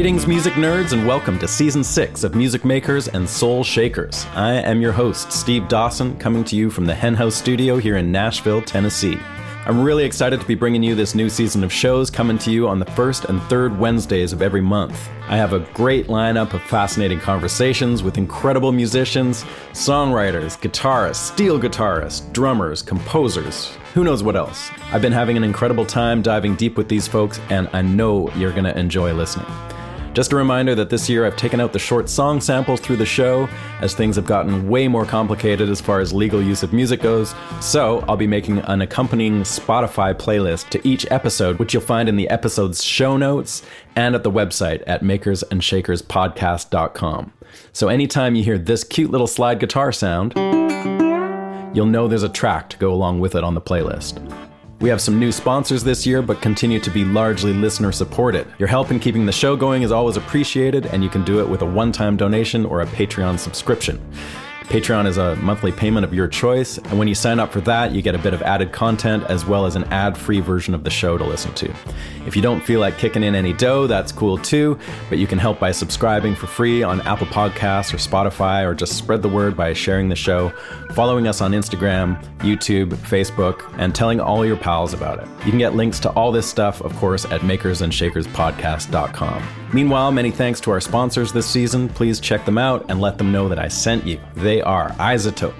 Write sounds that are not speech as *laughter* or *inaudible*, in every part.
Greetings, music nerds, and welcome to season six of Music Makers and Soul Shakers. I am your host, Steve Dawson, coming to you from the Henhouse Studio here in Nashville, Tennessee. I'm really excited to be bringing you this new season of shows coming to you on the first and third Wednesdays of every month. I have a great lineup of fascinating conversations with incredible musicians, songwriters, guitarists, steel guitarists, drummers, composers, who knows what else. I've been having an incredible time diving deep with these folks, and I know you're going to enjoy listening. Just a reminder that this year I've taken out the short song samples through the show, as things have gotten way more complicated as far as legal use of music goes. So I'll be making an accompanying Spotify playlist to each episode, which you'll find in the episode's show notes and at the website at makersandshakerspodcast.com. So anytime you hear this cute little slide guitar sound, you'll know there's a track to go along with it on the playlist. We have some new sponsors this year, but continue to be largely listener supported. Your help in keeping the show going is always appreciated, and you can do it with a one time donation or a Patreon subscription. Patreon is a monthly payment of your choice, and when you sign up for that, you get a bit of added content as well as an ad free version of the show to listen to. If you don't feel like kicking in any dough, that's cool too, but you can help by subscribing for free on Apple Podcasts or Spotify, or just spread the word by sharing the show, following us on Instagram, YouTube, Facebook, and telling all your pals about it. You can get links to all this stuff, of course, at makersandshakerspodcast.com. Meanwhile, many thanks to our sponsors this season. Please check them out and let them know that I sent you. They are iZotope,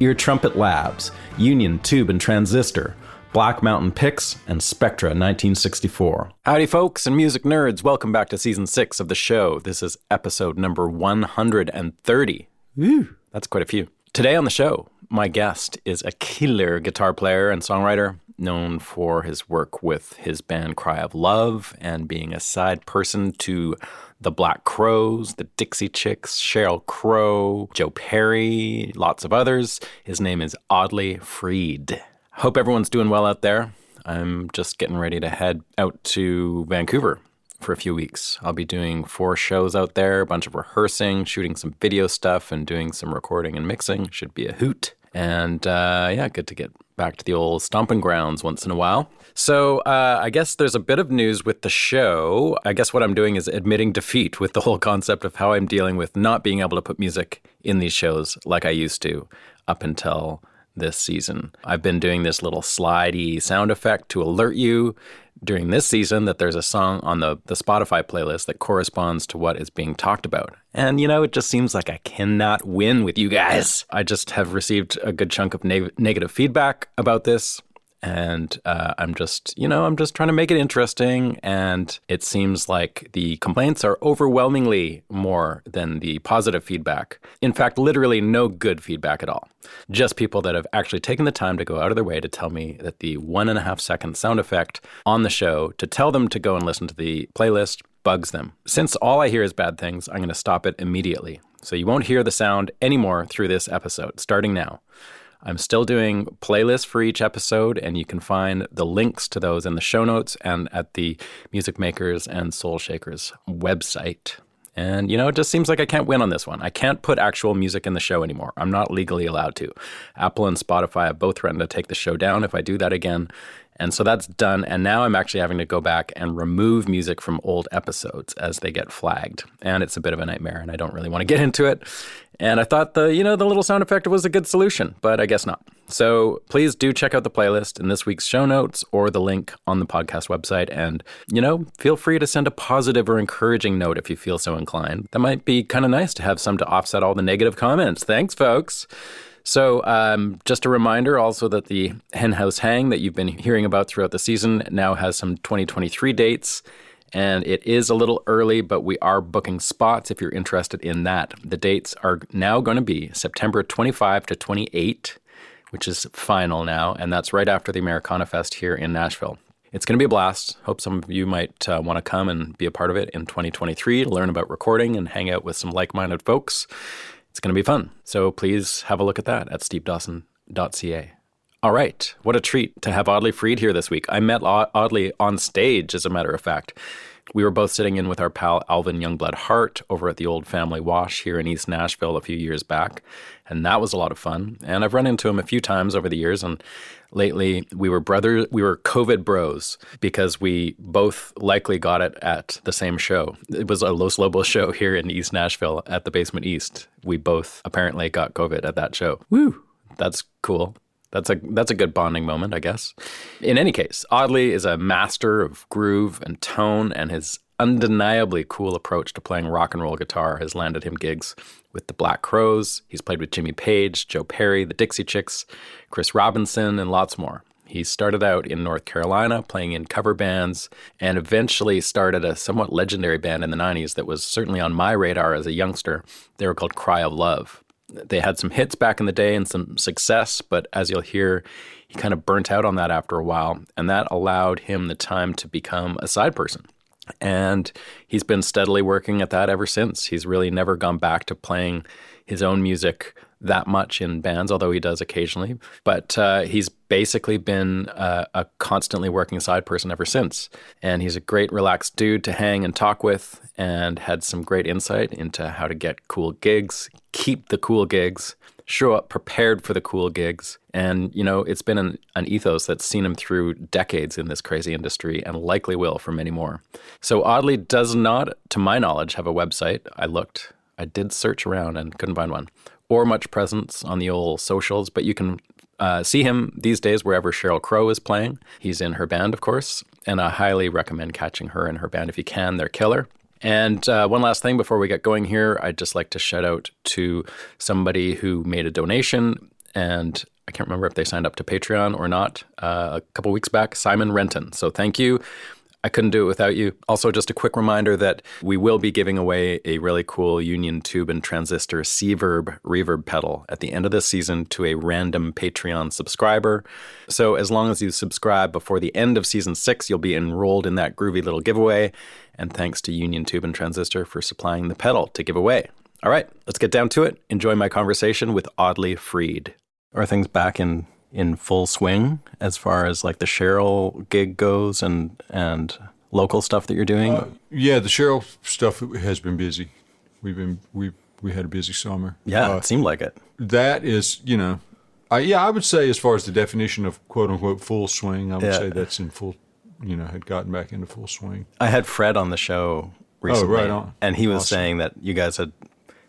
Ear Trumpet Labs, Union Tube and Transistor, Black Mountain Picks, and Spectra 1964. Howdy, folks and music nerds. Welcome back to season six of the show. This is episode number 130. Woo, that's quite a few. Today on the show, my guest is a killer guitar player and songwriter known for his work with his band Cry of Love and being a side person to the Black Crowes, the Dixie Chicks, Sheryl Crow, Joe Perry, lots of others. His name is Audley Freed. Hope everyone's doing well out there. I'm just getting ready to head out to Vancouver for a few weeks. I'll be doing four shows out there, a bunch of rehearsing, shooting some video stuff, and doing some recording and mixing. Should be a hoot. And uh, yeah, good to get back to the old stomping grounds once in a while. So uh, I guess there's a bit of news with the show. I guess what I'm doing is admitting defeat with the whole concept of how I'm dealing with not being able to put music in these shows like I used to up until this season. I've been doing this little slidey sound effect to alert you during this season that there's a song on the, the Spotify playlist that corresponds to what is being talked about. And, you know, it just seems like I cannot win with you guys. I just have received a good chunk of ne- negative feedback about this and uh, I'm just, you know, I'm just trying to make it interesting. And it seems like the complaints are overwhelmingly more than the positive feedback. In fact, literally no good feedback at all. Just people that have actually taken the time to go out of their way to tell me that the one and a half second sound effect on the show to tell them to go and listen to the playlist bugs them. Since all I hear is bad things, I'm going to stop it immediately. So you won't hear the sound anymore through this episode, starting now. I'm still doing playlists for each episode, and you can find the links to those in the show notes and at the Music Makers and Soul Shakers website. And, you know, it just seems like I can't win on this one. I can't put actual music in the show anymore. I'm not legally allowed to. Apple and Spotify have both threatened to take the show down if I do that again. And so that's done. And now I'm actually having to go back and remove music from old episodes as they get flagged. And it's a bit of a nightmare, and I don't really want to *laughs* get into it. And I thought the, you know, the little sound effect was a good solution, but I guess not. So please do check out the playlist in this week's show notes or the link on the podcast website. And, you know, feel free to send a positive or encouraging note if you feel so inclined. That might be kind of nice to have some to offset all the negative comments. Thanks, folks. So, um, just a reminder also that the Henhouse Hang that you've been hearing about throughout the season now has some 2023 dates. And it is a little early, but we are booking spots if you're interested in that. The dates are now going to be September 25 to 28, which is final now, and that's right after the Americana Fest here in Nashville. It's going to be a blast. Hope some of you might uh, want to come and be a part of it in 2023 to learn about recording and hang out with some like minded folks. It's going to be fun. So please have a look at that at stevedawson.ca. All right. What a treat to have Audley Freed here this week. I met Audley on stage, as a matter of fact. We were both sitting in with our pal Alvin Youngblood Hart over at the old family wash here in East Nashville a few years back. And that was a lot of fun. And I've run into him a few times over the years. And lately we were brothers, we were COVID bros because we both likely got it at the same show. It was a Los Lobos show here in East Nashville at the Basement East. We both apparently got COVID at that show. Woo! That's cool. That's a that's a good bonding moment, I guess. In any case, Audley is a master of groove and tone, and his undeniably cool approach to playing rock and roll guitar has landed him gigs with the Black Crowes. He's played with Jimmy Page, Joe Perry, the Dixie Chicks, Chris Robinson, and lots more. He started out in North Carolina playing in cover bands and eventually started a somewhat legendary band in the 90s that was certainly on my radar as a youngster. They were called Cry of Love they had some hits back in the day and some success, but as you'll hear, he kind of burnt out on that after a while, and that allowed him the time to become a side person. And he's been steadily working at that ever since. He's really never gone back to playing his own music that much in bands, although he does occasionally. But uh, he's basically been uh, a constantly working side person ever since. And he's a great, relaxed dude to hang and talk with, and had some great insight into how to get cool gigs, keep the cool gigs, show up prepared for the cool gigs. And, you know, it's been an, an ethos that's seen him through decades in this crazy industry and likely will for many more. So, Audley does not, to my knowledge, have a website. I looked, I did search around and couldn't find one or much presence on the old socials, but you can uh, see him these days wherever Sheryl Crow is playing. He's in her band, of course, and I highly recommend catching her and her band if you can. They're killer. And uh, one last thing before we get going here, I'd just like to shout out to somebody who made a donation, and I can't remember if they signed up to Patreon or not uh, a couple weeks back, Simon Renton. So thank you. I couldn't do it without you. Also, just a quick reminder that we will be giving away a really cool Union Tube and Transistor C-Verb reverb pedal at the end of this season to a random Patreon subscriber. So, as long as you subscribe before the end of season six, you'll be enrolled in that groovy little giveaway. And thanks to Union Tube and Transistor for supplying the pedal to give away. All right, let's get down to it. Enjoy my conversation with Audley Freed. Are things back in in full swing as far as like the Sheryl gig goes and and local stuff that you're doing? Uh, yeah, the Sheryl stuff has been busy. We've been we we had a busy summer. Yeah, uh, it seemed like it. That is, you know, I, yeah, I would say as far as the definition of quote unquote full swing, I would yeah. say that's in full, you know, had gotten back into full swing. I had Fred on the show recently, oh, right on. and he was awesome. saying that you guys had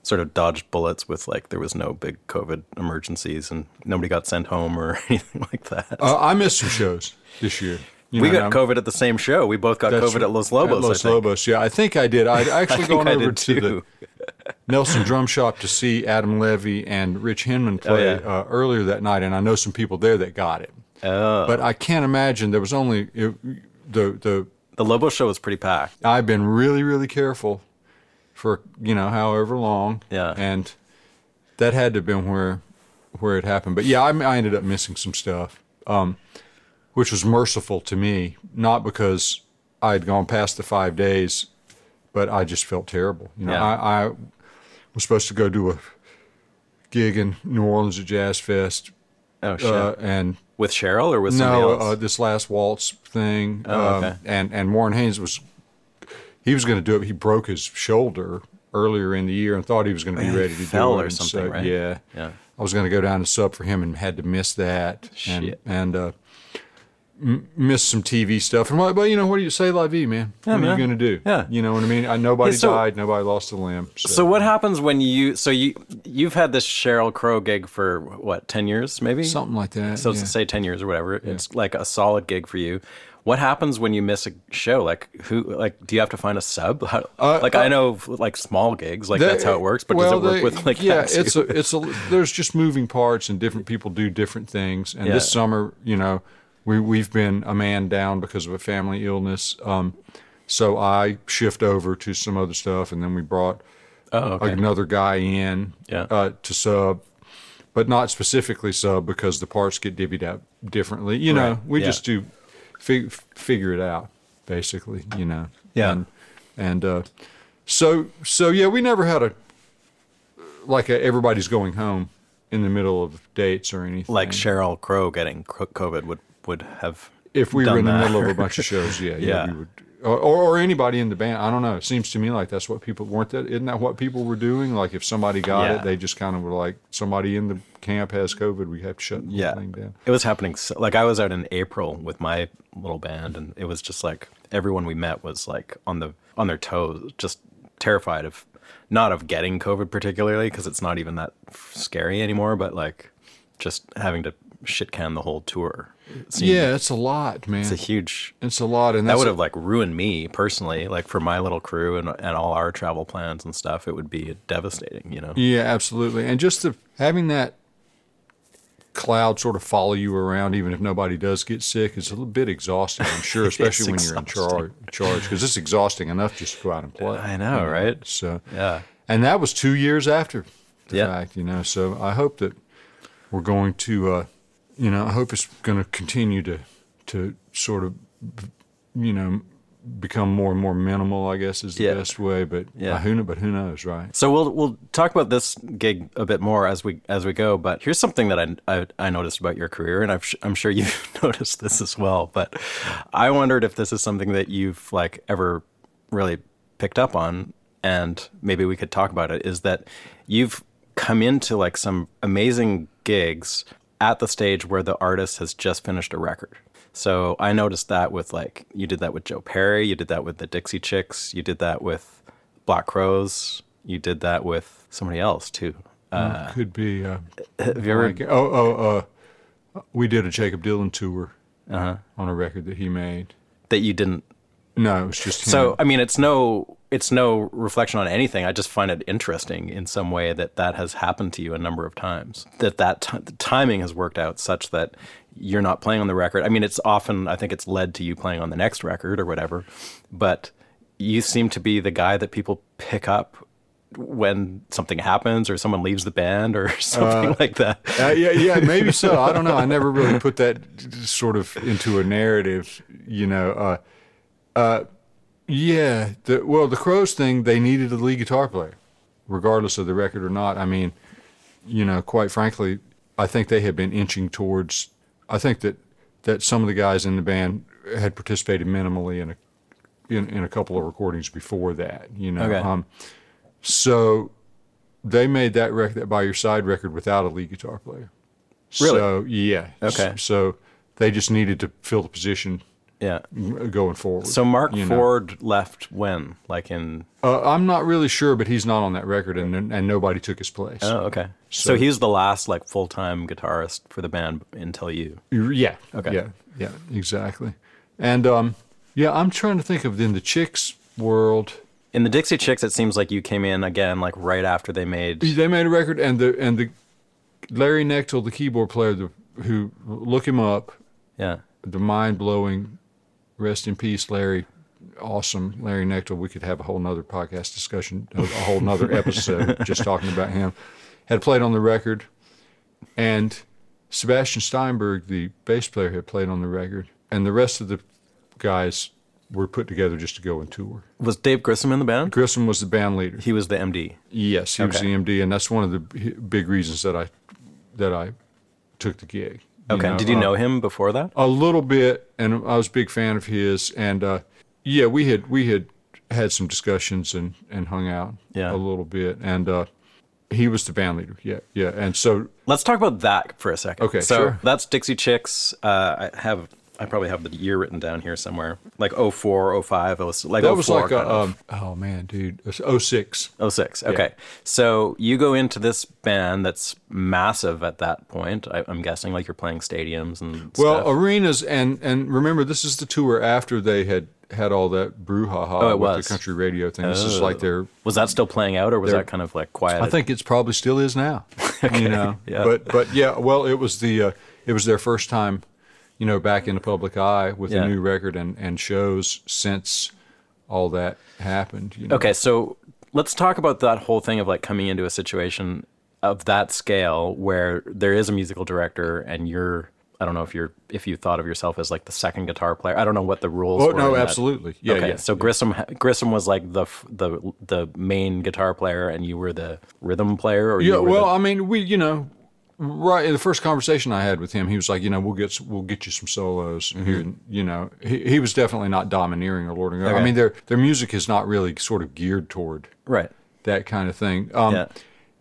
sort of dodged bullets with like there was no big COVID emergencies and nobody got sent home or *laughs* anything like that. Uh, I missed some shows this year. You we know, got COVID at the same show. We both got COVID at Los Lobos. At Los Lobos, yeah. I think I did. I'd *laughs* actually gone over to the *laughs* Nelson Drum Shop to see Adam Levy and Rich Hinman oh, play oh, yeah. uh, earlier that night, and I know some people there that got it. Oh. But I can't imagine there was only it, the the the Lobos show was pretty packed. I've been really really careful for you know however long. Yeah. And that had to have been where where it happened. But yeah, I, I ended up missing some stuff, um, which was merciful to me, not because I had gone past the five days, but I just felt terrible. You know, yeah. I, I was supposed to go do a gig in New Orleans at Jazz Fest. Oh shit! Uh, and with Sheryl or with no, uh, this last waltz thing. Oh, okay. Um, and and Warren Haynes was he was going to do it. He broke his shoulder earlier in the year and thought he was going to be ready to do it. or something, so, right? Yeah, yeah. I was going to go down and sub for him and had to miss that Shit. and and uh, m- miss some TV stuff. And like, but you know what do you say, la vie, man? Yeah, what man. are you going to do? Yeah, you know what I mean. I, nobody yeah, so, died, nobody lost a limb. So. so. what happens when you? So you you've had this Sheryl Crow gig for what ten years, maybe something like that. So yeah. say ten years or whatever. It's like a solid gig for you what happens when you miss a show? Like who? Like do you have to find a sub? How, uh, like uh, I know like small gigs, like that's how it works. But well, does it work with like yeah? It's a *laughs* it's a there's just moving parts and different people do different things. And yeah. this summer, you know, we we've been a man down because of a family illness. Um, So I shift over to some other stuff, and then we brought Oh, okay. another guy in Yeah. uh, to sub, but not specifically sub because the parts get divvied up differently. You know, we Yeah. just do fig- figure it out basically. You know, Yeah. and, and uh, so so yeah, we never had a like a, everybody's going home in the middle of dates or anything. like Sheryl Crow getting COVID would would have. if we were in the that. middle of a bunch of *laughs* shows, yeah, yeah, Yeah. we would. Or, or, anybody in the band. I don't know. It seems to me like that's what people weren't that. Isn't that what people were doing? Like if somebody got Yeah. it, they just kind of were like, somebody in the camp has COVID. We have to shut the Yeah, thing down. it was happening. So, like I was out in April with my little band, and it was just like everyone we met was like on the on their toes, just terrified of not of getting COVID particularly because it's not even that scary anymore, but like just having to shit can the whole tour. Yeah, it's a lot, man. it's a huge. It's a lot, and That would have like ruined me personally, like for my little crew and and all our travel plans and stuff. It would be devastating, you know. Yeah, absolutely. And just the, having that cloud sort of follow you around, even if nobody does get sick, is a little bit exhausting. I'm sure, *laughs* especially when you're in charge, charge, because it's exhausting enough just to go out and play. I know, right? So Yeah. and that was two years after the Yeah. fact, you know. So I hope that we're going to, uh, you know, I hope it's going to continue to to sort of, you know, become more and more minimal. I guess is the Yeah. best way. But Yeah. who know? But who knows, right? So we'll we'll talk about this gig a bit more as we as we go. But here's something that I I, I noticed about your career, and I've, I'm sure you've *laughs* noticed this as well. But I wondered if this is something that you've like ever really picked up on, and maybe we could talk about it. Is that you've come into like some amazing gigs at the stage where the artist has just finished a record. So I noticed that with like you did that with Joe Perry, you did that with the Dixie Chicks, you did that with Black Crowes, you did that with somebody else too. Uh, Could be. Uh, have you ever? like- oh, oh, uh, we did a Jakob Dylan tour Uh-huh. on a record that he made. that you didn't. No, it was just him. So I mean, it's no it's no reflection on anything. I just find it interesting in some way that that has happened to you a number of times. That that t- the timing has worked out such that you're not playing on the record. I mean, it's often I think it's led to you playing on the next record or whatever, but you seem to be the guy that people pick up when something happens or someone leaves the band or *laughs* something like that. Uh, yeah, yeah, maybe so. I don't know. I never really put that sort of into a narrative, you know. Uh, uh, yeah, the, well, the Crowes thing, they needed a lead guitar player, regardless of the record or not. I mean, you know, quite frankly, I think they had been inching towards. I think that that some of the guys in the band had participated minimally in a in, in a couple of recordings before that. You know, Okay. um, so they made that record, that by your side record, without a lead guitar player. Really? So yeah. Okay. So they just needed to fill the position Yeah. going forward. So Marc you know. Ford left when? Like in Uh, I'm not really sure, but he's not on that record, and and nobody took his place. Oh, okay. So, So- he's the last like full time guitarist for the band until you. Yeah. Okay. Yeah. Yeah. Exactly. And um, yeah, I'm trying to think of in the chicks world. In the Dixie Chicks, it seems like you came in again, like right after they made. They made a record, and the and the Larry Knechtel, the keyboard player, the, who look him up, Yeah. the mind blowing, rest in peace, Larry. Awesome, Larry Knechtel. We could have a whole nother podcast discussion, a, whole nother *laughs* episode just talking about him. Had played on the record, and Sebastian Steinberg, the bass player, had played on the record, and the rest of the guys were put together just to go and tour. Was Dave Grissom in the band? Grissom was the band leader. He was the MD. Yes, he was the MD, and that's one of the big reasons that I that I took the gig. Okay. know, Did you uh, know him before that? a little bit, and I was a big fan of his. And uh, yeah, we had we had had some discussions and and hung out Yeah. a little bit. And uh, he was the band leader. Yeah, yeah. And so Let's talk about that for a second. Okay, So sure. that's Dixie Chicks. Uh, I have. I probably have the year written down here somewhere, like 04, 05, oh, like that was 04 like a um, oh man, dude, it was 06. Oh six. Okay. So you go into this band that's massive at that point. I, I'm guessing like you're playing stadiums and Well, stuff. arenas and and remember, this is the tour after they had had all that brouhaha Oh, it with was. the country radio thing. This is like their was that still playing out, or was that kind of like quiet? I think it's probably still is now. *laughs* You know, yeah. but but yeah, well, it was the uh, it was their first time, you know, back in the public eye with Yeah. a new record and and shows since all that happened. You know? Okay, so let's talk about that whole thing of like coming into a situation of that scale where there is a musical director and you're I don't know if you're if you thought of yourself as like the second guitar player. I don't know what the rules. Oh were no, absolutely. Yeah, okay, yeah. so Grissom Grissom was like the the the main guitar player, and you were the rhythm player, or Yeah, you were well, the, I mean, we, you know, right the first conversation I had with him, he was like, you know, we'll get we'll get you some solos here. You know, he, he was definitely not domineering or lording. over. I mean, their their music is not really sort of geared toward right. that kind of thing. Um, Yeah.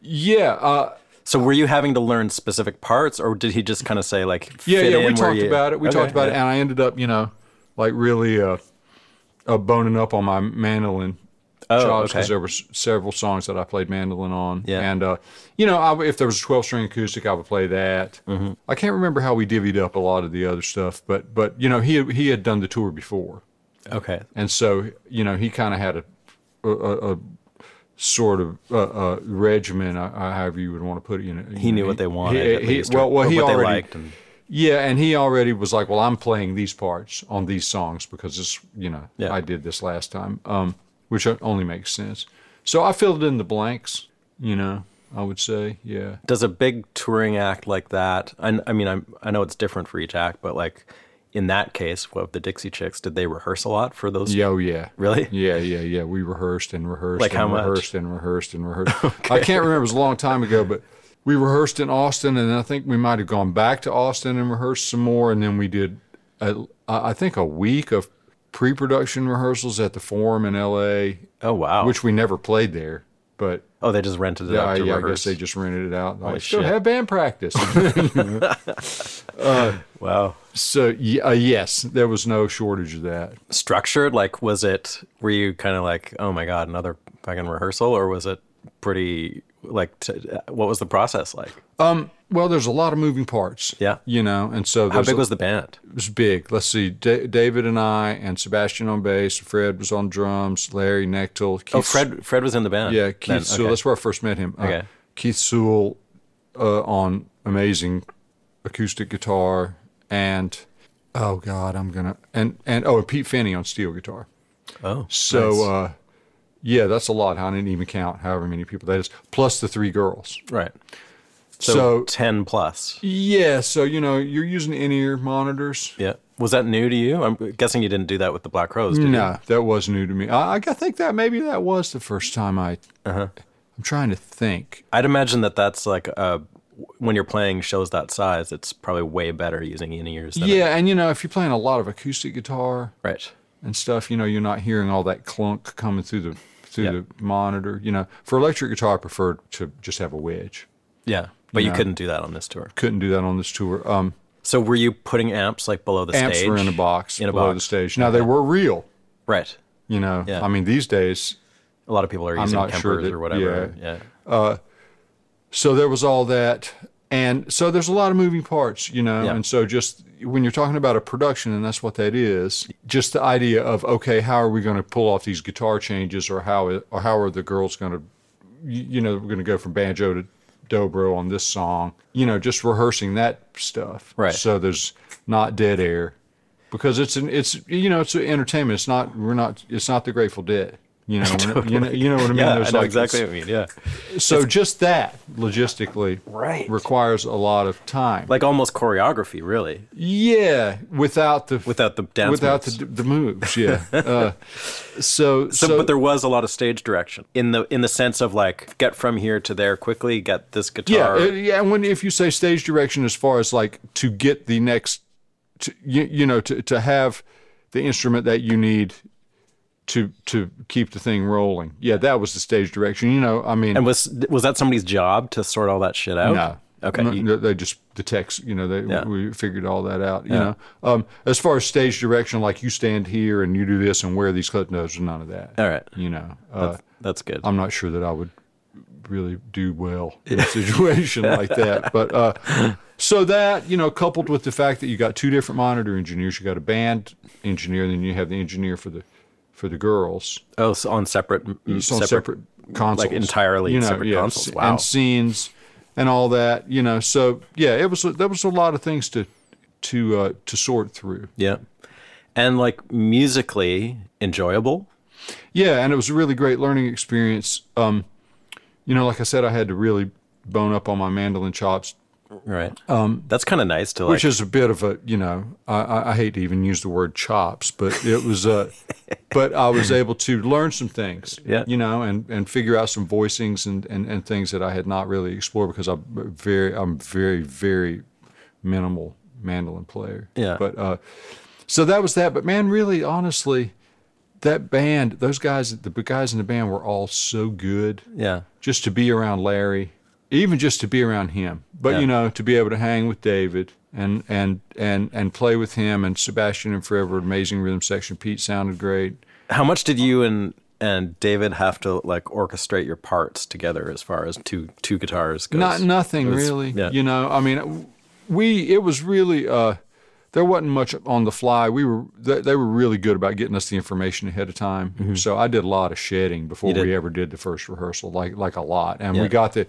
yeah, uh, So were you having to learn specific parts, or did he just kind of say like yeah, yeah. We talked you- about it. We Okay, talked about it, and I ended up, you know, like really uh, uh boning up on my mandolin Oh, okay. because there were several songs that I played mandolin on. Yeah. And, uh, you know, I, if there was a 12 string acoustic, I would play that. Mm-hmm. I can't remember how we divvied up a lot of the other stuff, but, but you know, he, had- he had done the tour before. Okay. And so, you know, he kind of had a, a, a, a sort of uh, uh, regimen, uh, uh, however you would want to put it. You know, He knew what they wanted. He, at he- least, well, well, he already, liked. And, yeah, and he already was like, "Well, I'm playing these parts on these songs because this, you know, Yeah. I did this last time," um, which only makes sense. So I filled in the blanks, you know. I would say, yeah. does a big touring act like that? I, I mean, I'm, I know it's different for each act, but like in that case, of the Dixie Chicks, did they rehearse a lot for those? Yeah, oh, yeah. Really? Yeah, yeah, yeah. We rehearsed and rehearsed Like and how much? rehearsed and rehearsed and rehearsed. *laughs* I can't remember. It was a long time ago, but we rehearsed in Austin, and I think we might have gone back to Austin and rehearsed some more, and then we did, a, I think, a week of pre-production rehearsals at the Forum in L.A., Oh wow. which we never played there, but. oh, they just rented it Yeah, out yeah, I guess they just rented it out. Like, shit. go have band practice. *laughs* *laughs* Uh, wow. so, uh, yes, there was no shortage of that. Structured? Like, was it? Were you kind of like, oh my god, another fucking rehearsal, or was it pretty? Like, t- uh, what was the process like? Um, Well, there's a lot of moving parts. Yeah. You know, and so How big was the band? it was big. Let's see, Da David and I, and Sebastian on bass, Fred was on drums, Larry Knechtel. Keith, Oh, Fred. Fred was in the band. Yeah, Keith then. Sewell. Okay. That's where I first met him. Uh, Okay. Keith Sewell uh, on amazing acoustic guitar, and oh god, I'm gonna and and oh, and Pete Finney on steel guitar. Oh, So nice. uh, yeah, that's a lot. I didn't even count however many people that is, plus the three girls. right. So, So, ten plus. yeah, so you know you're using in-ear monitors. Yeah. Was that new to you? I'm guessing you didn't do that with the Black Crowes. Did No, that was new to me. I, I think that maybe that was the first time I. Uh-huh. I'm trying to think. I'd imagine that that's like uh, when you're playing shows that size, it's probably way better using in ears. Than Yeah, and you know if you're playing a lot of acoustic guitar right. and stuff, you know you're not hearing all that clunk coming through the through Yeah. the monitor. You know, for electric guitar, I prefer to just have a wedge. Yeah, but you know. couldn't do that on this tour. Couldn't do that on this tour. Um, So were you putting amps like below the amps stage? Amps were in a box In a below box. the stage. Now they were real. Right. You know, Yeah. I mean these days A lot of people are using Kempers sure that- or whatever. yeah. Yeah. so there was all that and so there's a lot of moving parts you know Yeah. and so just when you're talking about a production and that's what that is just the idea of okay how are we going to pull off these guitar changes or how or how are the girls going to you you know we're going to go from banjo to dobro on this song you know just rehearsing that stuff. Right. so there's not dead air. Because it's an it's you know it's entertainment. It's not we're not it's not the grateful dead you know, *laughs* you know you know what i mean Yeah, I know like- exactly what you mean. Yeah. so just that logistically Right. requires a lot of time. Like almost choreography, really, yeah, without the without the dance without moves. the the moves, yeah. *laughs* uh, so, So, so but there was a lot of stage direction in the in the sense of like get from here to there quickly, get this yeah, guitar. uh, yeah. And when if you say stage direction, as far as like to get the next, to, you, you know, to to have the instrument that you need to to keep the thing rolling. Yeah, that was the stage direction. You know, I mean, and was was that somebody's job to sort all that shit out? No. Okay. No, they just the text. You know, they Yeah. we figured all that out. You Yeah. know, um, as far as stage direction, like you stand here and you do this and wear these clip notes, none of that. all right. You know, uh, That's, that's good. I'm not sure that I would really do well in a *laughs* situation like that. But uh, so that you know, coupled with the fact that you got two different monitor engineers, you got a band engineer, and then you have the engineer for the for the girls. oh, so on separate, It's on separate, consoles, like entirely separate yeah, consoles. Wow. and scenes and all that. You know, so yeah, it was there was a lot of things to to uh, to sort through. Yeah. And like musically enjoyable. yeah, and it was a really great learning experience. Um, you know, like I said, I had to really bone up on my mandolin chops Right. Um, That's kind of nice to like. which is a bit of a you know I- I, hate to even use the word chops, but it was a, *laughs* but I was able to learn some things, Yeah. you know, and, and figure out some voicings and, and, and things that I had not really explored because I'm very I'm very very minimal mandolin player. Yeah. But uh, so that was that. But man, really, honestly, that band, those guys, the guys in the band were all so good yeah. just to be around Larry, even just to be around him. But Yeah. you know, to be able to hang with David and and and and play with him and Sebastian and Forever, amazing rhythm section. Pete sounded great. How much did you and and David have to like orchestrate your parts together as far as two two guitars goes? Not nothing was- really. yeah. You know, I mean, we it was really uh, there wasn't much on the fly. We were they, they were really good about getting us the information ahead of time. So I did a lot of shedding before Mm-hmm. We ever did the first rehearsal, like like a lot, and Yeah. we got the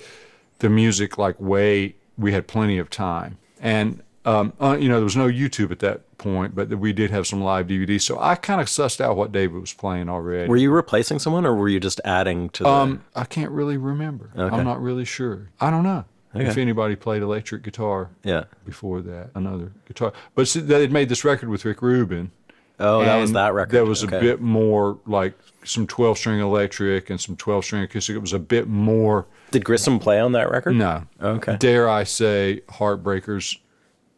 the music like way. We had plenty of time, and um, uh, you know there was no YouTube at that point, but we did have some live DVDs. So I kind of sussed out what David was playing already. Were you replacing someone, or were you just adding to the? Um, I can't really remember. Okay. I'm not really sure. I don't know if anybody played electric guitar yeah. before that. Another guitar, but see, they had made this record with Rick Rubin. Oh, that was that record. That was Okay. a bit more like some 12 string electric and some 12 string acoustic. It was a bit more. Did Grissom play on that record? No. Okay. Dare I say, Heartbreakers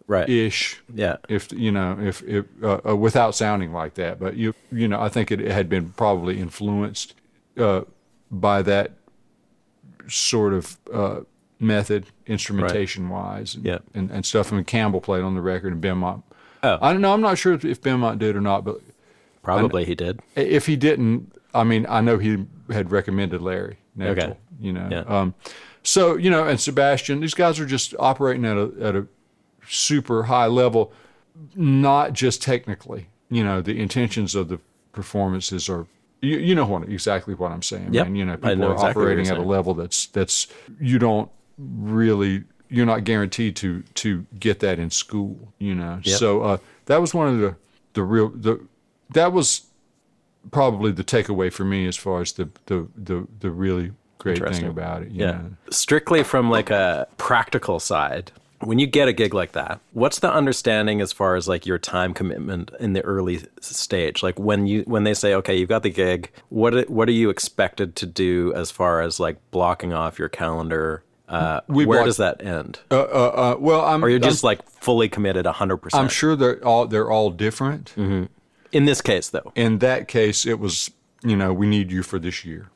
Right. ish. Yeah. If you know, if, if uh, uh, without sounding like that, but you you know, I think it had been probably influenced uh, by that sort of uh, method, instrumentation wise, and, Yeah. and and stuff. I mean, Campbell played on the record, and Benmont. Oh. I don't know. I'm not sure if, if Benmont did or not, but Probably he did. if he didn't, I mean, I know he had recommended Larry Knechtel, Okay. you know. Yeah. Um, so, you know, and Sebastian, these guys are just operating at a, at a super high level, not just technically. You know, the intentions of the performances are, you, you know what exactly what I'm saying, Yep. man. You know, people know are exactly operating at a level that's, that's, you don't really, you're not guaranteed to, to get that in school, you know. Yep. So, uh, that was one of the, the real, the, that was probably the takeaway for me as far as the the the, the really great thing about it. Yeah. know. Strictly from like a practical side, when you get a gig like that, what's the understanding as far as like your time commitment in the early stage? Like when you when they say, okay, you've got the gig, what what are you expected to do as far as like blocking off your calendar? Uh, where block- does that end? Uh, uh, uh, well, I'm. Or you're I'm- just like fully committed hundred percent. I'm, sure they're all they're all different. Mm-hmm. In this case, though. In that case, it was you know we need you for this year.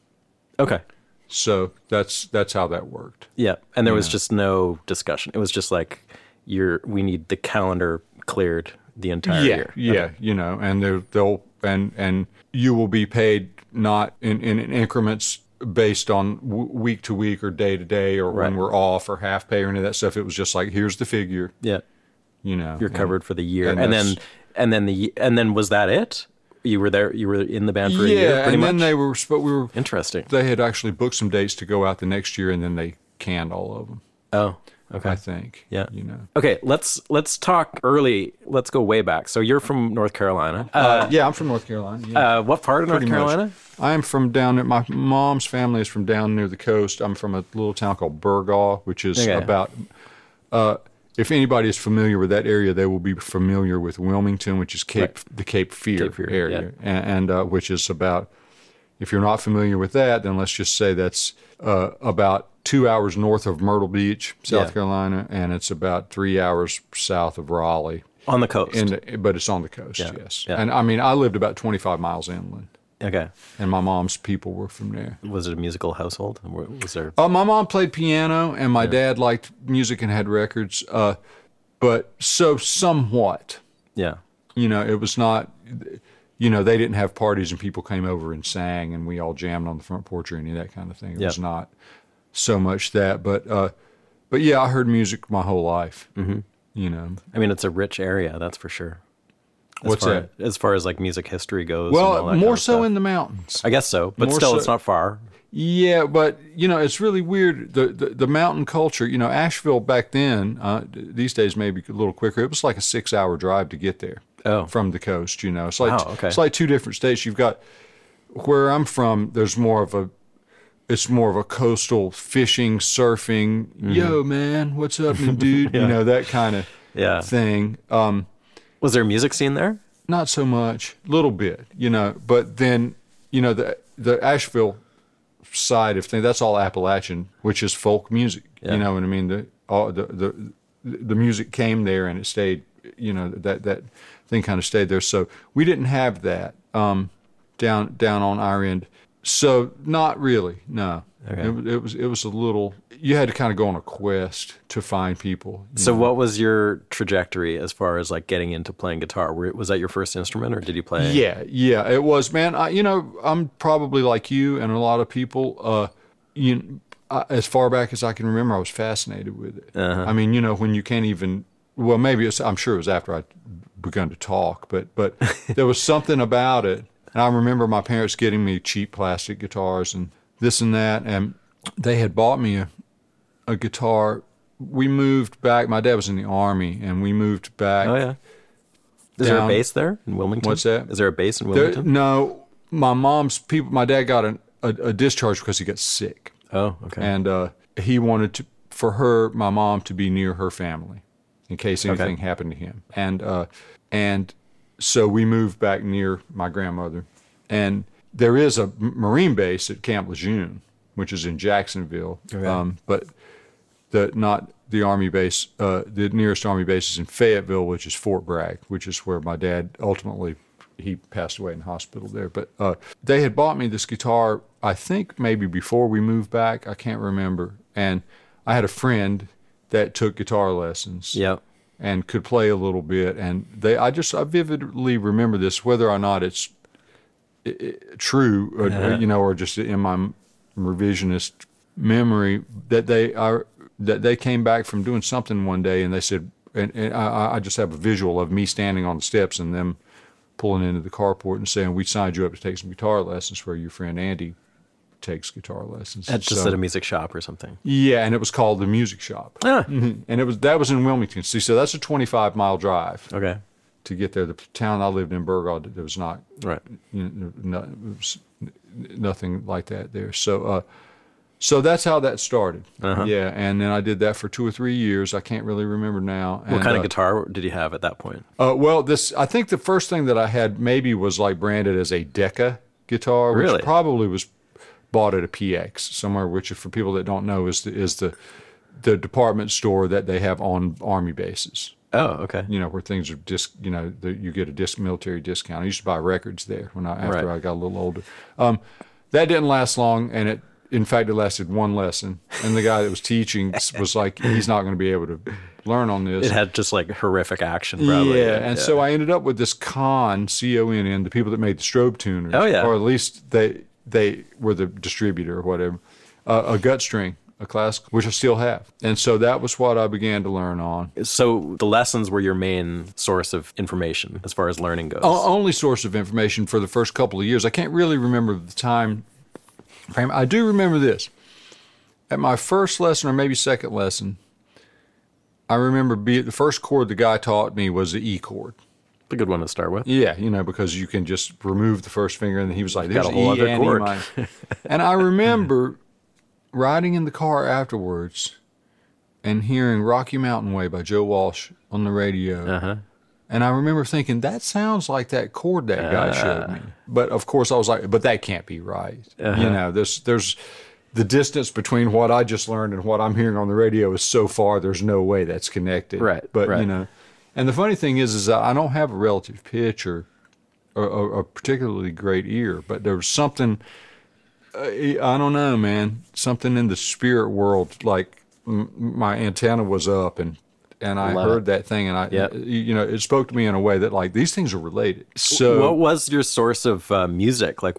Okay. So that's that's how that worked. Yeah, and there was just no discussion. It was just like you're. We need the calendar cleared the entire yeah, year. yeah, you know, and they'll they'll and and you will be paid not in in increments based on w- week to week or day to day or when we're off or half pay or any of that stuff. It was just like here's the figure, Yeah, you know. you're and- covered for the year, and and, then and then the and then was that it? You were there. You were in the band for yeah, a year, pretty and much. then they were but we were Interesting. they had actually booked some dates to go out the next year, and then they canned all of them. Oh, okay. I think. Yeah. You know. Okay, let's let's talk early. Let's go way back. So you're from North Carolina. Uh, yeah, I'm from North Carolina. Yeah. Uh, what part of North Pretty much. Carolina? I am from down there. My mom's family is from down near the coast. I'm from a little town called Burgaw, which is Okay. about. If anybody is familiar with that area, they will be familiar with Wilmington, which is Cape Right. the Cape Fear, Cape Fear, area, yeah. and, and uh, which is about. If you're not familiar with that, then let's just say that's uh, about two hours north of Myrtle Beach, South Yeah. Carolina, and it's about three hours south of Raleigh. On the coast. The, but it's on the coast, Yeah, yes. And I mean, I lived about 25 miles inland, okay. and my mom's people were from there. Was it a musical household? Was there? Uh, my mom played piano, and my dad liked music and had records. Uh, but so somewhat, Yeah. you know, it was not. You know, they didn't have parties and people came over and sang, and we all jammed on the front porch or any of that kind of thing. It Yeah. was not so much that, but uh, but yeah, I heard music my whole life. Mm-hmm. You know, I mean, it's a rich area, that's for sure. What's far, that? As far as like music history goes. well, that more so stuff. in the mountains. I guess so, but more still, so- it's not far. Yeah, but you know, it's really weird. The the, the mountain culture. You know, Asheville back then. Uh, these days, maybe a little quicker. It was like a six-hour drive to get there. Oh. from the coast. You know, it's like Wow, okay. it's like two different states. You've got where I'm from, there's more of a it's more of a coastal fishing, surfing. Yo, man, what's up, *laughs* dude? You know that kind of Yeah. thing. Um, Was there a music scene there? not so much, little bit, you know. But then, you know, the the Asheville side of things, that's all Appalachian, which is folk music. Yeah. You know what I mean? The all the the the music came there and it stayed. You know that that thing kind of stayed there. So we didn't have that um, down down on our end. So not really, no. Okay. It, was- it was it was a little. You had to kind of go on a quest to find people. So know. what was your trajectory as far as like getting into playing guitar? Were, was that your first instrument or did you play? Yeah, yeah, it was, man. I, you know, I'm probably like you and a lot of people. Uh, you, I, as far back as I can remember, I was fascinated with it. I mean, you know, when you can't even. Well, maybe it's. I'm sure it was after I begun to talk, but but *laughs* there was something about it. And I remember my parents getting me cheap plastic guitars and this and that, and they had bought me a a guitar. We moved back. My dad was in the army, and we moved back. Oh yeah. Is there a Down- base there in Wilmington? What's that? Is there a base in There- Wilmington? no, my mom's people. My dad got an, a, a discharge because he got sick, oh, okay. and uh, he wanted to for her, my mom, to be near her family in case anything happened to him, and uh, and so we moved back near my grandmother, and there is a Marine base at Camp Lejeune, which is in Jacksonville, um, but the not the army base. Uh, the nearest army base is in Fayetteville, which is Fort Bragg, which is where my dad ultimately he passed away in hospital there. But uh, they had bought me this guitar. I think maybe before we moved back. I can't remember. And I had a friend that took guitar lessons yeah. and could play a little bit. And they, I just, I vividly remember this, whether or not it's true, or, you know, or just in my revisionist memory that they are that they came back from doing something one day and they said, and, and I, I just have a visual of me standing on the steps and them pulling into the carport and saying, "We signed you up to take some guitar lessons where your friend Andy takes guitar lessons." At just So- at a music shop or something. yeah, and it was called the Music Shop, Ah, and it was that was in Wilmington. See, so that's a 25 mile drive okay. To get there. The town I lived in, Burgaw, there was not, Right. you know, no, nothing like that there. So, uh, so that's how that started. Uh-huh. Yeah, and then I did that for two or three years. I can't really remember now. What And, kind uh, of guitar did you have at that point? Uh, well, this I think the first thing that I had maybe was like branded as a Decca guitar, which Really? probably was bought at a PX somewhere. Which, for people that don't know, is the, is the the department store that they have on army bases. Oh, okay. You know where things are disc. You know, the, you get a disc military discount. I used to buy records there when I after Right. I got a little older. Um, that didn't last long, and it. In fact, it lasted one lesson, and the guy that was teaching *laughs* was like, "He's not going to be able to learn on this." It had just like horrific action, probably. Yeah, and so I ended up with this con C O N N, the people that made the strobe tuners. Oh, yeah. or at least they they were the distributor or whatever. Uh, a gut string, a classical, which I still have, and so that was what I began to learn on. So the lessons were your main source of information as far as learning goes. O- only source of information for the first couple of years. I can't really remember the time frame. I do remember this. At my first lesson, or maybe second lesson, I remember be, the first chord the guy taught me was the E chord. a good one to start with. Yeah, you know, because you can just remove the first finger, and he was like, "There's Got a whole E other E chord." minor." *laughs* and I remember riding in the car afterwards and hearing "Rocky Mountain Way" by Joe Walsh on the radio, Uh-huh. and I remember thinking that sounds like that chord that guy showed Ah. me. But of course, I was like, "But that can't be right." Uh-huh. You know, there's there's the distance between what I just learned and what I'm hearing on the radio is so far. There's no way that's connected. Right, But you know, and the funny thing is, is I don't have a relative pitch or a, a, a particularly great ear, but there was something. Uh, I don't know, man. Something in the spirit world, like m- my antenna was up, and and I Love heard it. that thing, and I, Yep. you know, it spoke to me in a way that like these things are related. So what was your source of uh, music? Like,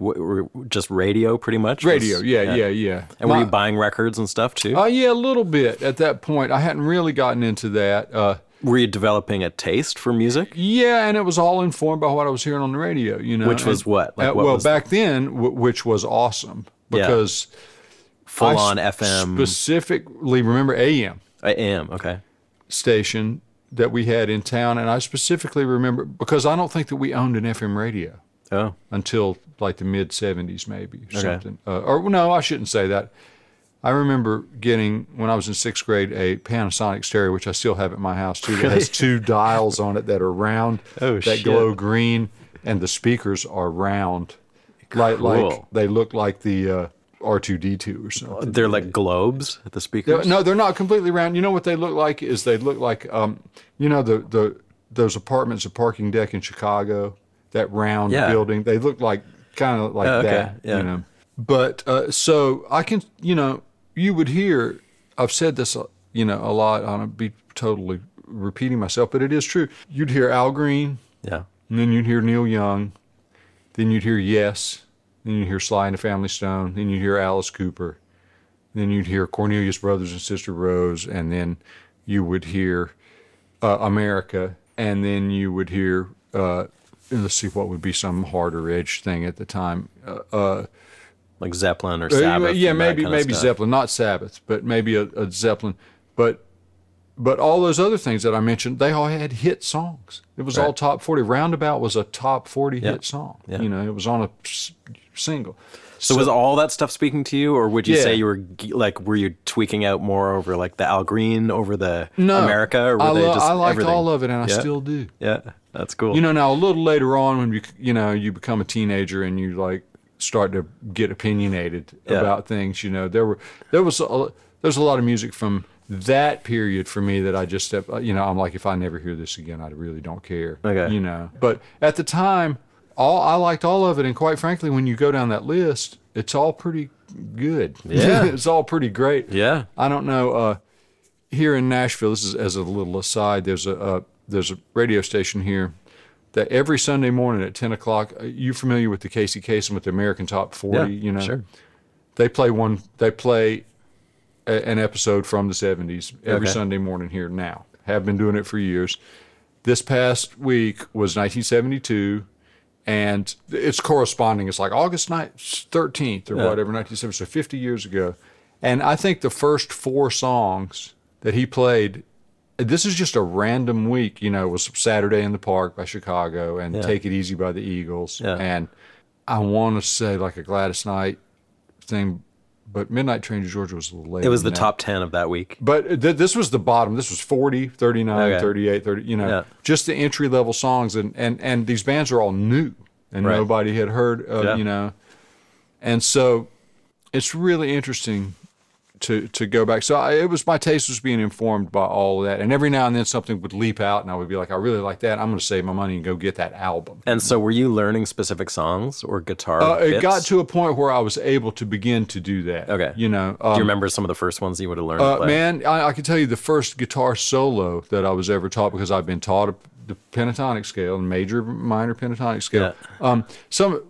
just radio, pretty much. Was- radio, yeah, yeah, yeah. And were you buying records and stuff too? Uh, yeah, a little bit at that point. I hadn't really gotten into that. Uh, were you developing a taste for music? Yeah, and it was all informed by what I was hearing on the radio. You know, Which was And- what? Like, uh, what well, back then, w- which was awesome Yeah. because Full I on FM. specifically remember AM am okay. station that we had in town, and I specifically remember because I don't think that we owned an FM radio. Oh, until like the mid 70s maybe or something uh, or no i shouldn't say that i remember getting when i was in sixth grade a panasonic stereo which i still have at my house too that has two dials on it that are round Oh, that shit. glow green and the speakers are round like like they look like the uh, r2d2 or something they're like globes at the speakers. no, they're not completely round. You know what they look like is they look like um, you know the the those apartments, a parking deck in Chicago, that round Yeah. building. They look like kind of like Oh, okay. that. Yeah. You know, but uh, so I can you know you would hear. I've said this uh, you know a lot. I don't be totally repeating myself, but it is true. You'd hear Al Green, Yeah. and then you'd hear Neil Young, then you'd hear Yes, then you'd hear Sly and the Family Stone, then you'd hear Alice Cooper, then you'd hear Cornelius Brothers and Sister Rose, and then you would hear uh, America, and then you would hear uh, let's see what would be some harder edge thing at the time. Uh, uh, Like Zeppelin or uh, yeah, maybe maybe. Zeppelin, not Sabbath, but maybe a, a Zeppelin, but but all those other things that I mentioned, they all had hit songs. It was all top forty. Roundabout was a top forty Yeah. hit song. Yeah. You know, it was on a single. So, was all that stuff speaking to you, or would you Yeah. say you were like, were you tweaking out more over like the Al Green over the no America, or were I, they lo- just I liked everything? all of it, and I still do. Yeah, that's cool. You know, now a little later on, when you you know you become a teenager and you like start to get opinionated Yeah. about things, you know, there were there was a, there's a lot of music from that period for me that I just step, you know, I'm like, if I never hear this again, I really don't care. Okay. You know, but at the time, all I liked all of it, and quite frankly, when you go down that list, it's all pretty good. *laughs* Yeah. it's all pretty great. yeah, I don't know. Uh, here in Nashville, this is as a little aside. There's a uh, there's a radio station here that every Sunday morning at ten o'clock. uh, You familiar with the Casey Kasem with the American Top Forty? yeah, you know, sure. they play one. They play a, an episode from the seventies every Okay. Sunday morning here now. Have been doing it for years. This past week was 1972, and it's corresponding. It's like August 9th, 13th or Yeah. whatever, 1970, so 50 years ago. And I think the first four songs that he played, this is just a random week. You know, it was Saturday in the Park by Chicago and Yeah. Take It Easy by the Eagles. Yeah. And I want to say like a Gladys Knight thing, but Midnight Train to Georgia was a little later. It was the that. top ten of that week. But th- this was the bottom. This was 40, 39, Okay. 38, 30, you know, Yeah. just the entry level songs. And, and, and these bands are all new and Right. nobody had heard of, you know. And so it's really interesting to, to go back. So I, it was my taste was being informed by all of that. And every now and then something would leap out and I would be like, I really like that. I'm going to save my money and go get that album. And so, were you learning specific songs or guitar? Uh, it got to a point where I was able to begin to do that. Okay. You know, Do um, you remember some of the first ones you would have learned? Uh, man, I, I can tell you the first guitar solo that I was ever taught because I've been taught the pentatonic scale and major, minor pentatonic scale. Um, some,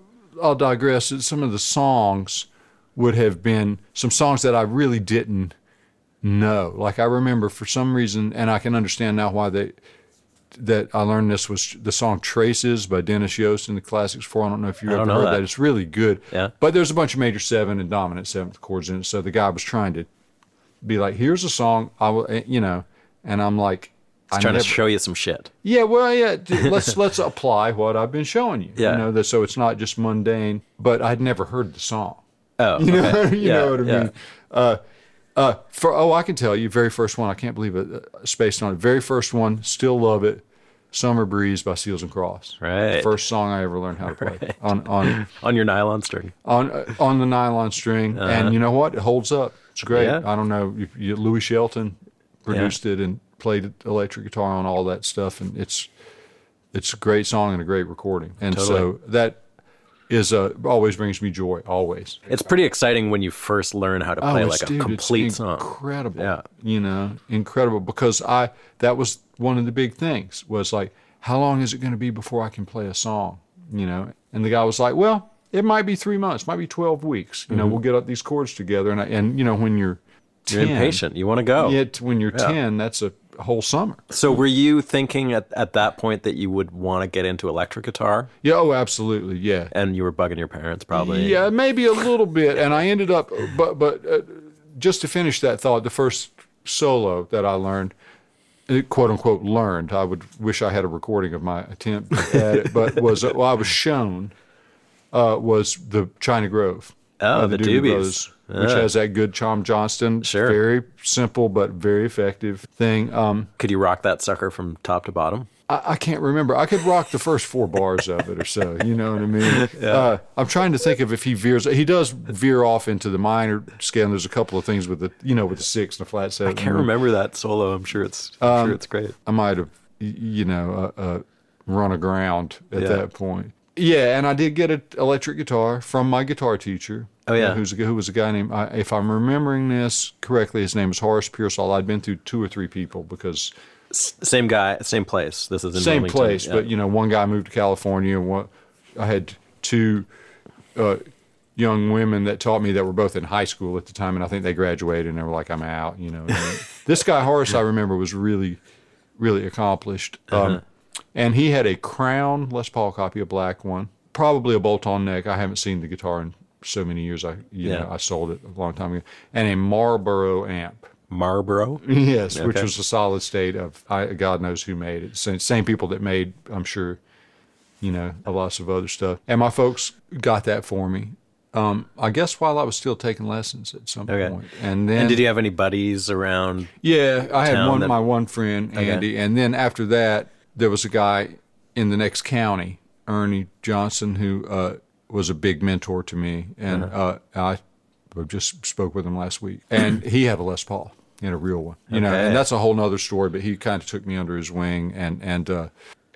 I'll digress. Some of the songs would have been some songs that I really didn't know. Like I remember for some reason, and I can understand now why they that I learned this was the song "Traces" by Dennis Yost in the Classics Four. I don't know if you ever heard that. that. It's really good. Yeah. But there's a bunch of major seven and dominant seventh chords in it. So the guy was trying to be like, "Here's a song I will," eh, you know, and I'm like, I trying never- to show you some shit. yeah, well, yeah. *laughs* Let's let's apply what I've been showing you. Yeah. You know, that so it's not just mundane. But I'd never heard the song. Oh, *laughs* You know, okay. you Yeah, know what I yeah. mean. Uh, uh, for oh, I can tell you, very first one. I can't believe it. Uh, spaced on it. Very first one. Still love it. Summer Breeze by Seals and Crofts. Right. First song I ever learned how to play on on *laughs* on your nylon string. on uh, on the nylon string, and you know what? It holds up. It's great. Uh-huh. Yeah. I don't know. You, you, Louie Shelton produced it and played electric guitar on all that stuff, and it's it's a great song and a great recording. And so that is uh, always brings me joy. Always. It's pretty exciting when you first learn how to play Oh, like it's- a complete it's song. Incredible. Yeah. You know, incredible because I that was one of the big things was like, how long is it going to be before I can play a song? You know, and the guy was like, well, it might be three months, might be twelve weeks. You know, we'll get up these chords together, and I, and you know when you're Mm-hmm. You're impatient. You want to go. Yet when you're ten, that's a whole summer. So were you thinking at, at that point that you would want to get into electric guitar Yeah. Oh, absolutely. Yeah. and you were bugging your parents probably? Yeah, maybe a little bit. And I ended up, but but uh, just to finish that thought, the first solo that I learned, uh, quote unquote, learned. I would wish I had a recording of my attempt at it, *laughs* but was well, I was shown uh, was the China Grove. Oh, the Doobie Doobies. Which has that good Tom Johnston, Sure. very simple but very effective thing. Um, Could you rock that sucker from top to bottom? I, can't remember. I could rock the first four bars of it or so. You know what I mean? *laughs* Uh, I'm trying to think of if he veers. He does veer off into the minor scale. And there's a couple of things with the, you know, with the six and the flat seven. I can't remember that solo. I'm sure it's I'm Um, sure it's great. I might have, you know, uh, uh, run aground at Yeah. that point. Yeah, and I did get an electric guitar from my guitar teacher. Oh, yeah. who's who was a guy named, I if I'm remembering this correctly, his name was Horace Pearsall. I'd been through two or three people because same guy, same place. This is same Wilmington, place, yeah. but you know, one guy moved to California. One, I had two uh, young women that taught me that were both in high school at the time, and I think they graduated and they were like, "I'm out," you know. *laughs* This guy Horace, I remember, was really, really accomplished, Uh-huh. um, and he had a Crown Les Paul copy, a black one, probably a bolt-on neck. I haven't seen the guitar in so many years. I, you Yeah. know, I sold it a long time ago, and a Marlboro amp. Marlboro. Yes, which was a solid state of I, God knows who made it. Same, same people that made, I'm sure, you know, a lots of other stuff. And my folks got that for me. Um, I guess while I was still taking lessons at some Okay. point. And then And did you have any buddies around? yeah, I had one that- my one friend Andy, and then after that there was a guy in the next county, Ernie Johnson, who uh, was a big mentor to me, and Uh-huh. uh, I just spoke with him last week, and he had a Les Paul, and a real one, you know, and that's a whole nother story. But he kind of took me under his wing and and uh,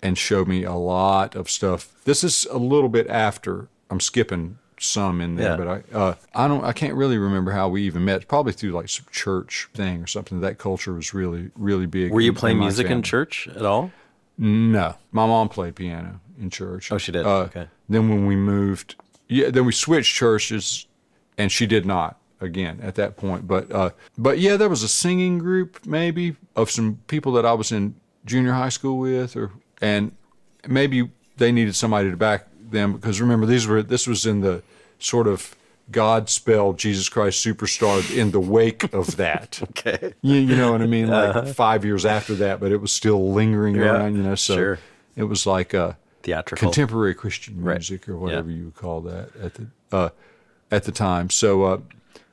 and showed me a lot of stuff. This is a little bit after. I'm skipping some in there, Yeah. but I uh, I don't I can't really remember how we even met. Probably through like some church thing or something. That culture was really really big. Were you in- playing in music in church at all? No, my mom played piano in church. Oh, she did? Uh, Okay. Then when we moved, yeah, then we switched churches, and she did not again at that point. But uh, but yeah, there was a singing group maybe of some people that I was in junior high school with, or and maybe they needed somebody to back them because remember these were this was in the sort of Godspell Jesus Christ superstar in the wake of that. *laughs* Okay. You, you know what I mean? Like five years after that, but it was still lingering Uh-huh. Yeah, around, you know. So sure. it was like a Theatrical. contemporary Christian Right. music or whatever you would call that at the uh, at the time. So uh,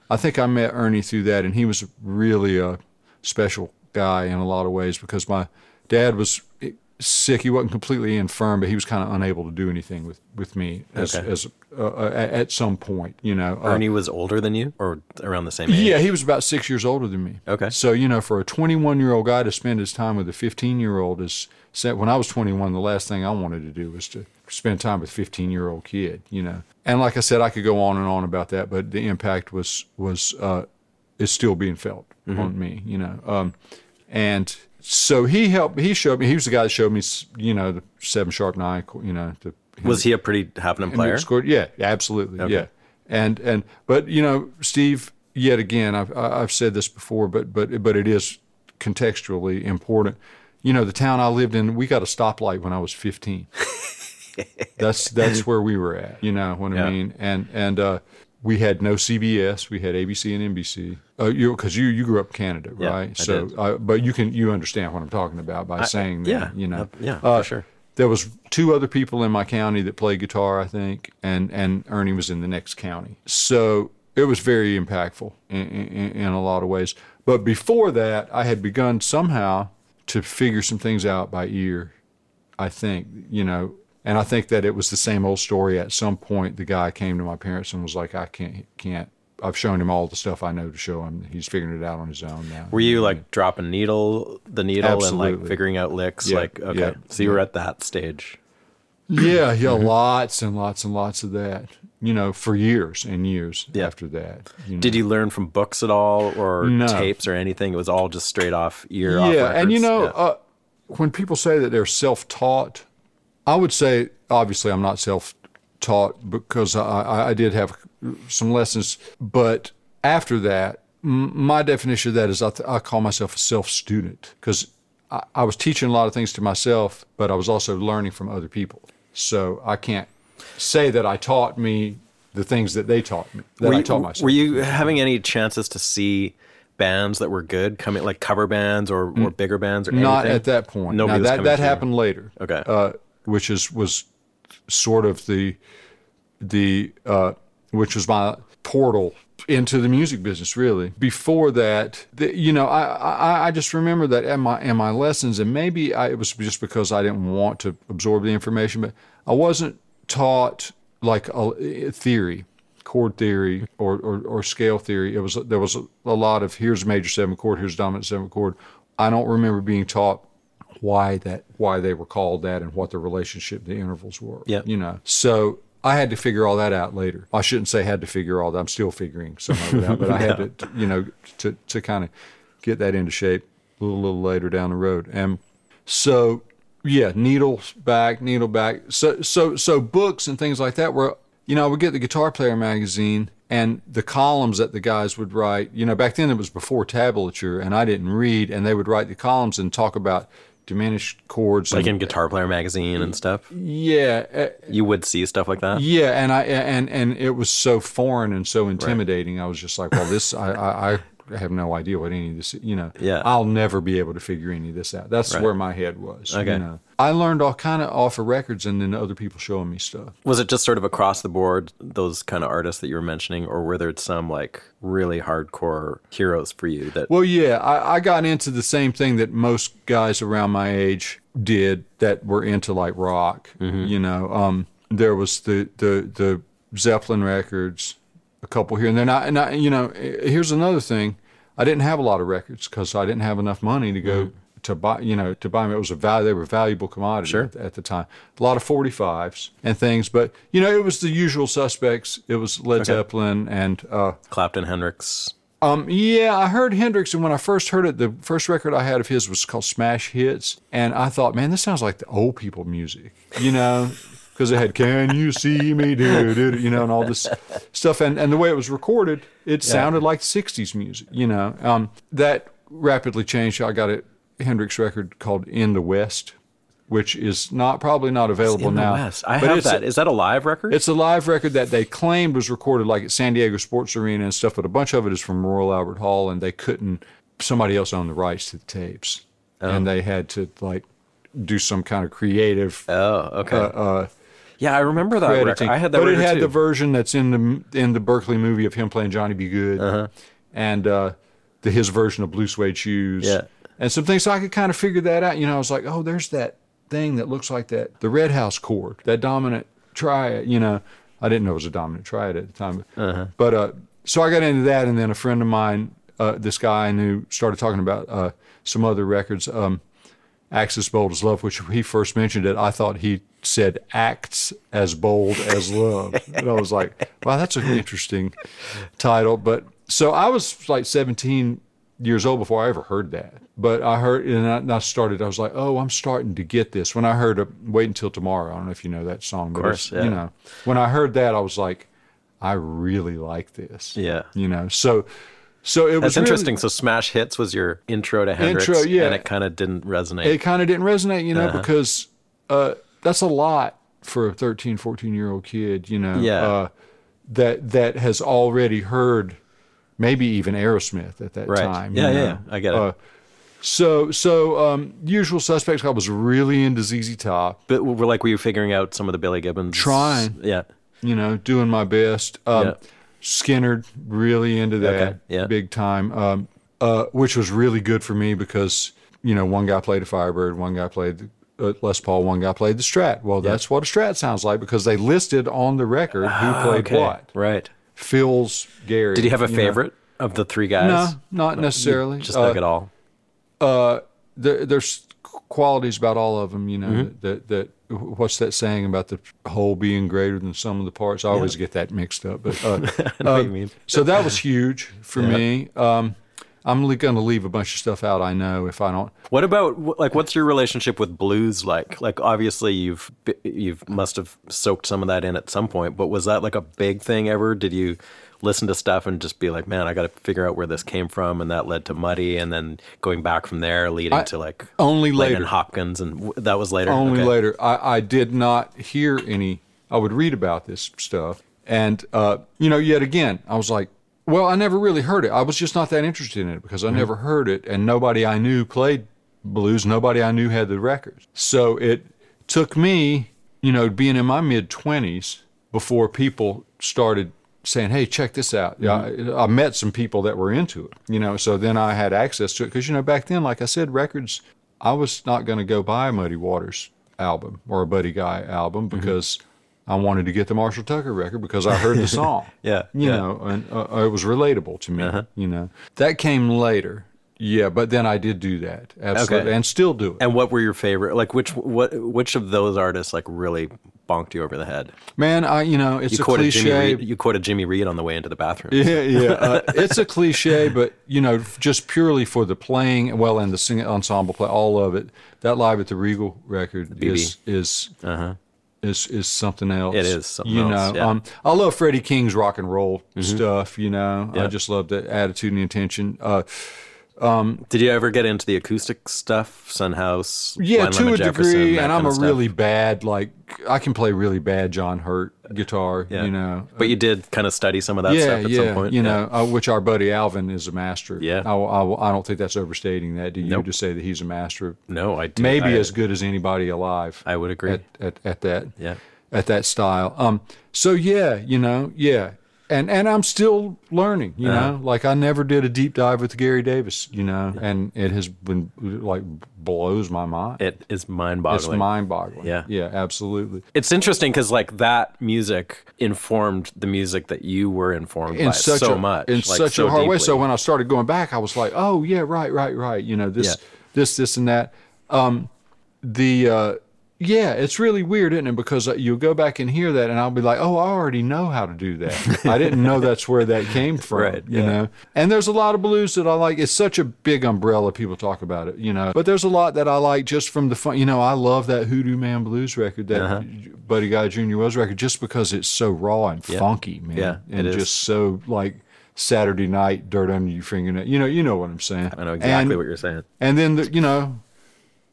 I think I met Ernie through that, and he was really a special guy in a lot of ways because my dad was sick. He wasn't completely infirm, but he was kind of unable to do anything with with me as, Okay. as uh, uh, at some point, you know. Uh, Ernie was older than you, or around the same age? yeah, he was about six years older than me. Okay. So you know, for a 21 year old guy to spend his time with a 15 year old is. When I was 21, the last thing I wanted to do was to spend time with a 15 year old kid. You know, and like I said, I could go on and on about that, but the impact was was uh, is still being felt on me. You know, um, and so he helped. He showed me. He was the guy that showed me. You know, the seven sharp nine. You know, the Was he a pretty happening player? Scored, yeah, absolutely, Okay. yeah. And and but you know, Steve. Yet again, I've I- I've said this before, but but but it is contextually important. You know, the town I lived in, we got a stoplight when I was 15. *laughs* that's that's where we were at. You know what Yeah. I mean? And and uh, we had no CBS. We had ABC and NBC. Uh, you because you you grew up in Canada, Yeah, right? I so, did. Uh, but you can you understand what I'm talking about by saying that. yeah, you know, uh, yeah, Uh, for sure. there was two other people in my county that played guitar, I think, and and Ernie was in the next county. So it was very impactful in, in, in a lot of ways. But before that, I had begun somehow to figure some things out by ear. I think you know, and I think that it was the same old story. At some point, the guy came to my parents and was like, "I can't, can't." I've shown him all the stuff I know to show him. He's figuring it out on his own now. Were you like dropping needle the needle and like figuring out licks? Yeah, like okay, yeah, so you were at that stage. Yeah, yeah, lots and lots and lots of that. You know, for years and years Yeah. after that. You know. Did you learn from books at all, or No. tapes, or anything? It was all just straight off ear. off Yeah, and you know, Yeah. uh, when people say that they're self-taught, I would say obviously I'm not self-taught because I, I, I did have some lessons, but after that, my definition of that is I, th- I call myself a self-student because I, I was teaching a lot of things to myself, but I was also learning from other people. So I can't say that I taught me the things that they taught me that were I you, taught myself. Were you having any chances to see bands that were good coming, like cover bands or, or bigger bands or Not anything? at that point. Was that that happened later. Okay. Uh, which is was sort of the the uh, which was my portal into the music business really. Before that the, you know I, I i just remember that in my in my lessons and maybe I, it was just because i didn't want to absorb the information but i wasn't taught like a eh, theory chord theory or, or, or scale theory. It was there was a, a lot of here's major seven chord here's dominant seven chord. I don't remember being taught why that why they were called that and what the relationship the intervals were Yep. you know. So I had to figure all that out later. I shouldn't say had to figure all that. I'm still figuring some of it out, but I had *laughs* to, you know, to, to kind of get that into shape a little, little later down the road. And so, yeah, needle back, needle back. So, so, so books and things like that were, you know, I would get the Guitar Player magazine and the columns that the guys would write. You know, back then it was before tablature, and I didn't read, and they would write the columns and talk about diminished chords. Like and, in Guitar Player magazine and stuff. yeah, uh, You would see stuff like that. yeah, and I and and it was so foreign and so intimidating. I was just like, well, this I, I I have no idea what any of this. You know, Yeah. I'll never be able to figure any of this out. That's Right. where my head was. Okay. You know, I learned all kind of off of records, and then other people showing me stuff. Was it just sort of across the board those kind of artists that you were mentioning, or were there some like really hardcore heroes for you that? Well, yeah, I, I got into the same thing that most guys around my age did that were into like rock. You know, um, there was the the the Zeppelin records, a couple here and there. And I, and I, you know, eh, here's another thing: I didn't have a lot of records because I didn't have enough money to go. To buy, you know, to buy them, it was a value. They were valuable commodity Sure. at, at the time. A lot of 45s and things, but you know, it was the usual suspects. It was Led Zeppelin and uh, Clapton, Hendrix. um, yeah, I heard Hendrix, and when I first heard it, the first record I had of his was called Smash Hits, and I thought, man, this sounds like the old people music, you know, because it had "Can you see me?" do," you know, and all this stuff, and and the way it was recorded, it sounded like '60s music, you know. Um, that rapidly changed. I got a Hendrix record called "In the West," which is not probably not available now. West. I but have it's a- that. Is that a live record? it's a live record that they claimed was recorded like at San Diego Sports Arena and stuff, but a bunch of it is from Royal Albert Hall, and they couldn't. Somebody else owned the rights to the tapes, and they had to like do some kind of creative oh, okay. uh, yeah, I remember that record. I had that but it had too. the version that's in the in the Berkeley movie of him playing Johnny B. Goode, and uh, the his version of Blue Suede Shoes, Yeah. and some things. So I could kind of figure that out. You know, I was like, oh, there's that thing that looks like that the Red House chord, that dominant triad. You know, I didn't know it was a dominant triad at the time, but, but uh, so I got into that, and then a friend of mine, uh, this guy I knew, started talking about uh, some other records. Um, as bold as love, which he first mentioned it, I thought he said acts as bold as love. and I was like, wow, that's an interesting title. But so I was like 17 years old before I ever heard that. But I heard, and I, and I started, I was like, oh, I'm starting to get this. When I heard uh, Wait Until Tomorrow, I don't know if you know that song, but course, yeah. you know, when I heard that, I was like, I really like this. Yeah. You know, so, so it was That's really- interesting. So Smash Hits was your intro to Hendrix, Intro, yeah. and it kind of didn't resonate. it kind of didn't resonate, you know, Uh-huh. because uh, that's a lot for a 13, 14 year old kid, you know, Yeah. uh, that that has already heard maybe even Aerosmith at that Right. time. Yeah, know. yeah. I get it. Uh, so, so um, Usual Suspects, I was really into ZZ Top, but were like, were you figuring out some of the Billy Gibbons? Trying. Yeah. you know, doing my best. Um, Yeah. Skynyrd, really into that, Okay, yeah. big time. Um, uh, which was really good for me because you know one guy played a Firebird, one guy played the uh, Les Paul, one guy played the Strat. Well, that's what a Strat sounds like because they listed on the record who played Ah, Okay. what. Right. Phil's Gary. Did he have a know. favorite of the three guys? No, not necessarily. Just Uh, dug it all. there, there's qualities about all of them, you know, Mm-hmm. that, that, what's that saying about the whole being greater than some of the parts? I always get that mixed up, but, *laughs* uh, I know what uh, you mean. so that was huge for me. Um, I'm going to leave a bunch of stuff out. I know if I don't. What about like what's your relationship with blues like? Like obviously you've you've must have soaked some of that in at some point, but was that like a big thing ever? Did you listen to stuff and just be like, "Man, I got to figure out where this came from," and that led to Muddy, and then going back from there, leading I- to like only Lennon later. Hopkins, and w- that was later. Only Okay. later. I, I did not hear any. I would read about this stuff, and uh, you know, yet again, I was like, well, I never really heard it. I was just not that interested in it because I Mm-hmm. never heard it, and nobody I knew played blues. Nobody I knew had the records. So it took me, you know, being in my mid twenties before people started saying, "Hey, check this out." Yeah, I, I met some people that were into it, you know. So then I had access to it because you know back then, like I said, records. I was not going to go buy a Muddy Waters album or a Buddy Guy album because I wanted to get the Marshall Tucker record because I heard the *laughs* song. Yeah, you yeah. know, and uh, it was relatable to me. You know, that came later. Yeah, but then I did do that absolutely, Okay. and still do it. And what were your favorite? Like which what which of those artists like really bonked you over the head? Man, I you know it's You a cliche. Reed. You quoted Jimmy Reed on the way into the bathroom. Yeah, yeah. Uh, it's a cliche, *laughs* but you know, just purely for the playing, well, and the singing ensemble play, all of it. That live at the Regal record BB. is is is is something else. It is something you else, know, yeah. Mm-hmm. um, I love Freddie King's rock and roll stuff. You know, I just love the attitude and the intention. Uh, Did you ever get into the acoustic stuff? Son House. yeah, Blind to Lemon a Jefferson, degree, that and I'm kind a of stuff? really bad like I can play really bad John Hurt guitar. Yeah. You know, But you did kind of study some of that yeah, stuff at yeah, some point. You know, uh, which our buddy Alvin is a master. Yeah. I, I, I don't think that's overstating that. Do you Nope. to say that he's a master? of No, I do. maybe I, as good as anybody alive. I would agree. at, at, at that. Yeah. At that style. Um. So yeah, you know, yeah, and and I'm still learning. You Uh-huh. know, like I never did a deep dive with Gary Davis. You know, and it has been like blows my mind. it is mind-boggling. It's mind-boggling. Yeah. Yeah. Absolutely. It's interesting because like that music informed the music that you were informed in by such so a, much, in like, such so a hard way. So when I started going back, I was like, oh yeah, right, right, right. You know this, Yeah. this, this, and that. Um, the uh, yeah, it's really weird, isn't it? Because uh, you'll go back and hear that, and I'll be like, oh, I already know how to do that. I didn't know that's where that came *laughs* from. Right, You know. And there's a lot of blues that I like. It's such a big umbrella. People talk about it. You know. But there's a lot that I like just from the fun. You know, I love that Hoodoo Man Blues record, that Uh-huh. Buddy Guy Jr. was record, just because it's so raw and funky, man. Yeah, and is. just so like Saturday night, dirt under your fingernail. You know, you know what I'm saying. I know exactly and, what you're saying. And then the, you know,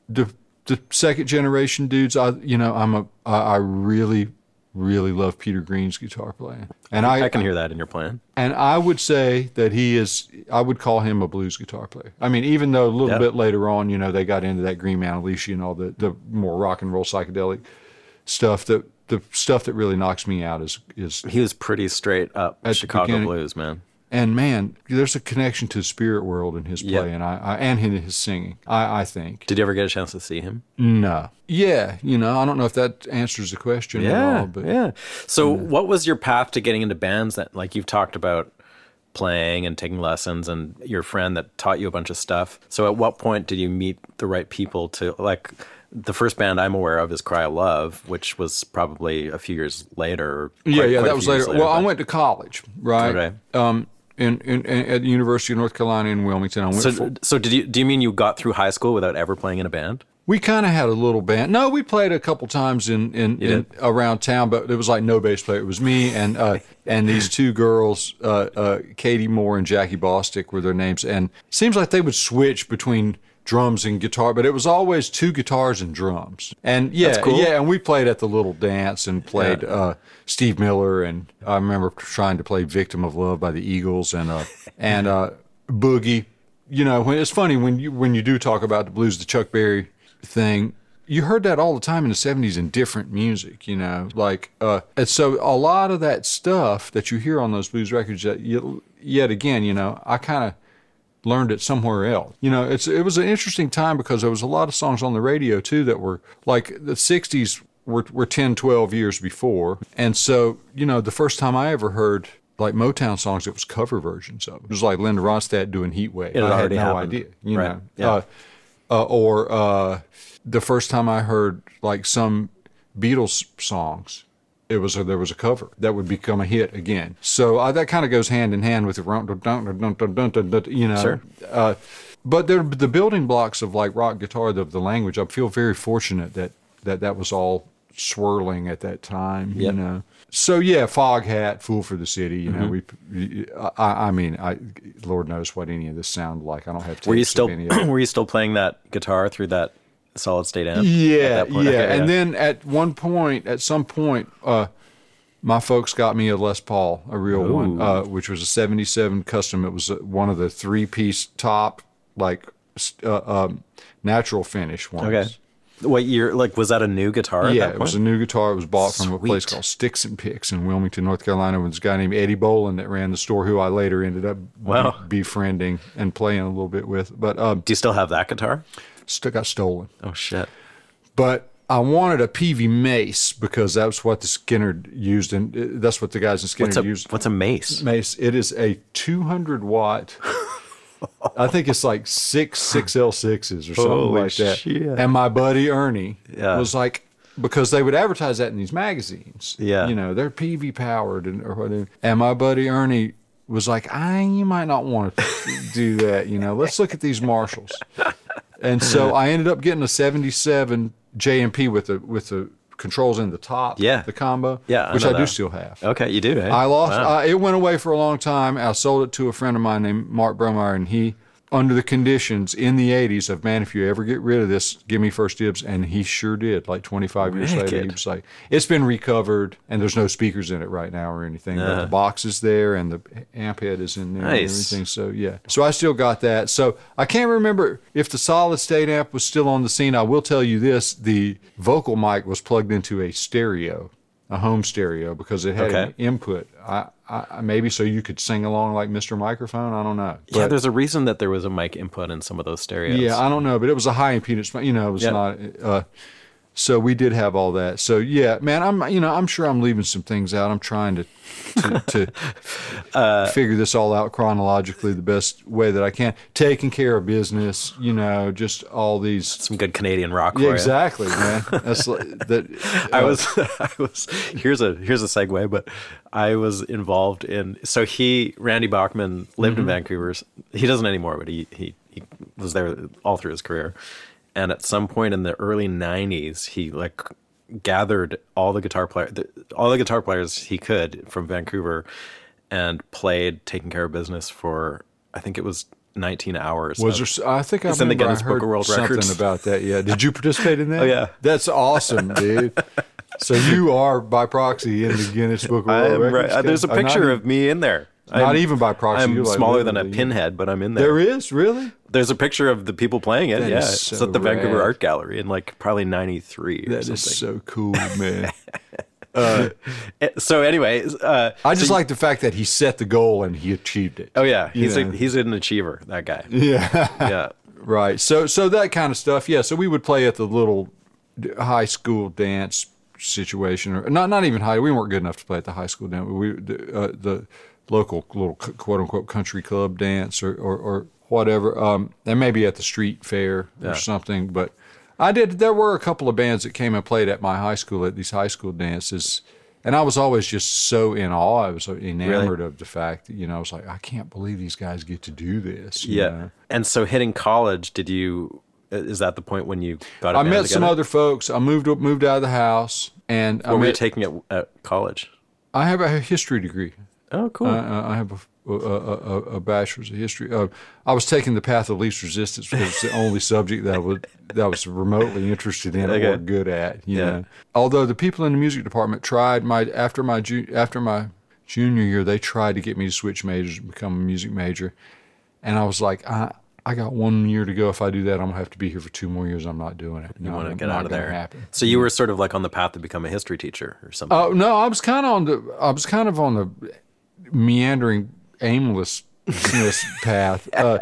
the the second generation dudes. I you know I'm a I, I really really love Peter Green's guitar playing, and I, I can hear that in your playing. and I would say that he is. I would call him a blues guitar player. I mean, even though a little Yeah. bit later on, you know, they got into that Green Manalishi and all the the more rock and roll psychedelic stuff. that the stuff that really knocks me out is is He was pretty straight up Chicago blues, man. And man, there's a connection to the spirit world in his play, Yeah. and I, I and in his singing. I, I think Did you ever get a chance to see him? no, yeah, you know, I don't know if that answers the question at all, but yeah. So, what was your path to getting into bands? That like you've talked about playing and taking lessons, and your friend that taught you a bunch of stuff. So, at what point did you meet the right people to like? The first band I'm aware of is Cry of Love, which was probably a few years later. or yeah, yeah, that was years later. Well, I went to college, right? Okay. Um, in, in, in at the University of North Carolina in Wilmington. I went. So, for, so did you? Do you mean you got through high school without ever playing in a band? we kind of had a little band. No, we played a couple times in, in, in around town, but it was like no bass player. It was me and uh, *laughs* and these two girls, uh, uh, Katie Moore and Jackie Bostick were their names. And seems like they would switch between drums and guitar, but it was always two guitars and drums. And yeah, cool. yeah, and we played at the little dance and played Yeah. uh, Steve Miller, and I remember trying to play "Victim of Love" by the Eagles and uh, *laughs* and uh, Boogie. You know, when it's funny when you when you do talk about the blues, the Chuck Berry thing. You heard that all the time in the '70s in different music, you know, like, uh, and so a lot of that stuff that you hear on those blues records, that you, yet again, you know, I kind of learned it somewhere else. You know, it's it was an interesting time because there was a lot of songs on the radio too that were like the 60s were were 10, 12 years before. And so, you know, the first time I ever heard like Motown songs, it was cover versions of. It was like Linda Ronstadt doing Heat Wave. It I had no happened. idea, you Right. know. Yeah. Uh, uh, or uh, the first time I heard like some Beatles songs, it was a, there was a cover that would become a hit again. So uh, that kind of goes hand in hand with the you know. Sure. Uh, but they're the building blocks of like rock guitar, the, the language. I feel very fortunate that that that was all swirling at that time. You know. So yeah, Foghat, Fool for the City. You know, we. I, I mean, I Lord knows what any of this sounded like. I don't have. Were you of still any of *clears throat* it. were you still playing that guitar through that solid state amp? Yeah, at that point? yeah. Okay, and then at one point, at some point, uh, my folks got me a Les Paul, a real one, uh, which was a '77 custom. It was uh, one of the three-piece top, like uh, um, natural finish ones. Okay. What year? Like, was that a new guitar? at Yeah, it was a new guitar. It was bought from a place called Sticks and Picks in Wilmington, North Carolina. With this guy named Eddie Bolin that ran the store, who I later ended up Wow. befriending and playing a little bit with. But um, Do you still have that guitar? Still got stolen. Oh shit! But I wanted a Peavey Mace because that's what the Skynyrd used, and uh, that's what the guys in Skynyrd What's a used. what's a mace? Mace. It is a 200 watt. *laughs* I think it's like six six L sixes or something Holy like that. shit. And my buddy Ernie Yeah. was like, because they would advertise that in these magazines. Yeah. you know they're PV powered and or whatever. And my buddy Ernie was like, I you might not want to *laughs* do that. You know, let's look at these Marshalls. And so I ended up getting a 77 JMP with the with the controls in the top. Yeah. the combo. Yeah, I which I do that. still have. Okay, you do. Eh? I lost. Wow. Uh, it went away for a long time. I sold it to a friend of mine named Mark Bromeyer, and he, under the conditions in the '80s of man, if you ever get rid of this, give me first dibs, and he sure did. Like 25 years later, he was like, "It's been recovered, and there's no speakers in it right now or anything. But the box is there, and the amp head is in there, and everything. So yeah, so I still got that. So I can't remember if the solid state amp was still on the scene. I will tell you this: the vocal mic was plugged into a stereo a home stereo because it had Okay. an input. I, I maybe so you could sing along like Mr. Microphone. I don't know. yeah, there's a reason that there was a mic input in some of those stereos. yeah, I don't know, but it was a high impedance. You know, it was Yeah. not. Uh, so we did have all that. So yeah, man, I'm you know I'm sure I'm leaving some things out. I'm trying to to, to *laughs* Uh, figure this all out chronologically the best way that I can. Taking care of business, you know, just all these. some good Canadian rock. Yeah, exactly, man. That's like, *laughs* that. I uh, was *laughs* I was here's a here's a segue, but I was involved in so he Randy Bachman lived Mm-hmm. in Vancouver. He doesn't anymore, but he, he he was there all through his career. And at some point in the early '90s, he like gathered all the guitar player all the guitar players he could from Vancouver, and played "Taking Care of Business" for I think it was 19 hours. Was of- there? I think I It's in the remember I Guinness Book heard of World something Records. *laughs* about that. Yeah. Did you participate in that? *laughs* Oh, yeah. That's awesome, dude. so you are by proxy in the Guinness Book of World Records. right. uh, There's a Uh, picture of me in there. Not I'm- even by proxy, I'm like smaller than a pinhead, but I'm in there. There is really. There's a picture of the people playing it. That yeah, is it's at the Vancouver. Art Gallery in like probably '93 or That something. is so cool, man. *laughs* Eh, so, anyway, uh, I just so- like the fact that he set the goal and he achieved it. Oh yeah, he's a, he's an achiever. That guy. *laughs* Yeah. Yeah. Right. So so that kind of stuff. Yeah. So we would play at the little high school dance situation, or not not even high. We weren't good enough to play at the high school dance. We the, uh, the local little quote unquote country club dance or or, or whatever. Um, and maybe at the street fair Yeah. or something. But I did. There were a couple of bands that came and played at my high school at these high school dances. And I was always just so in awe. I was so enamored of the fact that, you know, I was like, I can't believe these guys get to do this. Yeah. know? And so, hitting college, did you? Uh, is that the point when you got? a I met some other folks. I moved moved out of the house, and I What were you taking at, at college? I have a history degree. Oh, cool. I, I have a, a, a, a bachelor's of history. Uh, I was taking the path of least resistance because it's the only subject that I was that I was remotely interested in Okay. or good at. You Yeah. know, although the people in the music department tried my after my ju- after my junior year, they tried to get me to switch majors and become a music major, and I was like, I. I got one year to go. If I do that, I'm gonna have to be here for two more years. I'm not doing it. you No, want to get out of there. Happen. So you were sort of like on the path to become a history teacher or something. Oh no, I was kind of on the I was kind of on the meandering aimlessness *laughs* path. Uh,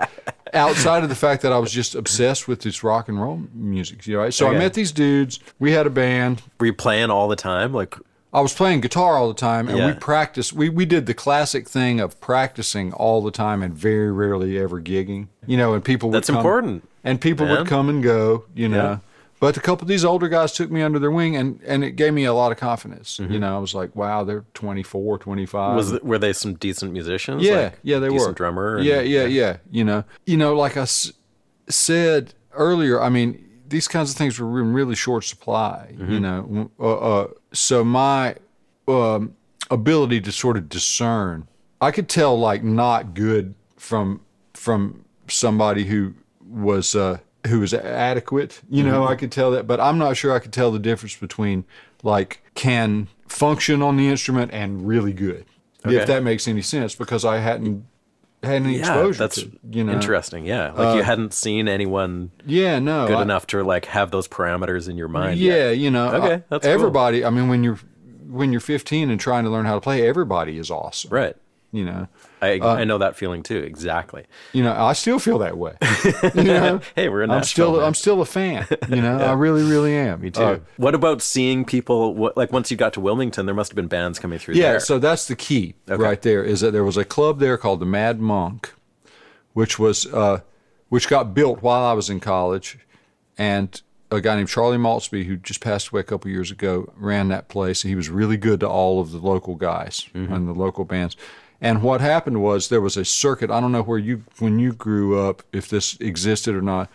outside of the fact that I was just obsessed with this rock and roll music, you know? So I met these dudes. We had a band. were you playing all the time? Like, I was playing guitar all the time, and we practiced. We we did the classic thing of practicing all the time and very rarely ever gigging. You know, and people would That's come- important, and people man. would come and go. You know. Yeah. But a couple of these older guys took me under their wing, and, and it gave me a lot of confidence. Mm-hmm. You know, I was like, wow, they're 24, 25. was were they some decent musicians? Yeah, Like, yeah, they decent were. drummer. and- yeah, yeah, yeah. You know, you know, like I s- said earlier. I mean, these kinds of things were in really short supply. Mm-hmm. You know, uh, uh, so my um, ability to sort of discern, I could tell like not good from from somebody who was uh, who was adequate. You know, Mm-hmm. I could tell that, but I'm not sure I could tell the difference between like can function on the instrument and really good. Okay. If that makes any sense, because I hadn't had any yeah, exposure that's to. You know, interesting. Yeah, like you hadn't seen anyone Yeah, no, good I- enough to like have those parameters in your mind. Yeah, yet. you know, Okay, uh, that's cool. everybody. I mean, when you're when you're 15 and trying to learn how to play, everybody is awesome. right. You know, I Uh, I know that feeling too. Exactly. you know, I still feel that way. You *laughs* know, Hey, we're in I'm still man. I'm still a fan. You know, *laughs* I really really am. Me too. Uh, what about seeing people? What, like once you got to Wilmington, there must have been bands coming through yeah, there. so that's the key Okay. right there. Is that there was a club there called the Mad Monk, which was uh, which got built while I was in college, and a guy named Charlie Maltsby, who just passed away a couple years ago, ran that place. He was really good to all of the local guys and the local bands. And what happened was there was a circuit. I don't know where you when you grew up if this existed or not,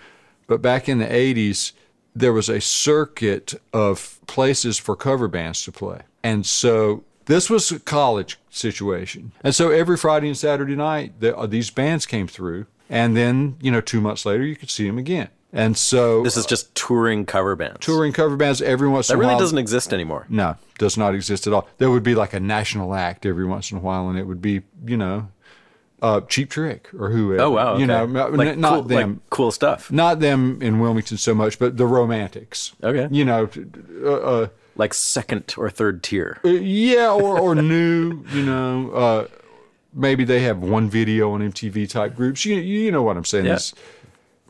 but back in the '80s there was a circuit of places for cover bands to play. And so this was a college situation. And so every Friday and Saturday night, the, these bands came through. And then, you know, two months later, you could see them again. And so this is just touring cover bands. touring cover bands every once that in a really while. doesn't exist anymore. No, does not exist at all. There would be like a national act every once in a while, and it would be, you know, uh, Cheap Trick or whoever. Oh wow. okay. You know, like not cool, them. like cool stuff. not them in Wilmington so much, but the Romantics. Okay. You know, uh, uh, Like second or third tier. uh, yeah, or, or new, you know, uh, maybe they have one video on MTV type groups. You, you know what I'm saying? Yeah. These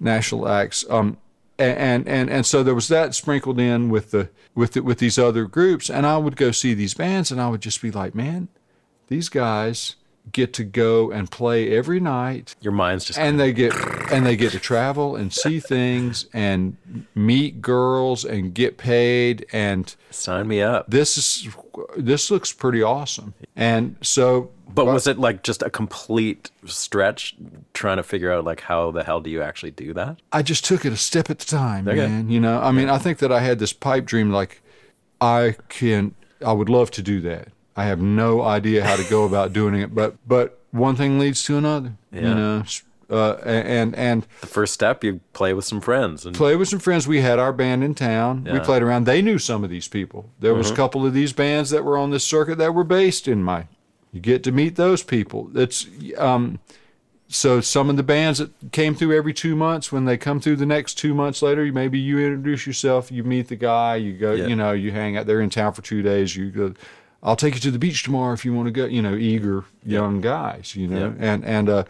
national acts. Um, and, and, and so there was that sprinkled in with the, with the, with these other groups. And I would go see these bands and I would just be like, man, these guys get to go and play every night Your mind's just and they get and they get to travel and see things and meet girls and get paid and sign me up. this is this looks pretty awesome and so But was it like just a complete stretch trying to figure out like how the hell do you actually do that? i just took it a step at a time Okay. man you know i mean i think that i had this pipe dream like i can i would love to do that i have no idea how to go *laughs* about doing it but but one thing leads to another you know uh, and and The first step, you play with some friends and play with some friends. We had our band in town. We played around. They knew some of these people. There was a couple of these bands that were on this circuit that were based in my. You get to meet those people. It's um, so some of the bands that came through every two months. When they come through the next two months later, maybe you introduce yourself. You meet the guy. You go. Yeah. You know. You hang out. They're in town for two days. You go. I'll take you to the beach tomorrow if you want to go. You know, eager young guys. You know, Yeah. and and uh,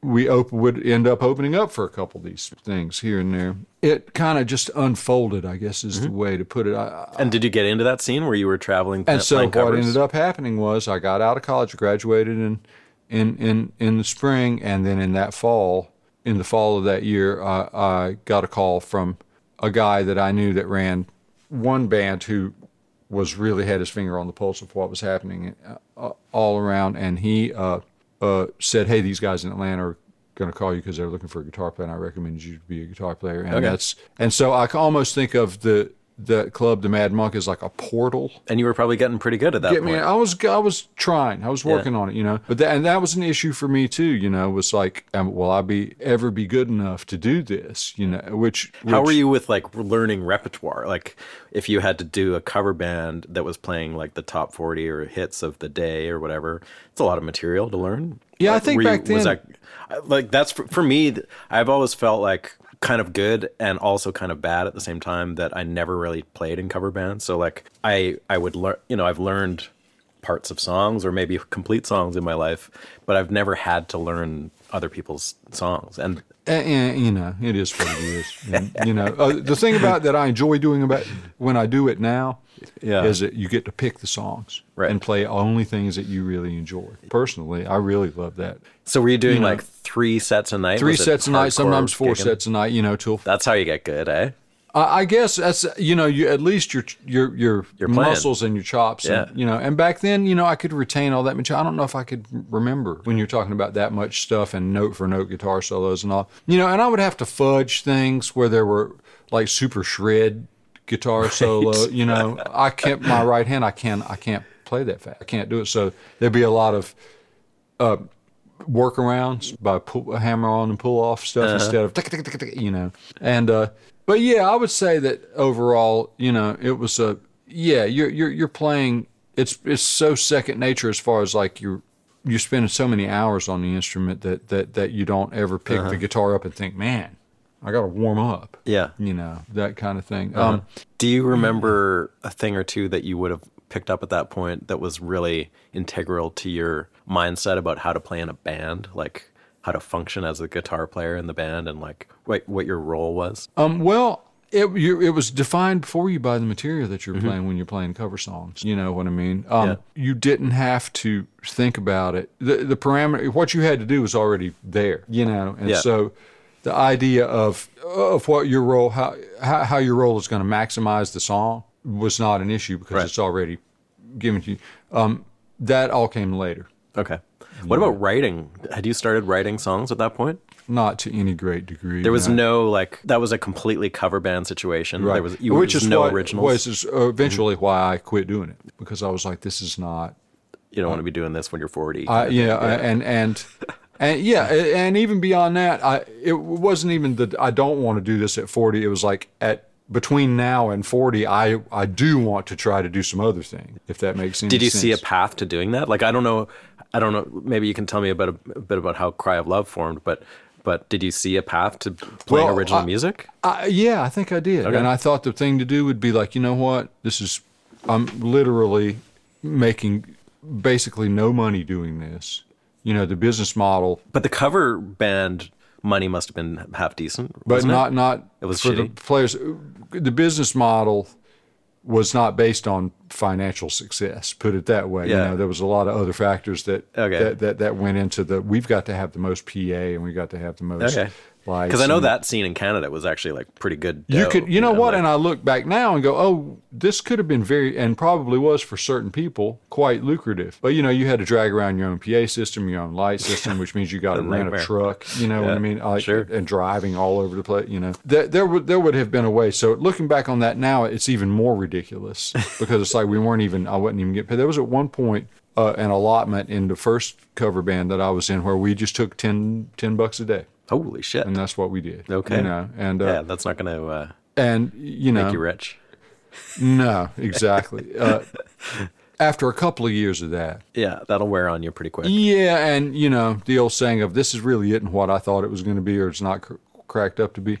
we op- would end up opening up for a couple of these things here and there. It kind of just unfolded, I guess, is Mm-hmm. the way to put it. I, I- and did you get into that scene where you were traveling and so what covers? ended up happening was I got out of college, graduated in in in in the spring, and then in that fall, in the fall of that year, I, I got a call from a guy that I knew that ran one band who was really had his finger on the pulse of what was happening uh, all around, and he uh, uh, said, "Hey, these guys in Atlanta are going to call you because they're looking for a guitar player, and I recommended you to be a guitar player." And Okay. that's and so I can almost think of the the club, the Mad Monk, is like a portal and you were probably getting pretty good at that get point. me. I was I was trying. I was working on it, you know. But that, and that was an issue for me too, you know. Was like, um, will I be ever be good enough to do this, you know? Which, How were you with like learning repertoire? Like if you had to do a cover band that was playing like the top 40 or hits of the day or whatever, it's a lot of material to learn. Yeah, I think you- back was then- that, like that's for, for me, I've always felt like kind of good and also kind of bad at the same time that I never really played in cover bands. So like I I would learn, you know, I've learned parts of songs or maybe complete songs in my life, but I've never had to learn other people's songs. And And, and, you know, it is what it is. And, you know, uh, the thing about that I enjoy doing about when I do it now Yeah. is that you get to pick the songs Right. and play only things that you really enjoy. Personally, I really love that. so were you doing You know, like three sets a night? Three sets a night, sometimes four gigging? sets a night. You know, till That's how you get good, eh? I guess that's you know you at least your your your You're muscles and your chops Yeah. and you know and back then you know I could retain all that material. I don't know if I could remember when you're talking about that much stuff and note for note guitar solos and all. You know, and I would have to fudge things where there were like super shred guitar solo. You know, I kept my right hand. I can I can't play that fast. I can't do it. So there'd be a lot of uh, workarounds by pull, hammer on and pull off stuff instead of you know. And uh, but yeah, I would say that overall, you know, it was a yeah. You're you're you're playing. It's it's so second nature as far as like your you're spending so many hours on the instrument that that that you don't ever pick the guitar up and think, man, I got to warm up. Yeah. you know that kind of thing. Uh-huh. Um, Do you *clears throat* remember a thing or two that you would have picked up at that point that was really integral to your mindset about how to play in a band, like how to function as a guitar player in the band, and like what what your role was? Um, well, it you, it was defined for you by the material that you're Mm-hmm. playing when you're playing cover songs. You know what I mean? Um, Yeah. You didn't have to think about it. The the parameter, what you had to do was already there. You know, and Yeah. so the idea of of what your role, how how, how your role is going to maximize the song was not an issue because Right. it's already given to you. Um, that all came later, Okay. What about writing? Had you started writing songs at that point? not to any great degree. There was know. no like that was a completely cover band situation. Right. There was you Which there was is no what, originals. Mm-hmm. Was is eventually why I quit doing it because I was like, this is not. you don't want to be doing this when you're 40. I, kind of yeah, and and and yeah, and even beyond that, I it wasn't even that I don't want to do this at forty. It was like at between now and forty, I I do want to try to do some other thing. If that makes any Did you sense. see a path to doing that? Like I don't know, I don't know. Maybe you can tell me about a, a bit about how Cry of Love formed, but but did you see a path to playing Well, original I- music? I, yeah, I think I did. Okay. And I thought the thing to do would be like, you know what? This is, I'm literally making basically no money doing this. You know, the business model, But the cover band money must have been half decent, but wasn't it? not not It was for the players. The business model was not based on financial success. Put it that way. Yeah. You know, there was a lot of other factors that Okay. that, that that went into the. We've got to have the most PA, and we got to have the most. Okay. Because I know that scene in Canada was actually like pretty good. You could, you know what? like- and I look back now and go, oh, this could have been very, and probably was for certain people, quite lucrative. But you know, you had to drag around your own PA system, your own light system, which means you got to *laughs* rent nightmare. a truck. You know what I mean? Like, sure. And driving all over the place. You know, there, there would there would have been a way. So looking back on that now, it's even more ridiculous *laughs* because it's like we weren't even. I wasn't even getting paid. There was at one point. Uh, an allotment in the first cover band that I was in where we just took 10, 10 bucks a day. Holy shit. And that's what we did. Okay. You know, and, uh, yeah, that's not going to uh, and, you know, make you rich. no, exactly. *laughs* Uh, after a couple of years of that, Yeah, that'll wear on you pretty quick. yeah, and you know the old saying of "this is really it and what I thought it was going to be, or it's not cr- cracked up to be."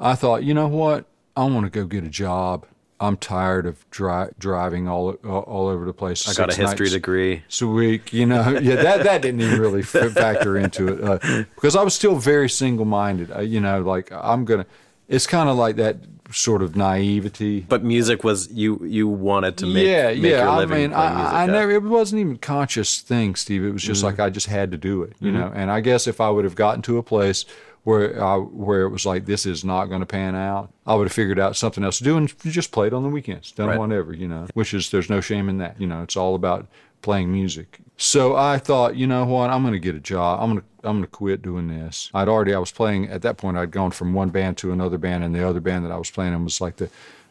I thought, you know what, I want to go get a job. I'm tired of dri- driving all, all all over the place. I got a history degree. a week. You know, *laughs* yeah, that that didn't even really factor into it uh, because I was still very single minded. Uh, you know, like I'm gonna. It's kind of like that sort of naivety. But music was you you wanted to make yeah, make yeah. I mean, I. I never. It wasn't even conscious thing, Steve. It was just like I just had to do it, you know. And I guess if I would have gotten to a place where I, where it was like this is not going to pan out, I would have figured out something else to do and just played on the weekends, done Right. whatever, you know. Which is there's no shame in that, you know. It's all about playing music. So I thought, you know what, I'm going to get a job. I'm going to I'm going to quit doing this. I'd already I was playing at that point. I'd gone from one band to another band, and the other band that I was playing in was like the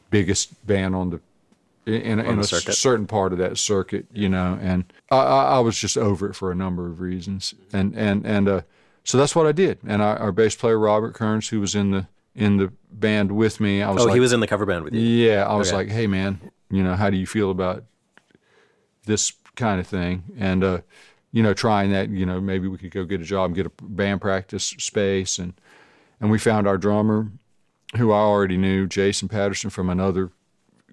biggest band on the in, in a circuit. certain part of that circuit, you know, and I, I, I was just over it for a number of reasons, and and and uh, so that's what I did. And our, our bass player Robert Kearns, who was in the in the band with me, I was Oh, like, he was in the cover band with you. yeah, I was Okay. like, hey man, you know, how do you feel about this kind of thing? And uh, you know, trying that, you know, maybe we could go get a job and get a band practice space, and and we found our drummer, who I already knew, Jason Patterson from another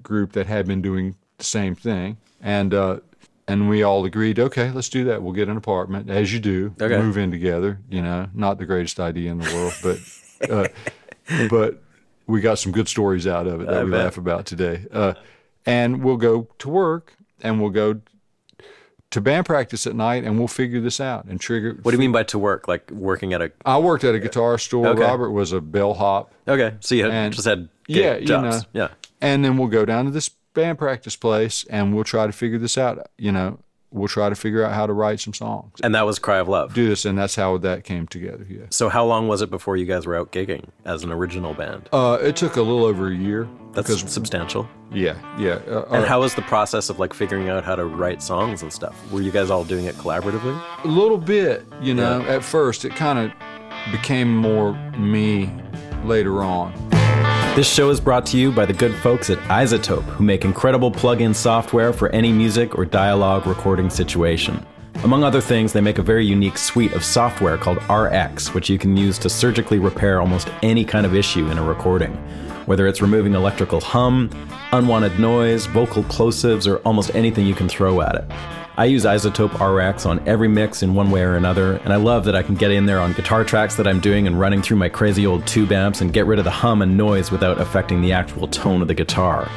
group that had been doing the same thing, and uh, and we all agreed, okay, let's do that. We'll get an apartment, as you do, Okay. move in together. You know, not the greatest idea in the world, but uh, *laughs* but we got some good stories out of it that I we bet. laugh about today. Uh, and we'll go to work, and we'll go to band practice at night, and we'll figure this out and trigger. What do you mean by to work? Like working at a I worked at a guitar store. Okay. Robert was a bellhop. okay, so you had, And- just had Yeah, gig you jobs. know. yeah. and then we'll go down to this band practice place and we'll try to figure this out you know we'll try to figure out how to write some songs And that was Cry of Love. do this and that's how that came together yeah So how long was it before you guys were out gigging as an original band? uh, it took a little over a year That's because substantial. yeah yeah uh, And uh, how was the process of like figuring out how to write songs and stuff? Were you guys all doing it collaboratively? a little bit you know at first it kind of became more me later on This show is brought to you by the good folks at iZotope, who make incredible plug in software for any music or dialogue recording situation. Among other things, they make a very unique suite of software called RX, which you can use to surgically repair almost any kind of issue in a recording. Whether it's removing electrical hum, unwanted noise, vocal plosives, or almost anything you can throw at it. I use iZotope RX on every mix in one way or another, and I love that I can get in there on guitar tracks that I'm doing and running through my crazy old tube amps and get rid of the hum and noise without affecting the actual tone of the guitar.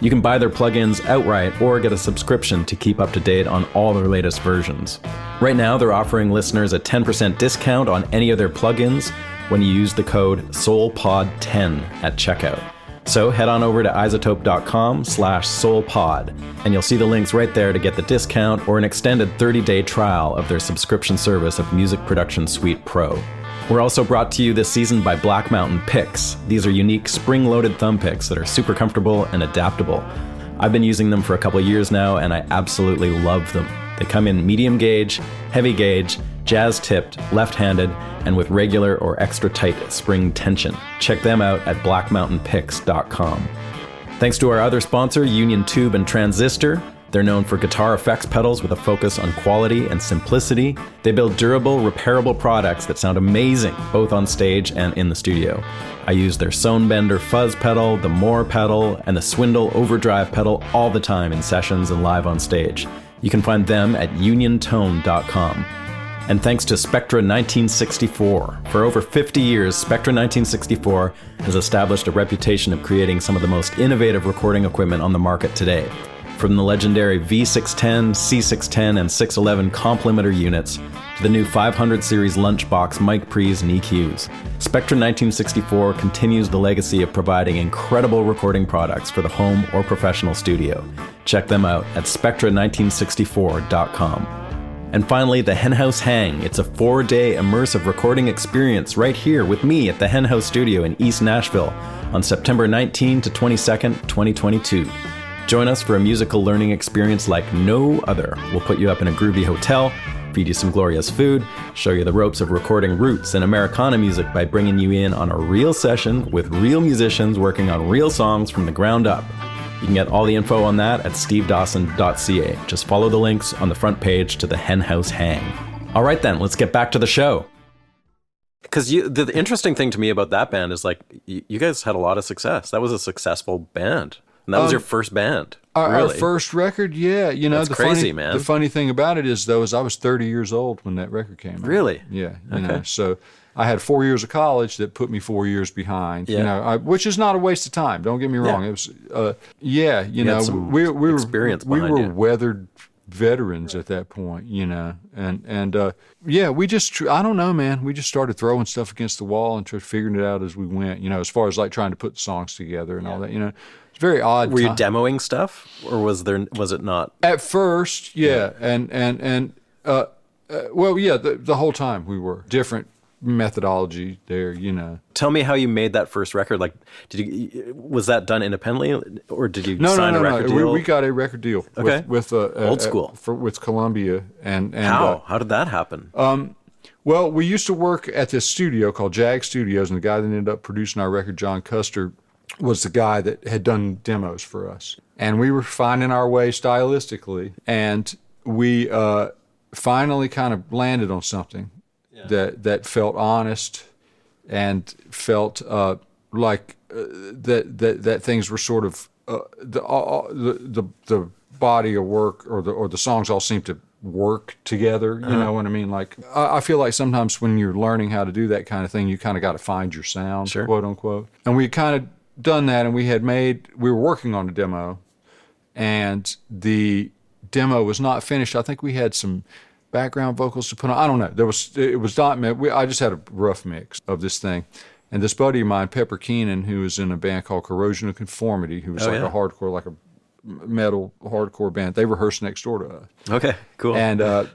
You can buy their plugins outright or get a subscription to keep up to date on all their latest versions. Right now, they're offering listeners a 10% discount on any of their plugins when you use the code SOULPOD10 at checkout. So head on over to izotope.com slash soulpod, and you'll see the links right there to get the discount or an extended 30-day trial of their subscription service of Music Production Suite Pro. We're also brought to you this season by Black Mountain Picks. These are unique spring-loaded thumb picks that are super comfortable and adaptable. I've been using them for a couple years now, and I absolutely love them. They come in medium gauge, heavy gauge, jazz tipped, left handed, and with regular or extra tight spring tension. Check them out at blackmountainpicks.com. Thanks to our other sponsor, Union Tube and Transistor. They're known for guitar effects pedals with a focus on quality and simplicity. They build durable, repairable products that sound amazing both on stage and in the studio. I use their Sonebender fuzz pedal, the Moore pedal, and the Swindle overdrive pedal all the time in sessions and live on stage. You can find them at uniontone.com. And thanks to Spectra 1964. For over 50 years, Spectra 1964 has established a reputation of creating some of the most innovative recording equipment on the market today. From the legendary V610, C610, and 611 complementor units to the new 500 series Lunchbox mic pre's and EQs, Spectra 1964 continues the legacy of providing incredible recording products for the home or professional studio. Check them out at spectra1964.com. And finally, the Henhouse Hang. It's a four day immersive recording experience right here with me at the Henhouse Studio in East Nashville on September 19 to 22nd, 2022. Join us for a musical learning experience like no other. We'll put you up in a groovy hotel, feed you some glorious food, show you the ropes of recording roots and Americana music by bringing you in on a real session with real musicians working on real songs from the ground up. You can get all the info on that at stevedawson.ca. Just follow the links on the front page to the Henhouse Hang. All right, then, let's get back to the show. Because the, the interesting thing to me about that band is like you, you guys had a lot of success. That was a successful band, and that was your first band. Our, our first record, yeah, you know That's the crazy, funny, man. The funny thing about it is though, is I was 30 years old when that record came out. Really? Yeah. You know, so I had four years of college that put me four years behind. Yeah. You know, I, which is not a waste of time. Don't get me wrong. Yeah. It was, uh, yeah, you, had know, we we were we were you. weathered veterans at that point. You know, and and uh, yeah, we just tr- I don't know, man. We just started throwing stuff against the wall and tried figuring it out as we went. You know, as far as like trying to put songs together and all that. You know, very odd. Were you demoing stuff, or was there was it not? At first, yeah, and and and uh, uh, well, yeah, the the whole time we were different methodology there, you know. Tell me how you made that first record. Like, did you was that done independently, or did you No, sign no, a no, record no. We, deal? we got a record deal Okay. with, with uh, uh, Old uh, school. for, with Columbia and and how uh, how did that happen? Well, we used to work at this studio called Jag Studios, and the guy that ended up producing our record, John Custer, was the guy that had done demos for us. And we were finding our way stylistically, and we uh, finally kind of landed on something that that felt honest and felt uh, like uh, that that that things were sort of uh, the, all, the the the body of work or the or the songs all seem to work together. You know what I mean? Like I, I feel like sometimes when you're learning how to do that kind of thing, you kind of got to find your sound, Sure. quote unquote. And we kind of done that, and we had made we were working on a demo, and the demo was not finished. I think we had some background vocals to put on. I don't know. There was it was not. We, I just had a rough mix of this thing. And this buddy of mine, Pepper Keenan, who was in a band called Corrosion of Conformity, who was Oh, like yeah. a hardcore, like a metal hardcore band. They rehearsed next door to us, okay, cool. and uh,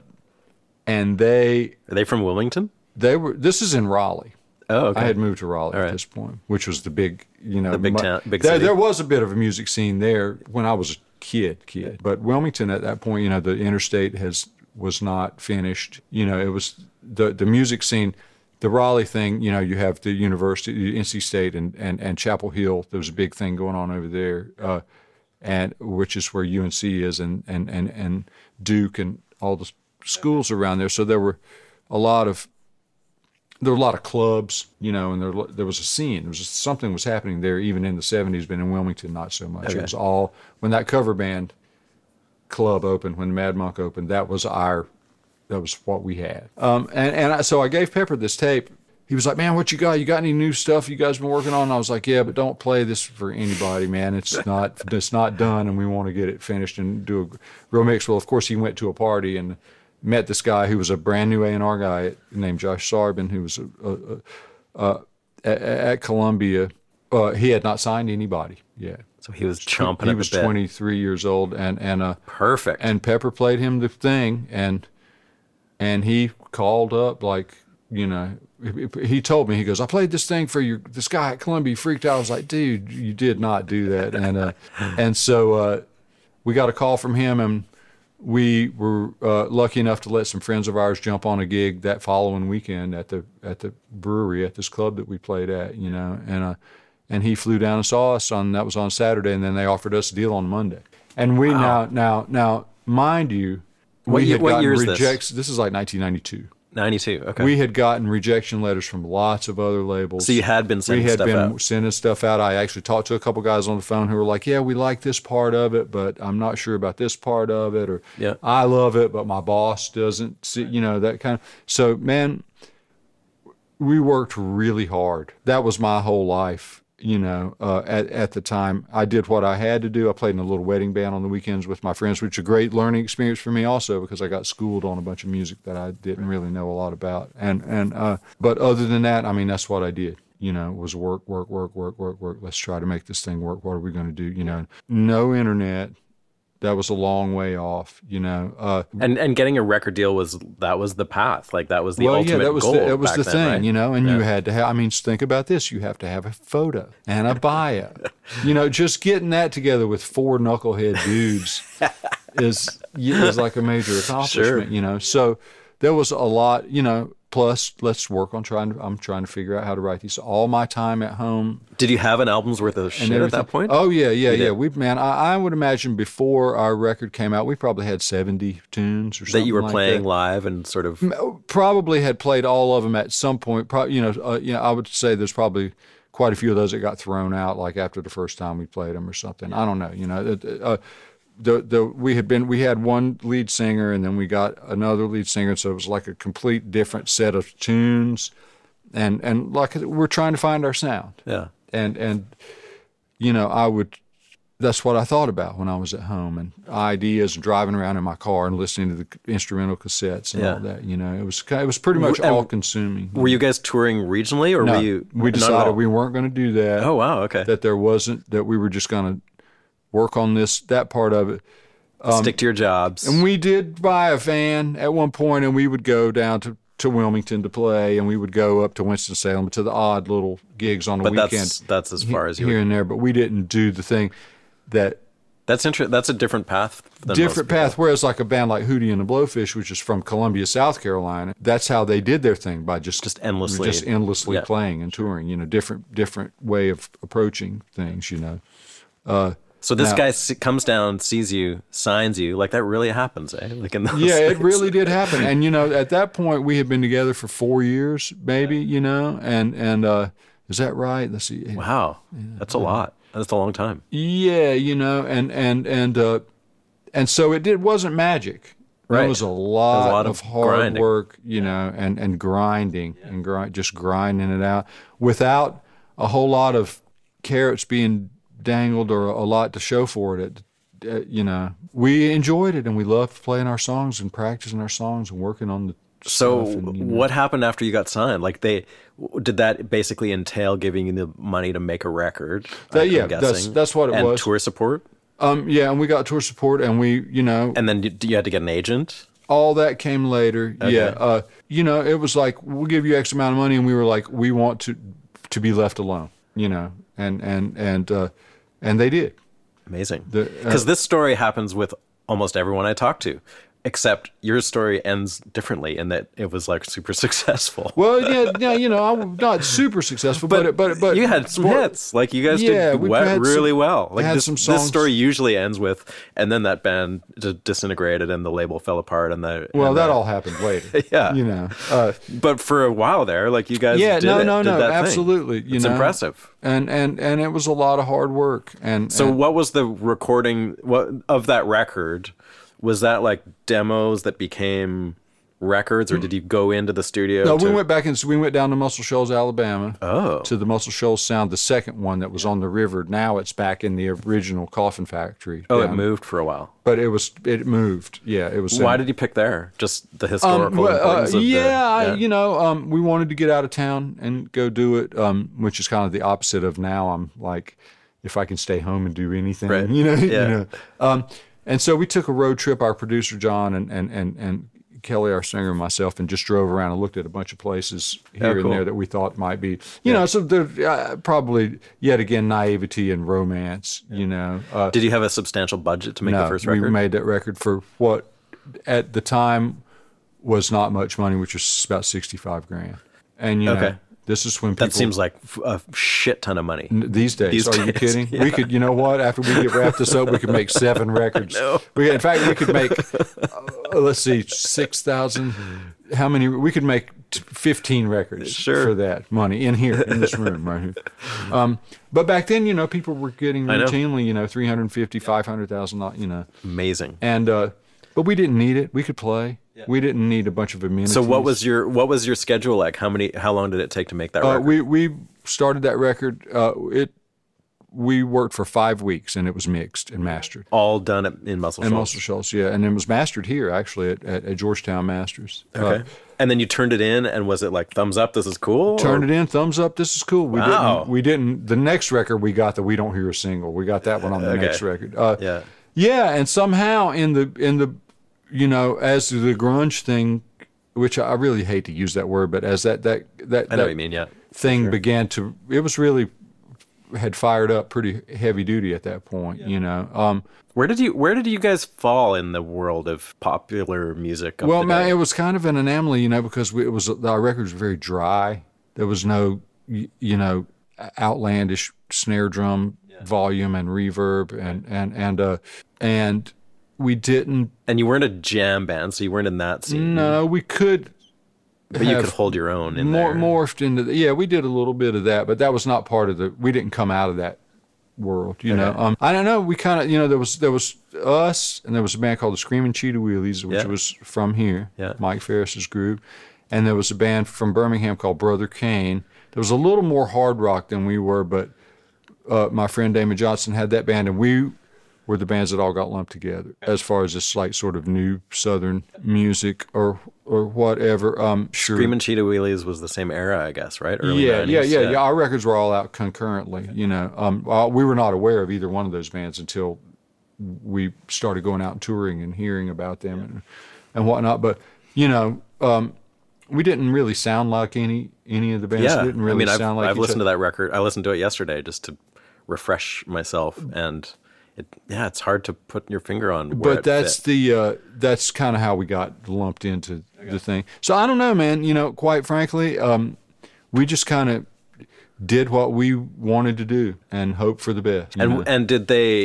and they Are they from Wilmington? they were. This is in Raleigh. Oh, okay. I had moved to Raleigh All at right. this point, which was the big, you know, The big mu- town- big there, city. there was a bit of a music scene there when I was a kid, kid. But Wilmington at that point, you know, the interstate has was not finished. You know, it was the the music scene. The Raleigh thing, you know, you have the university, NC State, and and and Chapel Hill. There was a big thing going on over there, uh, and which is where UNC is, and and and and Duke, and all the schools around there, so there were a lot of there were a lot of clubs, you know, and there there was a scene. There was just, something was happening there even in the '70s, but in Wilmington not so much. Okay. It was all when that cover band club opened, when Mad Monk opened. That was our that was what we had. Um, and and I, so I gave Pepper this tape. He was like, "Man, what you got? You got any new stuff you guys been working on?" And I was like, "Yeah, but don't play this for anybody, man. It's *laughs* not it's not done, and we want to get it finished and do a real mix." Well, of course, he went to a party and met this guy who was a brand new A&R guy named Josh Sarubin, who was a, a, a, uh, at, at Columbia. Uh, he had not signed anybody yet. So he was chomping He at was the bit. 23 years old, and and uh, Perfect. and Pepper played him the thing, and and he called up like you know he- he told me he goes I played this thing for your this guy at Columbia he freaked out I was like dude you did not do that and uh, and so uh, we got a call from him and we were uh, lucky enough to let some friends of ours jump on a gig that following weekend at the at the brewery at this club that we played at you know and uh, and he flew down and saw us on that was on Saturday and then they offered us a deal on Monday. And we now now now mind you What we year- had what year is this? rejects this is like 1992 92. Okay. we had gotten rejection letters from lots of other labels. So you had been sending stuff. we had stuff been out. sending stuff out. I actually talked to a couple guys on the phone who were like, "Yeah, we like this part of it, but I'm not sure about this part of it," or Yeah. "I love it, but my boss doesn't." See, you know that kind of. So, man, we worked really hard. That was my whole life. You know, uh, at at the time, I did what I had to do. I played in a little wedding band on the weekends with my friends, which was a great learning experience for me, also because I got schooled on a bunch of music that I didn't really know a lot about. And and uh, but other than that, I mean, that's what I did. You know, was work, work, work, work, work, work. Let's try to make this thing work. What are we going to do? You know, no internet. That was a long way off. You know, uh, and and getting a record deal was that was the path. Like that was the well, ultimate yeah, that was goal. the, that was the then, thing, right? you know. And you had to have. I mean, think about this: you have to have a photo and a bio. *laughs* you know, just getting that together with four knucklehead dudes *laughs* is is like a major accomplishment. You know, so there was a lot. You know, plus let's work on trying to. I'm trying to figure out how to write these. All my time at home Did you have an album's worth of shit at that point? Oh yeah, yeah, You yeah. did? We man, I, I would imagine before our record came out, we probably had 70 tunes or something that you were like playing that. live and sort of probably had played all of them at some point. probably you know, uh, you know, I would say there's probably quite a few of those that got thrown out, like after the first time we played them or something. I don't know. You know, uh, the the we had been we had one lead singer and then we got another lead singer, so it was like a complete different set of tunes, and and like we're trying to find our sound. yeah. And and you know, I would. That's what I thought about when I was at home and ideas and driving around in my car and listening to the instrumental cassettes and Yeah. all that. You know, it was it was pretty much and all consuming. Were you guys touring regionally or No, were you? we decided we weren't going to do that. Oh wow. Okay. That there wasn't that we were just going to work on this that part of it. Stick to your jobs. And we did buy a van at one point, and we would go down to, to Wilmington to play, and we would go up to Winston Salem to the odd little gigs on the but weekend. that's that's as far as you. here Were. and there, but we didn't do the thing that That's interesting. That's a different path. Different path. Whereas like a band like Hootie and the Blowfish, which is from Columbia, South Carolina, that's how they did their thing by just Just endlessly- just endlessly yeah. playing and touring. You know, different different way of approaching things. You know, uh, So this guy comes down, sees you, signs you. Like that really happens, eh? Like in those yeah, it really did happen. And you know, at that point, we had been together for four years, maybe. You know, and and uh, is that right? Let's see. Wow, that's a lot. That's a long time. Yeah, you know, and and and uh, and so it did wasn't magic. Right. It was a lot, lot of, of hard grinding. work, you know, and and grinding and grind, just grinding it out without a whole lot of carrots being dangled or a lot to show for it. It, uh, you know, we enjoyed it and we loved playing our songs and practicing our songs and working on the. So stuff and, you know. what happened after you got signed? Like they did that basically entail giving you the money to make a record? That- I'm yeah, that's- guessing? that's what it and was. Tour support, Um, yeah, and we got tour support and we, you know, and then you, you had to get an agent. all that came later. Yeah, uh, you know, it was like we'll give you X amount of money, and we were like, we want to to be left alone, you know, and and and uh, and they did. Amazing. The- uh, Because this story happens with almost everyone I talk to. Except your story ends differently in that it was like super *laughs* successful. Well, yeah, yeah, you know, I'm not super successful, but but but, you had some well, hits. Like you guys Yeah, did we we- had really some- well. Like this, this story usually ends with, and then that band disintegrated and the label fell apart and the Well, and that the- all happened later. *laughs* Yeah. you know. Uh, But for a while there, like you guys, yeah, did no, it, no, no, that thing. absolutely. You it's know, impressive. and and and it was a lot of hard work. And So and- what was the recording what of that record? Was that like demos that became records, or did you go into the studio? No, we went back and we went down to Muscle Shoals, Alabama. Oh. to the Muscle Shoals Sound, the second one that was on the river. Now it's back in the original Coffin Factory. Oh, it moved for a while. but it was it moved. Yeah, it was. Why in- did you pick there? Just the Um, historical well, uh, importance of the yeah, I, you know, um, we wanted to get out of town and go do it, um, which is kind of the opposite of now. I'm like, if I can stay home and do anything, Right. *laughs* you know, you Yeah. know. And so we took a road trip. Our producer John and and and and Kelly, our singer, and myself, and just drove around and looked at a bunch of places here Oh, cool. and there that we thought might be, you know, so there uh, probably yet again naivety and romance, you know. Uh, Did you have a substantial budget to make no, the first record? we record? made that record for what at the time was not much money, which was about sixty-five grand. And you know, Okay. This is when people that seems like a shit ton of money. These days, These are you days, kidding? We could, you know what? After we get wrapped this up, we could make seven records. *laughs* We, in fact, we could make. Uh, let's see, six thousand. How many? We could make fifteen records Sure. for that money in here in this room right here. Um, but back then, you know, people were getting I know. routinely, you know, 350, 500,000, you know, Amazing. and uh, but we didn't need it. We could play. We didn't need a bunch of amenities. So what was your what was your schedule like? How many? How long did it take to make that Uh, we we started that record. Uh, it we worked for five weeks and it was mixed and mastered. All done at, in Muscle And Shoals. Muscle Shoals, yeah, and it was mastered here actually at, at, at Georgetown Masters. Okay. and then you turned it in, and was it like thumbs up? This is cool. Uh, turned or- it in, thumbs up. This is cool. We Wow. didn't. We didn't. The next record we got that we don't hear a single. We got that one on the *laughs* Okay. next record. Uh, Yeah. yeah, and somehow in the in the, you know, as the grunge thing, which I really hate to use that word, but as that that that I know that what you mean. Yeah. thing began to it was really had fired up pretty heavy duty at that point you know um Where did you Where did you guys fall in the world of popular music? Of well man it was kind of an anomaly you know because we, it was our records were very dry there was no you know outlandish snare drum volume and reverb and and and uh and we didn't and you weren't a jam band, so you weren't in that scene. no we could but you could hold your own in more there. morphed into the, yeah we did a little bit of that but that was not part of the we didn't come out of that world you know um i don't know we kind of you know there was there was us and there was a band called the screaming cheetah wheelies which Yeah. was from here Yeah. Mike Farris's group and there was a band from birmingham called Brother Cane there was a little more hard rock than we were but uh, my friend damon johnson had that band and we were the bands that all got lumped together as far as this like sort of new southern music or or whatever um sure Screaming Cheetah Wheelies was the same era, I guess, right? Early yeah, 90s, yeah, yeah, yeah. Our records were all out concurrently. You know, um, uh, we were not aware of either one of those bands until we started going out and touring and hearing about them and, and whatnot. But you know, um, we didn't really sound like any any of the bands. Yeah, didn't really I mean, I've, like I've listened to that record. I listened to it yesterday just to refresh myself, and it, yeah, it's hard to put your finger on. Where But it that's fit. the uh, that's kind of how we got lumped into the thing. So I don't know, man. You know, quite frankly, um, we just kind of did what we wanted to do and hope for the best. you know? and and did they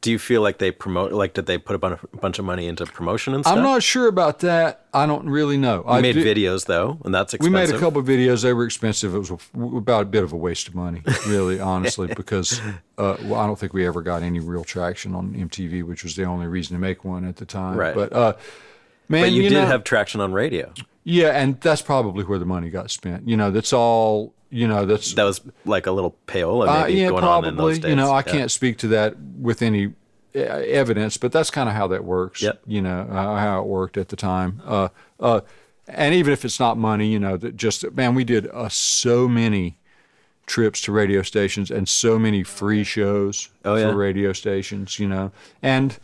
Do you feel like they promote? Like, did they put a bunch, of money into promotion and stuff? I'm not sure about that. I don't really know. You I made videos though, and that's expensive. We made a couple of videos. They were expensive. It was about a bit of a waste of money, really, *laughs* honestly, because uh, well, I don't think we ever got any real traction on MTV, which was the only reason to make one at the time. Right. But uh, man, But you, did know, have traction on radio. yeah, and that's probably where the money got spent. You know, that's all. You know, that's That was like a little payola uh, maybe yeah, going probably. on in those days. You know, I Yeah. can't speak to that with any uh, evidence, but that's kind of how that works. Yep. You know uh, how it worked at the time. Uh, uh, and even if it's not money, you know, that just man, we did uh, so many trips to radio stations and so many free shows Oh, yeah. for radio stations. You know, and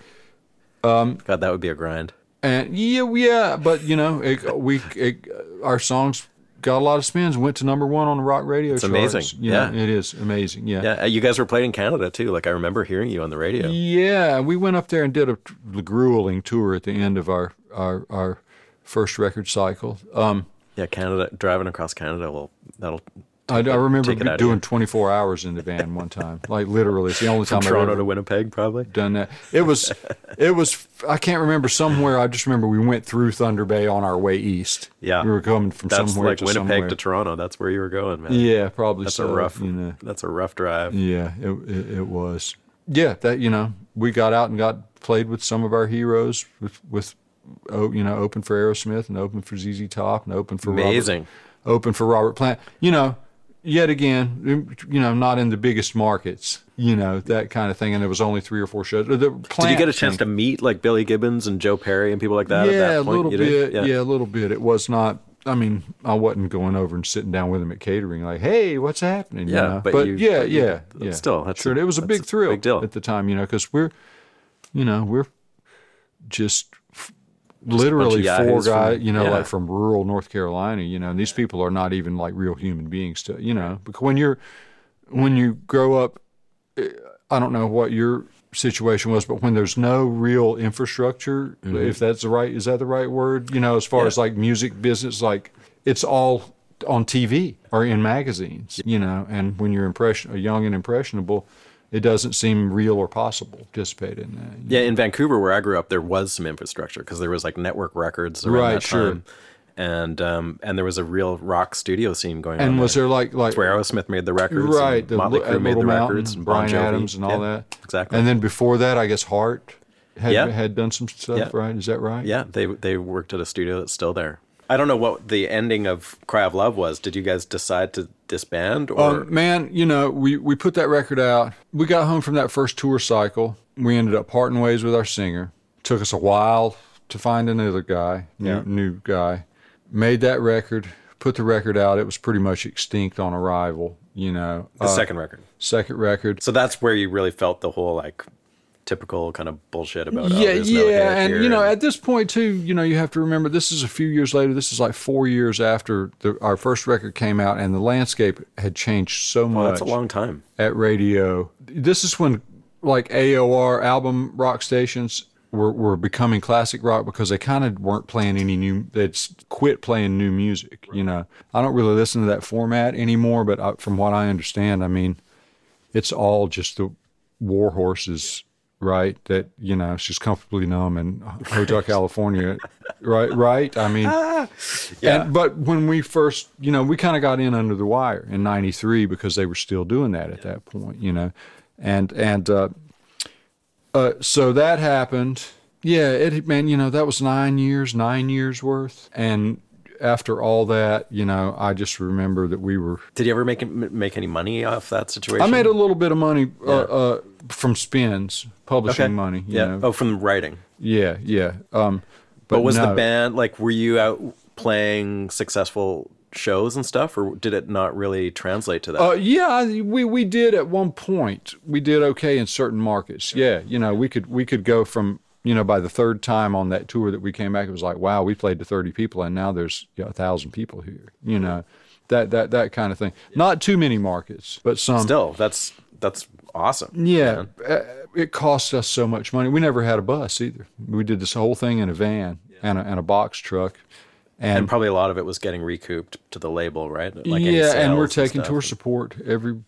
God, that would be a grind. and yeah, yeah, but you know, it, we it, our songs got a lot of spins. Went to number one on the rock radio. It's amazing. Yeah, Yeah. it is amazing. Yeah. Yeah, you guys were played in Canada too. Like I remember hearing you on the radio. Yeah, we went up there and did a grueling tour at the end of our our, our first record cycle. Um, Yeah, Canada driving across Canada will that'll I, I remember take it out of doing you. 24 hours in the van one time, like literally. It's the only time from I've Toronto ever to Winnipeg probably. done that. It was, it was. I can't remember somewhere. I just remember we went through Thunder Bay on our way east. Yeah. we were coming from That's somewhere That's like to Winnipeg somewhere. to Toronto. That's where you were going, man. Yeah, probably. That's so, a rough You know. that's a rough drive. Yeah, it, it it was. Yeah, that you know, we got out and got played with some of our heroes with with oh, you know, open for Aerosmith and open for ZZ Top and open for Robert- Amazing. open for Robert Plant. You know, yet again, you know, not in the biggest markets. You know that kind of thing, and there was only three or four shows. Did you get a chance thing- to meet like Billy Gibbons and Joe Perry and people like that? yeah, at that a little You bit. Yeah. a little bit. It was not. I mean, I wasn't going over and sitting down with them at catering, like, "Hey, what's happening?" you Yeah, know? but you- yeah, but you- yeah, yeah. still, that's sure. a- it was a big a thrill, big deal. at the time, you know, because we're, you know, we're just literally four guys, you know, yeah. like from rural North Carolina, you know, and these people are not even like real human beings to, you know, because when you're when you grow up, eh, I don't know what your situation was, but when there's no real infrastructure, if that's the right, is that the right word? You know, as far Mm-hmm. Yeah. as like music business, like it's all on TV or in magazines, you know, and when you're impression, young and impressionable, it doesn't seem real or possible to participate in that. Yeah, in Vancouver, where I grew up, there was some infrastructure because there was like Nettwerk records around Right, that sure. time, and um, and there was a real rock studio scene going on. And was there like like That's where Aerosmith made the records, right And the Motley Crue made the Mountain, records, and Brian Bon Adams and all Yeah, that Exactly. And then before that, I guess Heart had Yeah. had done some stuff, Yeah. right? Is that right? yeah, they they worked at a studio that's still there. I don't know what the ending of Cry of Love was. Did you guys decide to disband or? Um, man, you know, we, we put that record out. We got home from that first tour cycle. We ended up parting ways with our singer. Took us a while to find another guy, new, Yeah. new guy. Made that record, put the record out. It was pretty much extinct on arrival, you know. the Uh, second record. second record. So that's where you really felt the whole like typical kind of bullshit about. oh, yeah, no yeah, and here you know, at this point too, you know, you have to remember this is a few years later. This is like four years after the, our first record came out, and the landscape had changed so much. well, that's a long time. at radio. This is when like AOR album rock stations were, were becoming classic rock because they kind of weren't playing any new. They'd quit playing new music. You know, I don't really listen to that format anymore. But I, from what I understand, I mean, it's all just the war horses. Right, that you know, she's comfortably numb in Hotel California. right, right. I mean, *laughs* Yeah. and, but when we first, you know, we kind of got in under the wire in '93 because they were still doing that at that point, you know, and and uh, uh, so that happened. Yeah, it man, you know, that was nine years, nine years worth, and after all that, you know, I just remember that we were. Did you ever make make any money off that situation? I made a little bit of money uh, uh, from spins, publishing money. You yeah. know? Oh, from writing. yeah, yeah. Um, But, was the band like? Were you out playing successful shows and stuff, or did it not really translate to that? Uh, yeah, we we did at one point. We did okay in certain markets. Yeah, you know, we could we could go from you know by the third time on that tour that we came back, it was like wow, we played to thirty people, and now there's you know, a thousand people here. You know, that that that kind of thing. Not too many markets, but some. Still, that's that's awesome. Yeah, man. uh, it cost us so much money. We never had a bus either. We did this whole thing in a van and a, and a box truck. and probably a lot of it was getting recouped to the label, right? Like yeah, and we're taking stuff. tour support every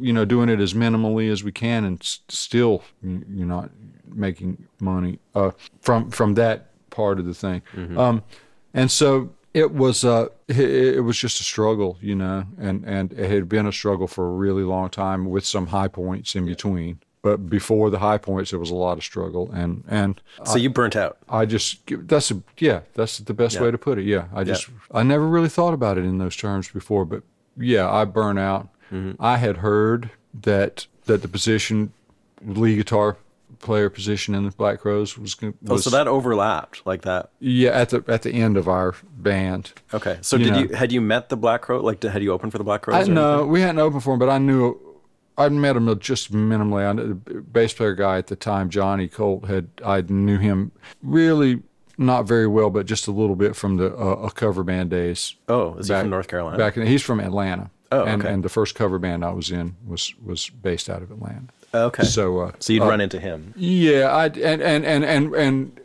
you know, doing it as minimally as we can, and s- still you're not making money uh, from from that part of the thing. Um, and so it was uh, it, was just a struggle, you know, and and it had been a struggle for a really long time with some high points in between. But before the high points, there was a lot of struggle, and and So you burnt out. I just that's a yeah that's the best Yeah. way to put it. Yeah, I just I never really thought about it in those terms before, but yeah, I burn out. Mm-hmm. I had heard that that the position, lead guitar player position in the Black Crowes was, gon- Oh, so that overlapped like that. yeah at the at the end of our band. Okay. So You did know. you had you met the Black Crow? Like, did, had you opened for the Black Crowes? I no, we hadn't opened for him, but I knew I'd met him just minimally. I knew the bass player guy at the time, Johnny Colt, had I knew him really not very well, but just a little bit from the uh, cover band days. Oh, is he from North Carolina? Back in, he's from Atlanta. Oh, and, okay. and the first cover band I was in was was based out of Atlanta. Okay. So uh, So you'd uh, run into him. yeah, I and and and and and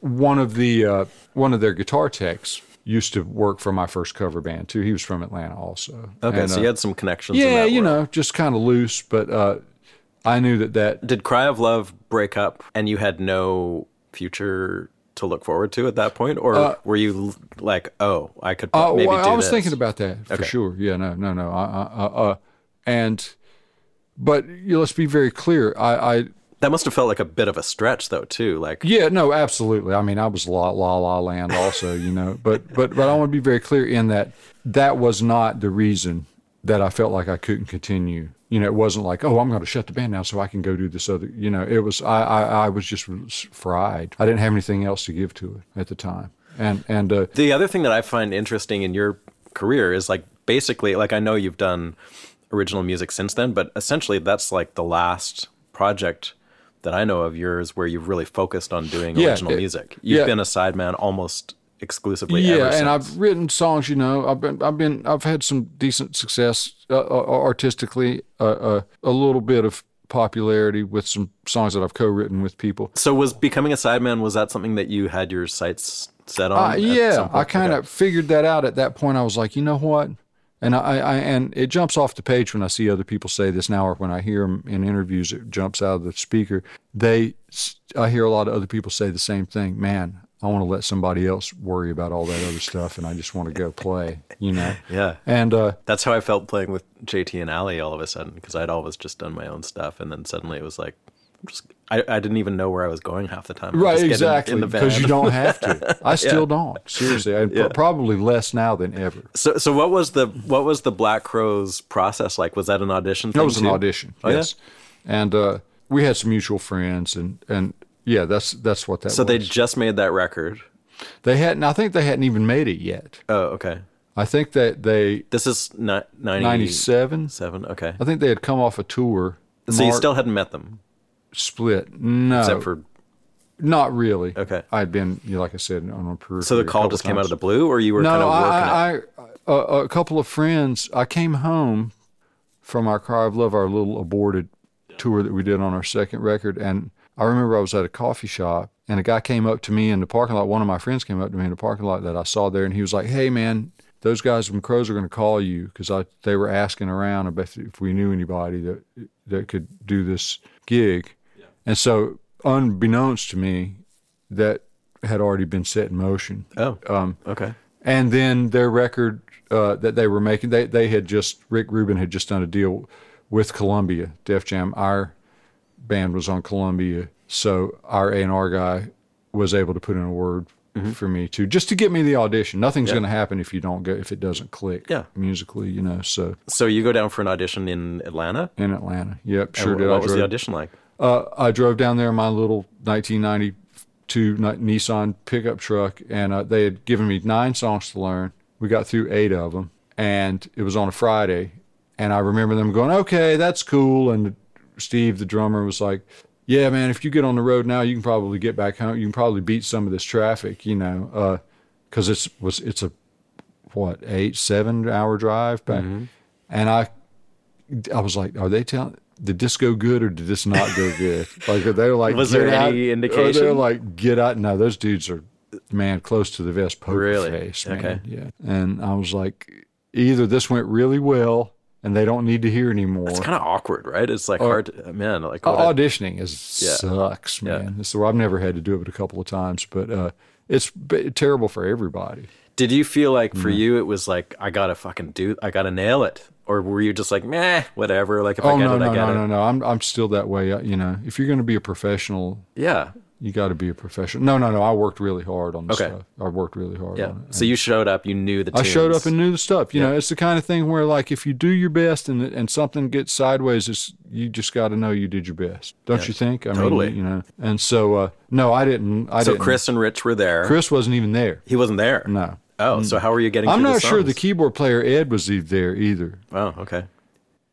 one of the uh, one of their guitar techs used to work for my first cover band too. He was from Atlanta also. Okay, And, so uh, you had some connections. in yeah, you know, just kind of loose, but uh, I knew that that Did Cry of Love break up and you had no future to look forward to at that point, or were you like, oh, I could Uh, maybe well, do I was this? thinking about that for Okay. sure. Yeah, no, no, no. I, I, I, uh, and but you know, let's be very clear. I, I That must have felt like a bit of a stretch, though, too. Like, Yeah, no, absolutely. I mean, I was la la la land also, you know. But but but I want to be very clear in that that was not the reason that I felt like I couldn't continue. You know, it wasn't like, oh, I'm going to shut the band now so I can go do this other. You know, it was I I, I was just fried. I didn't have anything else to give to it at the time. And and uh, The other thing that I find interesting in your career is like basically like I know you've done original music since then, but essentially that's like the last project that I know of yours where you've really focused on doing Yeah, original it- music. You've yeah. been a sideman almost exclusively yeah, and. I've written songs. You know, I've been I've been I've had some decent success uh, uh, artistically, uh, uh, a little bit of popularity with some songs that I've co-written with people. so was becoming a sideman was that something that you had your sights set on? Uh, yeah, I kind of figured that out at that point. I was like, you know what? And I, I and it jumps off the page when I see other people say this now, or when I hear them in interviews, it jumps out of the speaker. They, I hear a lot of other people say the same thing. Man, I want to let somebody else worry about all that other stuff, and I just want to go play. You know? *laughs* Yeah. And uh, That's how I felt playing with JT and Ali all of a sudden because I'd always just done my own stuff, and then suddenly it was like, just I, I didn't even know where I was going half the time. Right, just get in- exactly, because you don't have to. *laughs* I still don't. Seriously, I, Yeah. probably less now than ever. So, so what was the what was the Black Crowes process like? Was that an audition? That was an too? audition. Oh, yeah? yes, and uh, we had some mutual friends, and and yeah, that's that's what that. Was. So was. they just made that record. they hadn't. I think they hadn't even made it yet. Oh, okay. I think that they This is ni- 90, ninety seven. Seven. Okay. I think they had come off a tour. So you still hadn't met them, split? No, except for not really. Okay. I'd been, you know, like I said, on a periphery. so the call just came out of the blue, or you were no, kind of working I, it? I, I a, a couple of friends. I came home from our Cry of Love, our little aborted tour that we did on our second record, and I remember I was at a coffee shop, and a guy came up to me in the parking lot. One of my friends came up to me in the parking lot that I saw there, and he was like, "Hey, man." Those guys from Crowes are going to call you because I they were asking around about if- if we knew anybody that that could do this gig, and so unbeknownst to me, that had already been set in motion. Oh, Um, okay. and then their record uh, that they were making, they they had just Rick Rubin had just done a deal with Columbia, Def Jam. Our band was on Columbia, so our A and R guy was able to put in a word for me too, just to get me the audition. Nothing's going to happen if you don't go if it doesn't click Yeah. musically, you know. So So you go down for an audition in Atlanta. in Atlanta, yep, And sure wh- did. What was the audition like? Uh, I drove down there in my little 1992 Nissan pickup truck, and uh, they had given me nine songs to learn. We got through eight of them, and it was on a Friday. And I remember them going, "Okay, that's cool." And Steve, the drummer, was like, "Yeah, man, if you get on the road now, you can probably get back home. You can probably beat some of this traffic, you know, because it's was it's a what eight seven hour drive back." And I I was like, are they telling? Did this go good or did this not go good? *laughs* Like, they're like, Was there out, any indication? they're like, get out. No, those dudes are, man, close to the vest poker Really? face, man. Okay. Yeah. And I was like, either this went really well and they don't need to hear anymore. It's kind of awkward, right? It's like Or- hard, to, man. Like auditioning is Yeah. sucks, Yeah. man. So I've never had to do it a couple of times, but uh, it's b- terrible for everybody. Did you feel like for Mm-hmm. you it was like I gotta fucking do, I gotta nail it, or were you just like meh, whatever? Like if I oh get no, it, no, I get no, it. no, no! no, I'm I'm still that way. uh, You know, if you're going to be a professional, Yeah, you got to be a professional. No, no, no! I worked really hard on this Okay. stuff. I worked really hard yeah. on it. So you showed up, you knew the. I showed up and knew the stuff. You Yeah. know, it's the kind of thing where, like, if you do your best and and something gets sideways, it's you just got to know you did your best, don't you think? I Totally. mean, you know. And so, uh, no, I didn't. I So didn't. Chris and Rich were there. Chris wasn't even there. he wasn't there. No. Oh, so how were you getting? I'm not sure the keyboard player Ed was there either. Oh, okay.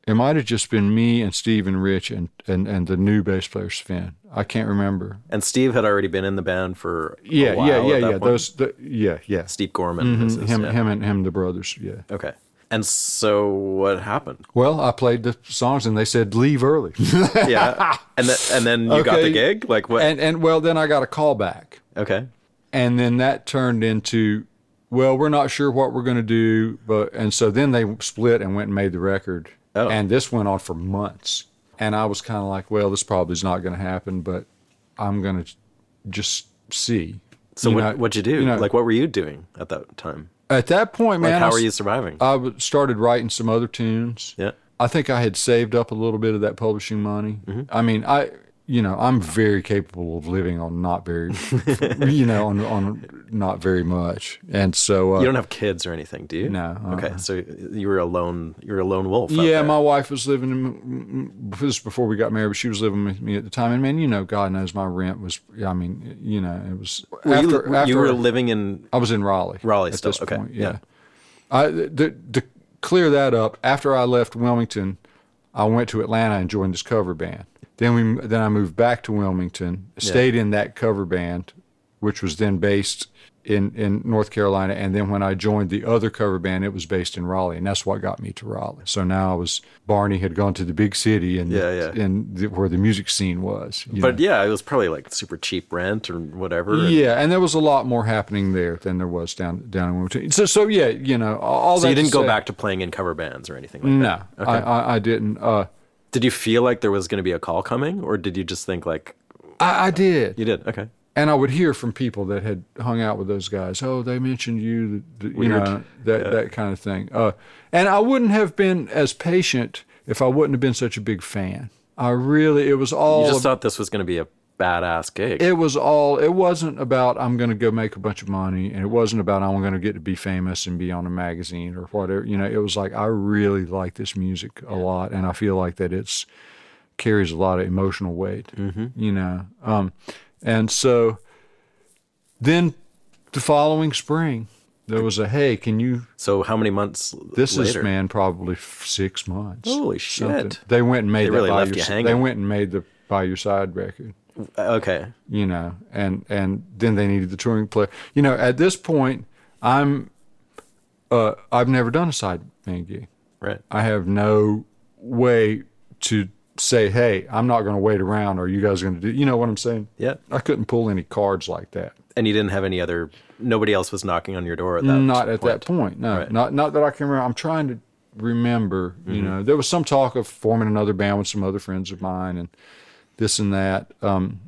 It might have just been me and Steve and Rich and, and, and the new bass player Sven. I can't remember. And Steve had already been in the band for a Yeah, while yeah, yeah, yeah. point. Those, the, yeah, yeah. Steve Gorman. is Mhm, his- Him, yeah. him, and him, the brothers. Yeah. Okay. And so what happened? Well, I played the songs and they said leave early. *laughs* Yeah. and then and then you got the gig. Like what? and and well, then I got a call back, okay. and then that turned into, well, we're not sure what we're going to do, but and so then they split and went and made the record, Oh. and this went on for months, and I was kind of like, well, this probably is not going to happen, but I'm going to just see. So You what what'd you do? you know, like what were you doing at that time? at that point, man, Like how I were you surviving? I started writing some other tunes. yeah. I think I had saved up a little bit of that publishing money. Mm-hmm. I mean, I, you know, I'm very capable of living on not very, *laughs* you know, on on not very much, and so uh, You don't have kids or anything, do you? No, Okay, uh-uh. so you were a lone. You were a lone wolf. yeah, my wife was living. In, this was before we got married, but she was living with me at the time. And man, you know, God knows my rent was. I mean, you know, it was Were after, you, were- after you were living in. I was in Raleigh. Raleigh at still, this okay, point. yeah. Yeah. I the, to clear that up. After I left Wilmington, I went to Atlanta and joined this cover band. Then we then I moved back to Wilmington, stayed in that cover band, which was then based in in North Carolina. And then when I joined the other cover band, it was based in Raleigh, and that's what got me to Raleigh. So now I was Barney had gone to the big city and Yeah, yeah. and the, where the music scene was. But know. yeah, it was probably like super cheap rent or whatever. and- Yeah, and there was a lot more happening there than there was down down in Wilmington. So, so yeah, you know, all that So you didn't go say- back to playing in cover bands or anything like No, that. I, I, I didn't. Uh, Did you feel like there was going to be a call coming, or did you just think like I, I did, you did? Okay. and I would hear from people that had hung out with those guys. Oh, they mentioned you, the, the, you know, that that kind of thing. Uh, and I wouldn't have been as patient if I wouldn't have been such a big fan. I really, it was all. You just ab- thought this was going to be a badass gig. it was all. It wasn't about I'm going to go make a bunch of money, and it wasn't about I'm going to get to be famous and be on a magazine or whatever. You know, it was like I really like this music a lot, and I feel like that it's carries a lot of emotional weight. Mm-hmm. You know, um, and so then the following spring there was a hey, can you? so how many months This later? is man probably six months. Holy something. shit. They went and made They really by left your, you hanging. They went and made the by your side record Okay. you know, and and then they needed the touring player. You know, at this point, I'm uh, I've never done a sideman gig. Right. I have no way to say, hey, I'm not going to wait around, or you guys are going to do. You know what I'm saying? Yeah. I couldn't pull any cards like that. And you didn't have any other. Nobody else was knocking on your door at that. not at point. that point. No, Right. not not that I can remember. I'm trying to remember. You Mm-hmm. know, there was some talk of forming another band with some other friends of mine, and this and that. Um,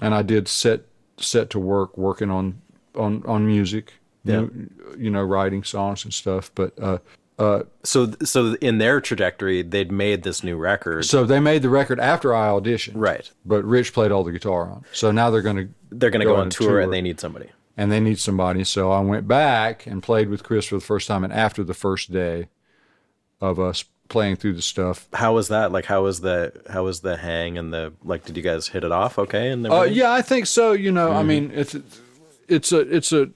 and I did set set to work working on on on music. Yeah. You, you know, writing songs and stuff. But uh, uh, So so in their trajectory, they'd made this new record. so they made the record after I auditioned. Right. But Rich played all the guitar on. So now they're going to They're going to go, on a tour, and they need somebody. and they need somebody. So I went back and played with Chris for the first time. And after the first day of us playing through the stuff, How was that? Like, how was the how was the hang and the like? Did you guys hit it off? Okay, and uh, yeah, I think so. You know, Mm-hmm. I mean, it's it's a it's a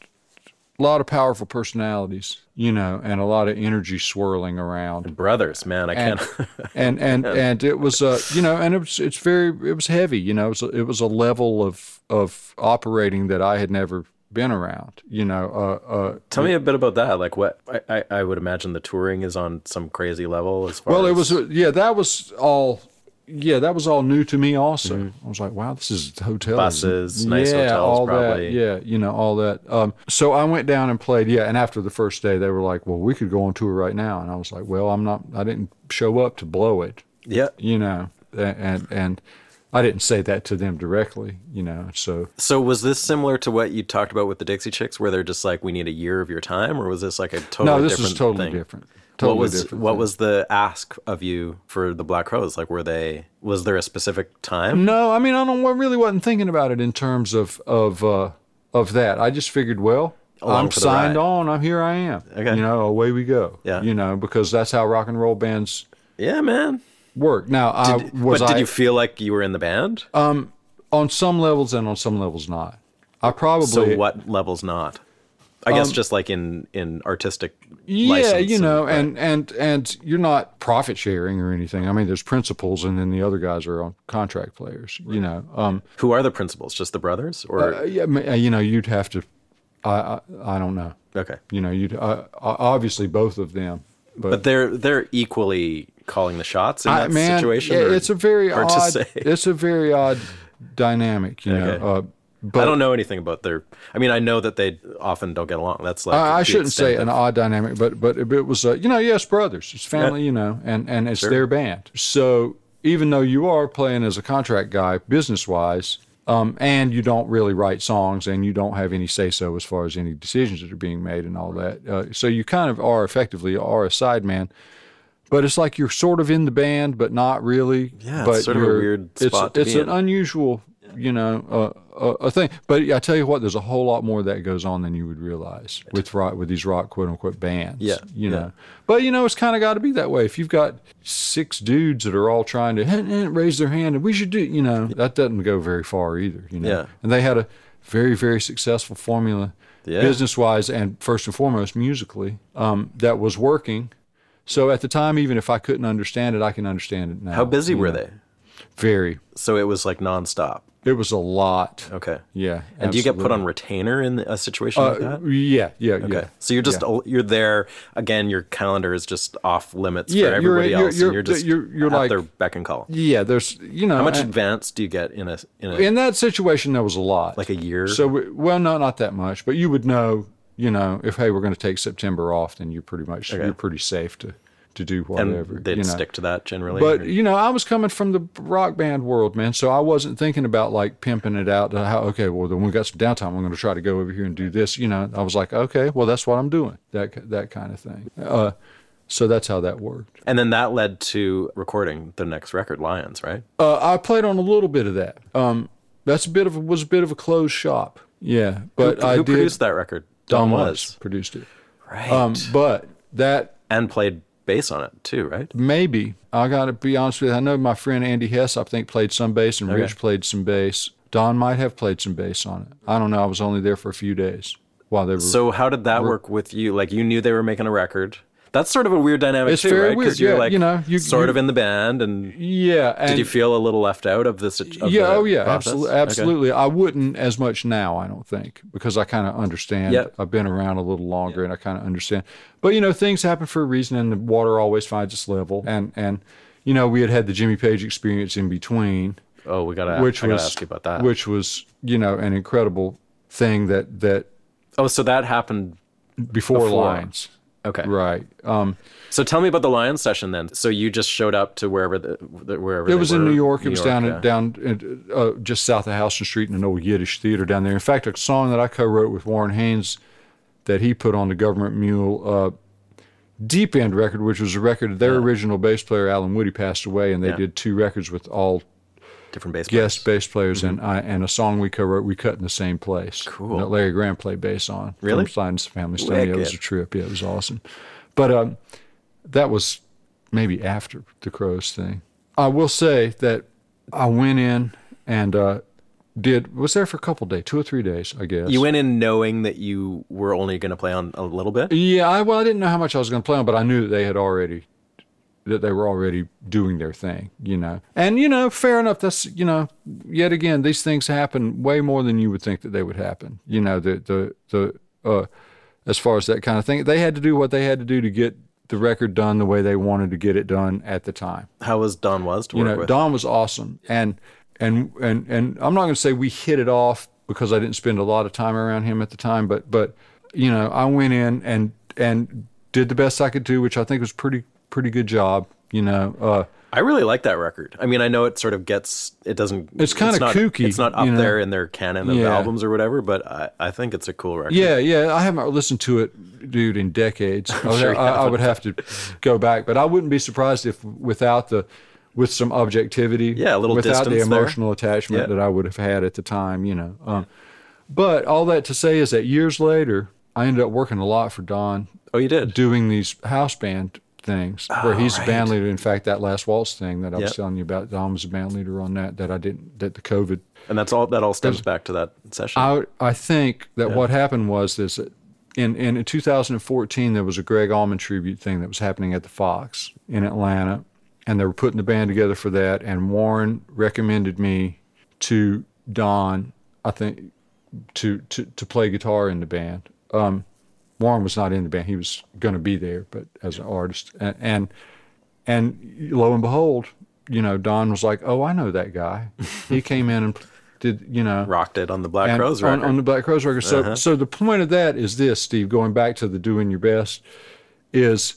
lot of powerful personalities, you know, and a lot of energy swirling around. brothers, man, I And can't. *laughs* and and, and it was uh you know and it was it's very it was heavy you know it was a, it was a level of of operating that I had never been around you know uh uh Tell me a bit about that. Like, what I, I, would imagine the touring is on some crazy level as far. Well, it as- was yeah, that was all yeah, that was all new to me. Also, I was like, wow, this is hotels, Buses, nice yeah, hotels, all probably. that, yeah, you know, all that. Um, so I went down and played, yeah. And after the first day, they were like, well, we could go on tour right now, and I was like, well, I'm not. I didn't show up to blow it, Yeah. you know, and and I didn't say that to them directly, you know. So So was this similar to what you talked about with the Dixie Chicks, where they're just like, we need a year of your time, or was this like a totally different thing? no, this different was totally thing? different. Totally what was different. what thing. was the ask of you for the Black Crowes? Like, were they? Was there a specific time? No, I mean I don't. I really wasn't thinking about it in terms of of uh, of that. I just figured, well, Along I'm signed ride. on. I'm here. I am. Okay. You know, away we go. Yeah. You know, because that's how rock and roll bands Yeah, man. Work. Now, I Did- was but did I you feel like you were in the band? on some levels and on some levels not. I probably so what levels not? I guess just like in in artistic. Um, Yeah, license you know, right. and and and you're not profit sharing or anything. I mean, there's principals, and then the other guys are on contract players. You know, um, who are the principals? Just the brothers, or uh, yeah, you know, you'd have to. I I, I don't know. okay? You know, you'd uh, obviously both of them, but, But they're they're equally calling the shots in I, that man, situation. yeah, it's a very hard odd. to say. *laughs* It's a very odd dynamic. You Okay. know, uh, but I don't know anything about their. I mean, I know that they often don't get along. That's like I, I shouldn't say extent an odd dynamic, but but it, was uh, you know yes brothers, it's family, you know, and and it's their band. So even though you are playing as a contract guy, business wise, um, and you don't really write songs, and you don't have any say so as far as any decisions that are being made and all that, uh, so you kind of are effectively are a sideman. But it's like you're sort of in the band, but not really. Yeah, it's sort of a weird it's, spot to It's be an unusual, you know, uh, uh, a thing. But I tell you what, there's a whole lot more that goes on than you would realize with rock with these rock quote unquote bands. Yeah, you yeah. know. But you know, it's kind of got to be that way. If you've got six dudes that are all trying to raise their hand and we should do, you know, that doesn't go very far either. You know. Yeah. And they had a very very successful formula, Yeah. business wise and first and foremost musically, um, that was working. So at the time, even if I couldn't understand it, I can understand it now. How busy were know. they? Very. So it was like nonstop. It was a lot. Okay. Yeah. And do you get put on retainer in a situation like Uh, that? yeah, yeah, Okay. yeah. So you're just yeah. you're there again. Your calendar is just off limits Yeah, for you're- everybody you're- else, you're- and you're just you're- you're at like- their beck and call. Yeah, there's you know How much and- advance do you get in a in a in that situation there was a lot. like a year? So we, well, no, not that much, but you would know, you know, if hey, we're going to take September off, then you're pretty much Okay. you're pretty safe to to do and whatever. they'd you know. stick to that generally. But or- you know, I was coming from the rock band world, man. So I wasn't thinking about like pimping it out. To how okay, well then we got some downtime. I'm going to try to go over here and do this. You know, I was like, okay, well that's what I'm doing. That that kind of thing. Uh, so that's how that worked. and then that led to recording the next record, Lions, right? Uh, I played on a little bit of that. Um, that's a bit of a, was a bit of a closed shop. Yeah, but who, I who did. produced that record? Don Was was produced it. right, Um, but that and played bass on it too, right? maybe I got to be honest with you. I know my friend Andy Hess. I think played some bass, and Okay. Rich played some bass. Don might have played some bass on it. I don't know. I was only there for a few days while they were. So how did that work with you? Like you knew they were making a record. That's sort of a weird dynamic It's too, very right? Because you're yeah, like you know, you- sort you- of in the band, and yeah, and did you feel a little left out of this? Of yeah, the oh yeah, process? absolutely, Okay. absolutely. I wouldn't as much now, I don't think, because I kind of understand. Yep. I've been around a little longer, and I kind of understand. But you know, things happen for a reason, and the water always finds its level. And and you know, we had had the Jimmy Page experience in between, Oh, we gotta. which I was gotta ask you about that. which was you know an incredible thing that that oh, so that happened. before, Before. Lions, Okay. right? Um, So tell me about the Lions session then. So you just showed up to wherever the, the wherever It was in? New York. It was down yeah. down in, uh, just south of Houston Street in an old Yiddish theater down there. In fact, a song that I co-wrote with Warren Haynes that he put on the Government Mule uh, Deep End record, which was a record. Their original bass player Allen Woody passed away, and they Yeah. did two records with all different bass guest players. bass players, and I, and a song we co-wrote we cut in the same place. Cool. That Larry Graham played bass on. Really? From Family Stone. Yeah, it was a trip. Yeah, it was awesome. But um, that was maybe after the Crowes thing. I will say that I went in and uh, did was there for a couple days, two or three days, I guess. You went in knowing that you were only going to play on a little bit. Yeah, I, well, I didn't know how much I was going to play on, but I knew that they had already that they were already doing their thing, you know. And you know, fair enough. That's you know, yet again, these things happen way more than you would think that they would happen. You know, the the the uh, as far as that kind of thing, they had to do what they had to do to get the record done the way they wanted to get it done at the time. How was Don Was to You work know, with? Don was awesome, and and and and I'm not going to say we hit it off because I didn't spend a lot of time around him at the time, but but you know, I went in and and did the best I could do, which I think was pretty pretty good job. You know, uh, I really like that record. I mean, I know it sort of gets it doesn't. It's kinda kooky, It's not up you know? there in their canon of Yeah. albums or whatever, but I, I think it's a cool record. Yeah, yeah. I haven't listened to it, dude, in decades. *laughs* I, would- sure I, I would have to go back, but I wouldn't be surprised if, without the, with some objectivity, Yeah, a little without the distance there. emotional attachment Yeah. that I would have had at the time, you know. Um, but all that to say is that years later, I ended up working a lot for Don, Oh, you did. doing these house band things where he's right. a band leader. In fact, that last waltz thing that I was Yep. telling you about, Don was a band leader on that. That I didn't. That the COVID and that's all. That all stems back to that session. I I think that what happened was this in in 2014 there was a Gregg Allman tribute thing that was happening at the Fox in Atlanta, and they were putting the band together for that. And Warren recommended me to Don, I think, to to to play guitar in the band. Um, Warren was not in the band; he was going to be there, but as an artist. And, and and lo and behold, you know, Don was like, "Oh, I know that guy. *laughs* He came in and did you know." Rocked it on the Black on, record. Uh-huh. on the Black Crowes record. So, so the point of that is this, Steve. Going back to the doing your best, is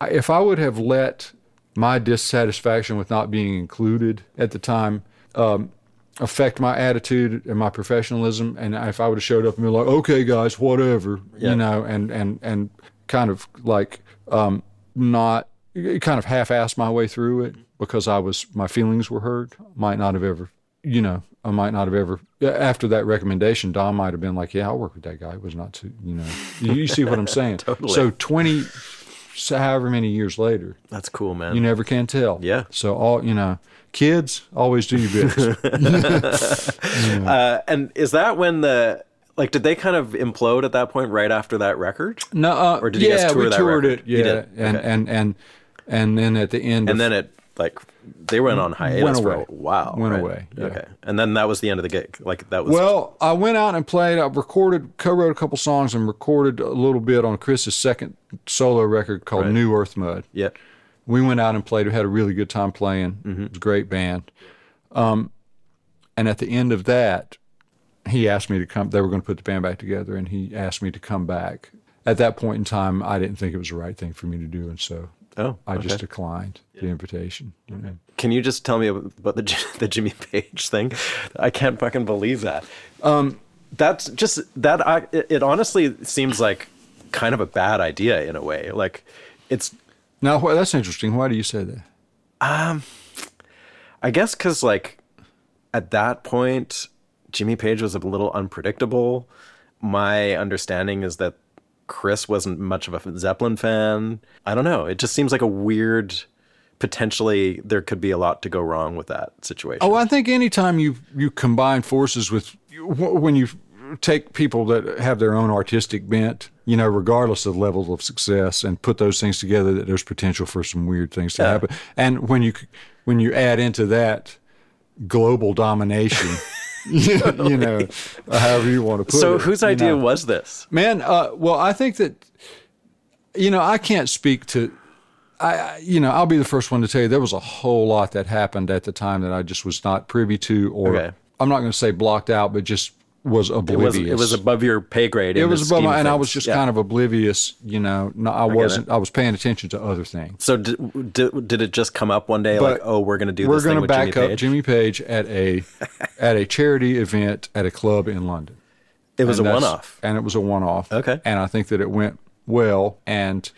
if I would have let my dissatisfaction with not being included at the time um, affect my attitude and my professionalism, and if I would have showed up and been like, "Okay, guys, whatever," Yeah. you know, and and and kind of like um, not kind of half-assed my way through it because I was my feelings were hurt, might not have ever, you know, I might not have ever. After that recommendation, Don might have been like, "Yeah, I'll work with that guy." It was not too, you know. You, you see what I'm saying? *laughs* Totally. So twenty, so however many years later, That's cool, man. you never can tell. Yeah. So all you know, kids always do your best. *laughs* uh, and is that when the like did they kind of implode at that point right after that record? no, uh, Or did you yeah, guys tour we that toured record? it. You Yeah, and, Okay. and and and then at the end, And of, then it like they went on hiatus Went for away. a while. Went right? away, yeah. Okay. And then that was the end of the gig. Like that was Well, I went out and played. I recorded, co-wrote a couple songs, and recorded a little bit on Chris's second solo record called Right. New Earth Mud. Yep. We went out and played. We had a really good time playing. Mm-hmm. It was a great band. Um, and at the end of that, he asked me to come. They were going to put the band back together, and he asked me to come back. At that point in time, I didn't think it was the right thing for me to do, and so Oh, I just okay. declined the invitation. You know? Can you just tell me about the *laughs* the Jimmy Page thing? I can't fucking believe that. Um, that's just that. I it, it honestly seems like kind of a bad idea in a way. Like it's Now, wh- that's interesting. Why do you say that? I guess because like at that point, Jimmy Page was a little unpredictable. My understanding is that Chris wasn't much of a Zeppelin fan. I don't know. It just seems like a weird. Potentially, there could be a lot to go wrong with that situation. Oh, I think anytime you you combine forces with when you take people that have their own artistic bent, you know, regardless of the level of success, and put those things together, that there's potential for some weird things to Yeah. happen. And when you when you add into that global domination, *laughs* *laughs* you know, however you want to put so, it. So, whose idea know. was this? Man, uh, well, I think that you know I can't speak to. I, I- you know, I'll be the first one to tell you there was a whole lot that happened at the time that I just was not privy to, or Okay. I'm not going to say blocked out, but just was It oblivious. was, it was above your pay grade. It was above my, and I was just Yeah. kind of oblivious. You know, no, I get wasn't. I was paying attention to other things. So did, did, did it just come up one day like, oh, we're going to do We're gonna with back Jimmy up Page? Jimmy Page at a *laughs* at a charity event at a club in London. it was a And that's- one-off. and it was a one-off. Okay. and I think that it went well. And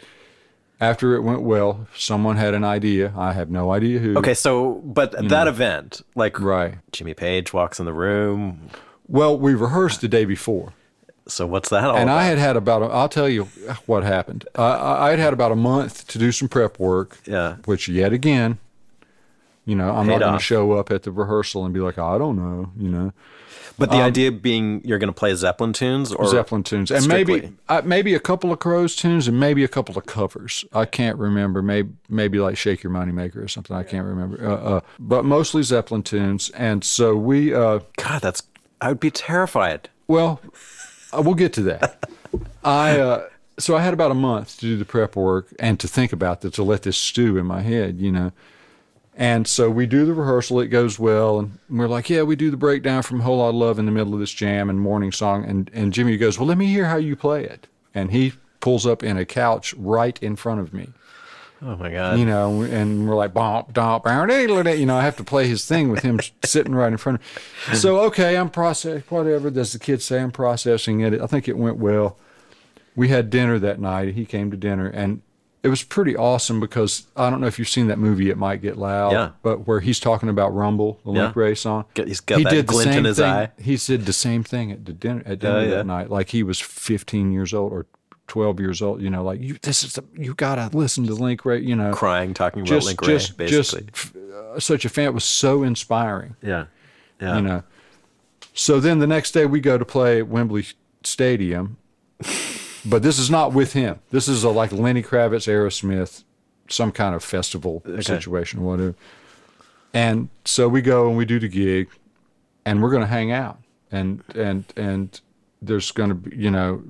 after it went well, someone had an idea. I have no idea who. Okay, so but mm. that event, like Right. Jimmy Page walks in the room. Well, we rehearsed the day before, So what's that all and about? I had had about. A, I'll tell you what happened. I, I had had about a month to do some prep work. Yeah. Which yet again, you know, I'm Paid not going to show up at the rehearsal and be like, I don't know, you know. but the idea being you're going to play Zeppelin tunes or um, Zeppelin tunes, and maybe uh, maybe a couple of Crowes tunes, and maybe a couple of covers. I can't remember. Maybe maybe like "Shake Your Money Maker" or something. I can't remember. Uh, uh, but mostly Zeppelin tunes, and so we. Uh, God, that's I would be terrified. well, uh, we'll get to that. I uh, so I had about a month to do the prep work and to think about this, to let this stew in my head, you know. And so we do the rehearsal, it goes well, and we're like, yeah, we do the breakdown from Whole Lot of Love in the middle of this jam and morning song. And, and Jimmy goes, well, let me hear how you play it. And he pulls up in a couch right in front of me Oh my god. you know, and we're like, bump, dump, you know, I have to play his thing with him *laughs* sitting right in front of me. So, okay, I'm processing, whatever does the kid say, I'm processing it. I think it went well. We had dinner that night. He came to dinner, and it was pretty awesome because I don't know if you've seen that movie, It Might Get Loud, Yeah. but where he's talking about Rumble, the Yeah. Link Wray song. He's got that glint in his thing. eye. He said the same thing at the oh, dinner at dinner Oh, yeah. that night, like he was 15 years old or 12 years old. You know, like you, this is the, you gotta listen to Link Wray. You know, Crying, talking about just Link Wray, just basically. just uh, such a fan. It was so inspiring. yeah. Yeah. You know. So then the next day we go to play at Wembley Stadium, but this is not with him. This is a, like Lenny Kravitz, Aerosmith, some kind of festival situation, whatever. And so we go and we do the gig, and we're going to hang out, and and and there's going to be you know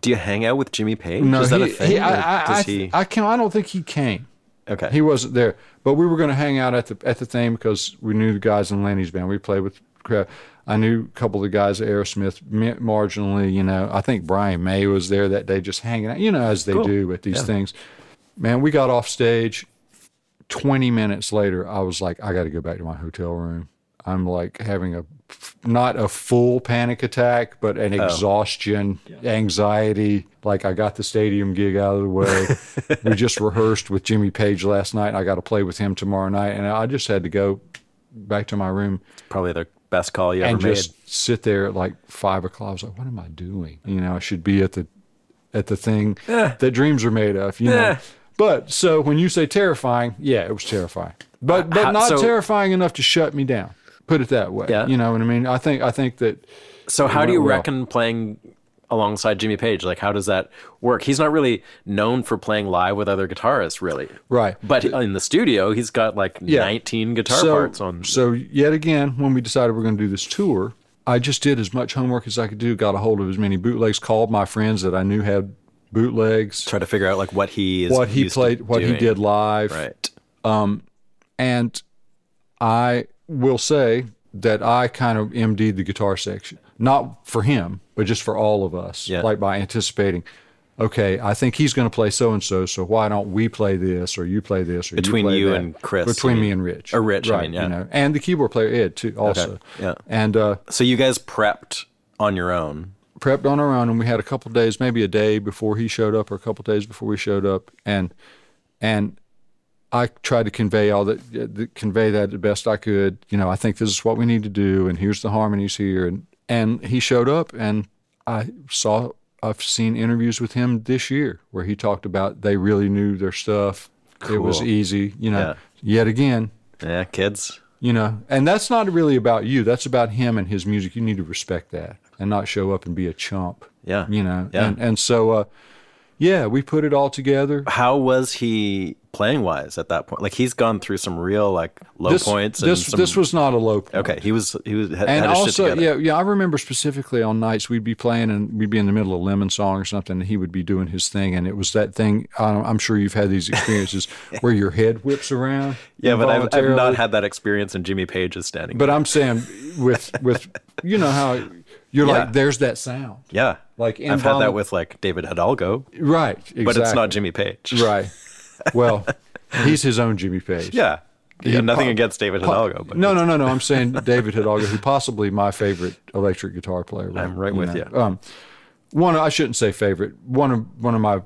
Do you hang out with Jimmy Page? no Is that he, a thing? he- I, I, he? I can I don't think he came. okay. He wasn't there, but we were going to hang out at the at the thing because we knew the guys in Lenny's band. We played with. crowd. I knew a couple of the guys at Aerosmith marginally. You know, I think Brian May was there that day, just hanging out. You know, as they do at these things. Man, we got off stage. Twenty minutes later, I was like, I got to go back to my hotel room. I'm like having a not a full panic attack, but an exhaustion, anxiety. Like I got the stadium gig out of the way. *laughs* we just rehearsed with Jimmy Page last night. I got to play with him tomorrow night, and I just had to go back to my room Probably the best call you ever and made. just sit there at like five o'clock. I was like, what am I doing? You know, I should be at the at the thing that dreams are made of. You know. Eh. But so when you say terrifying, yeah, it was terrifying, but but not so- terrifying enough to shut me down. Put it that way. Yeah. You know what I mean? I think I think that So how do you well. reckon playing alongside Jimmy Page? Like how does that work? He's not really known for playing live with other guitarists, really. right. But in the studio, he's got like Yeah. 19 guitar so, parts on. So yet again, when we decided we're going to do this tour, I just did as much homework as I could do. Got a hold of as many bootlegs. Called my friends that I knew had bootlegs. try to figure out like what he is What he played, what he did live. Right. Um, And I will say that I kind of MD'd the guitar section, not for him, but just for all of us. Yeah. Like by anticipating, okay, I think he's going to play so and so, so why don't we play this or you play this or Between you, play you and Chris, Between me and Rich. Or Rich, I right? mean, yeah. You know, and the keyboard player Ed too, also. yeah. And uh, So you guys prepped on your own. prepped on our own, and we had a couple days, maybe a day before he showed up, or a couple days before we showed up, and and I tried to convey all that, uh, convey that the best I could. You know, I think this is what we need to do, and here's the harmonies here, and and he showed up, and I saw. I've seen interviews with him this year where he talked about they really knew their stuff. It was easy, you know. Yeah. Yet again, Yeah, kids. you know, and that's not really about you. That's about him and his music. You need to respect that and not show up and be a chump. Yeah. You know, Yeah. and and so, uh, yeah, we put it all together. How was he playing wise at that point? Like he's gone through some real like low this, points. And This some, this was not a low point. okay. He was he was had, And had also, yeah, yeah, I remember specifically on nights we'd be playing and we'd be in the middle of Lemon Song or something, and he would be doing his thing, and it was that thing. I'm sure you've had these experiences *laughs* where your head whips around. Yeah, but I've, I've not had that experience. And Jimmy Page is standing. But I'm saying with with you know how you're Yeah. like there's that sound, yeah, like I've had that with like David Hidalgo, right? Exactly. but it's not Jimmy Page. Right. Well, he's his own Jimmy Page. Yeah. Yeah, nothing against David Hidalgo, but no, no, no, no. I'm saying David Hidalgo, who possibly my favorite electric guitar player. I'm right with you. Um, one, I shouldn't say favorite. One of one of my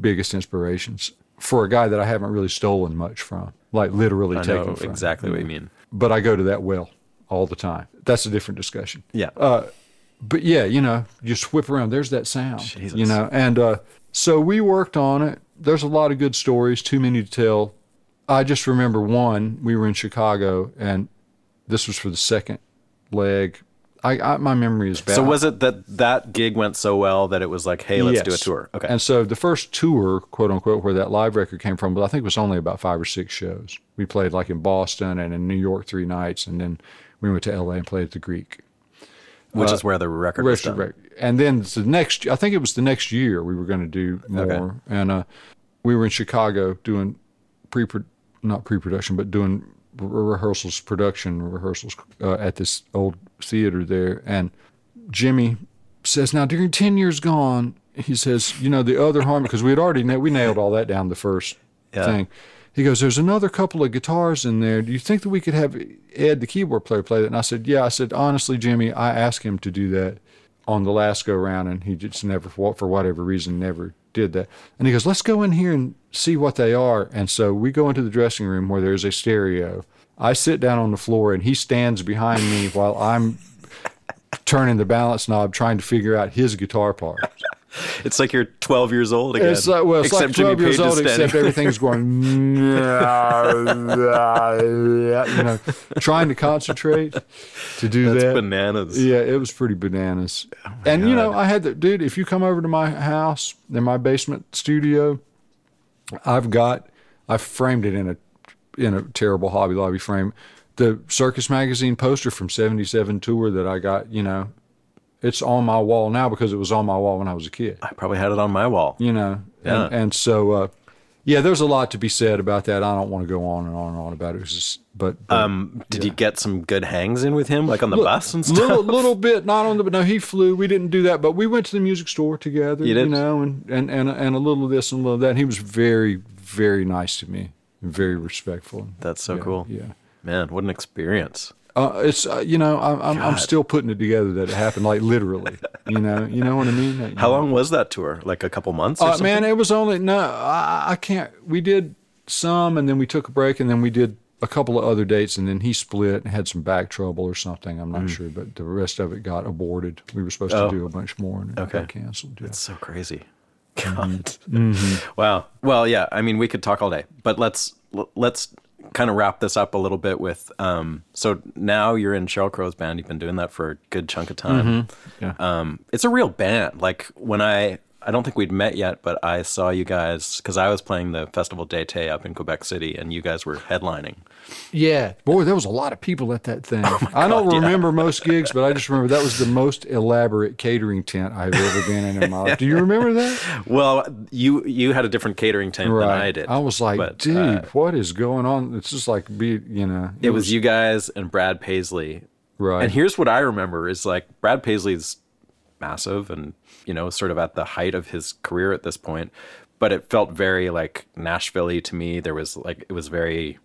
biggest inspirations for a guy that I haven't really stolen much from, like literally I taken know from. exactly what you mean. But I go to that well all the time. That's a different discussion. Yeah. But yeah, you know, you just whip around. There's that sound. Jesus. You know, and uh, so we worked on it. There's a lot of good stories, too many to tell. I just remember one. We were in Chicago, and this was for the second leg. I, I my memory is bad. So was it that that gig went so well that it was like, hey, let's do a tour? Okay. And so the first tour, quote unquote, where that live record came from, but I think it was only about five or six shows. We played like in Boston and in New York three nights, and then we went to LA and played at the Greek. Which is where the record was done. rec- And then the next, I think it was the next year we were going to do more. Okay. And uh, we were in Chicago doing pre, not pre-production, but doing re- rehearsals, production rehearsals uh, at this old theater there. And Jimmy says, now during 10 years gone, he says, you know, the other harmony, because we had already, na- we nailed all that down the first Yeah. thing. He goes, there's another couple of guitars in there. Do you think that we could have Ed, the keyboard player, play that? And I said, yeah. I said, honestly, Jimmy, I asked him to do that on the last go round, and he just never, for whatever reason, never did that. And he goes, let's go in here and see what they are. And so we go into the dressing room where there's a stereo. I sit down on the floor, and he stands behind me while I'm turning the balance knob, trying to figure out his guitar part. *laughs* It's like you're 12 years old again. It's like well, it's except like Jimmy twelve years Page old, except everything's going, *laughs* you know, trying to concentrate to do That's that. bananas. Yeah, it was pretty bananas. Oh and you know, I had the dude. If you come over to my house in my basement studio, I've got I've framed it in a in a terrible Hobby Lobby frame. The Circus Magazine poster from '77 tour that I got, you know, it's on my wall now because it was on my wall when I was a kid I probably had it on my wall. you know. Yeah. And, and so, uh, yeah, there's a lot to be said about that. I don't want to go on and on and on about it. It's just, but, but Um, did you get some good hangs in with him, like on the Look, bus and stuff? little little *laughs* bit, not on the, but no, he flew. We didn't do that, but we went to the music store together. You did? know, and and and and a little of this and a little of that. And he was very very nice to me, and very respectful. That's so Yeah, cool. Yeah. Man, what an experience. Uh, it's uh, you know I'm I'm, I'm still putting it together that it happened like literally *laughs* you know you know what I mean you How know. long was that tour? Like a couple months? Or Uh, man, it was only no. I, I can't. We did some, and then we took a break, and then we did a couple of other dates, and then he split and had some back trouble or something. I'm not sure, but the rest of it got aborted. We were supposed Mm. Oh. to do a bunch more, and it got canceled. Yeah. It's so crazy. Mm-hmm. Wow. Well, yeah. I mean, we could talk all day, but let's let's kind of wrap this up a little bit with. Um, so now you're in Sheryl Crow's band. You've been doing that for a good chunk of time. Mm-hmm. Yeah. Um, it's a real band. Like when I. I don't think we'd met yet, but I saw you guys because I was playing the Festival d'été up in Quebec City, and you guys were headlining. Yeah, boy, there was a lot of people at that thing. *laughs* I don't God, yeah. remember most gigs, but I just remember that was the most elaborate catering tent I've ever been in in my life. Do you remember that? *laughs* Well, you you had a different catering tent than I did. I was like, but, dude, uh, what is going on? It's just like be, you know. it was you guys and Brad Paisley. Right. And here's what I remember is like Brad Paisley's massive and you know sort of at the height of his career at this point, but it felt very like Nashville-y to me. There was like it was very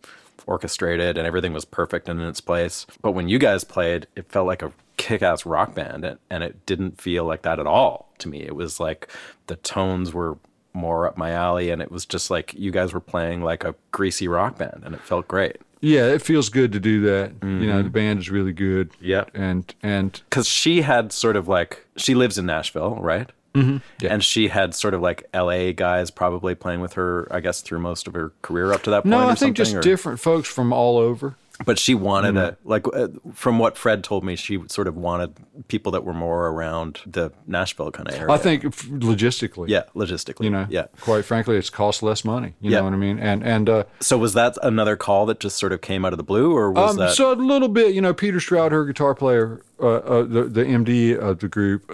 orchestrated and everything was perfect and in its place. But when you guys played, it felt like a kick-ass rock band and, it didn't feel like that at all to me. It was like the tones were more up my alley and it was just like you guys were playing like a greasy rock band and it felt great. Yeah, it feels good to do that. You know, the band is really good. Mm-hmm. And and because she had sort of like she lives in Nashville, right? Mm-hmm. Yeah. And she had sort of like L.A. guys probably playing with her, I guess, through most of her career up to that point. no, I think just or- different folks from all over. But she wanted a like uh, from what Fred told me, she sort of wanted people that were more around the Nashville kind of area. I think logistically. yeah, logistically, You know, yeah. Quite frankly, it's cost less money. You Yeah. know what I mean? And and uh, So was that another call that just sort of came out of the blue, or was um, that? so a little bit. You know, Peter Stroud, her guitar player, uh, uh, the the MD of the group.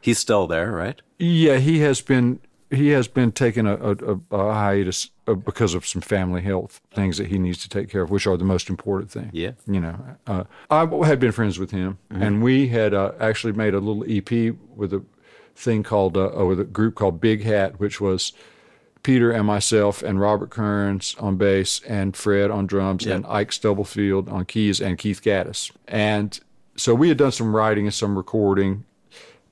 He's still there, right? Yeah, he has been he has been taking a, a, a- hiatus uh, because of some family health things that he needs to take care of, which are the most important thing. Yeah. you know, uh, I had been friends with him, and we had uh, actually made a little EP with a thing called uh, uh, with a group called Big Hat, which was Peter and myself and Robert Kearns on bass and Fred on drums and Ike Stubblefield on keys and Keith Gaddis. And so we had done some writing and some recording.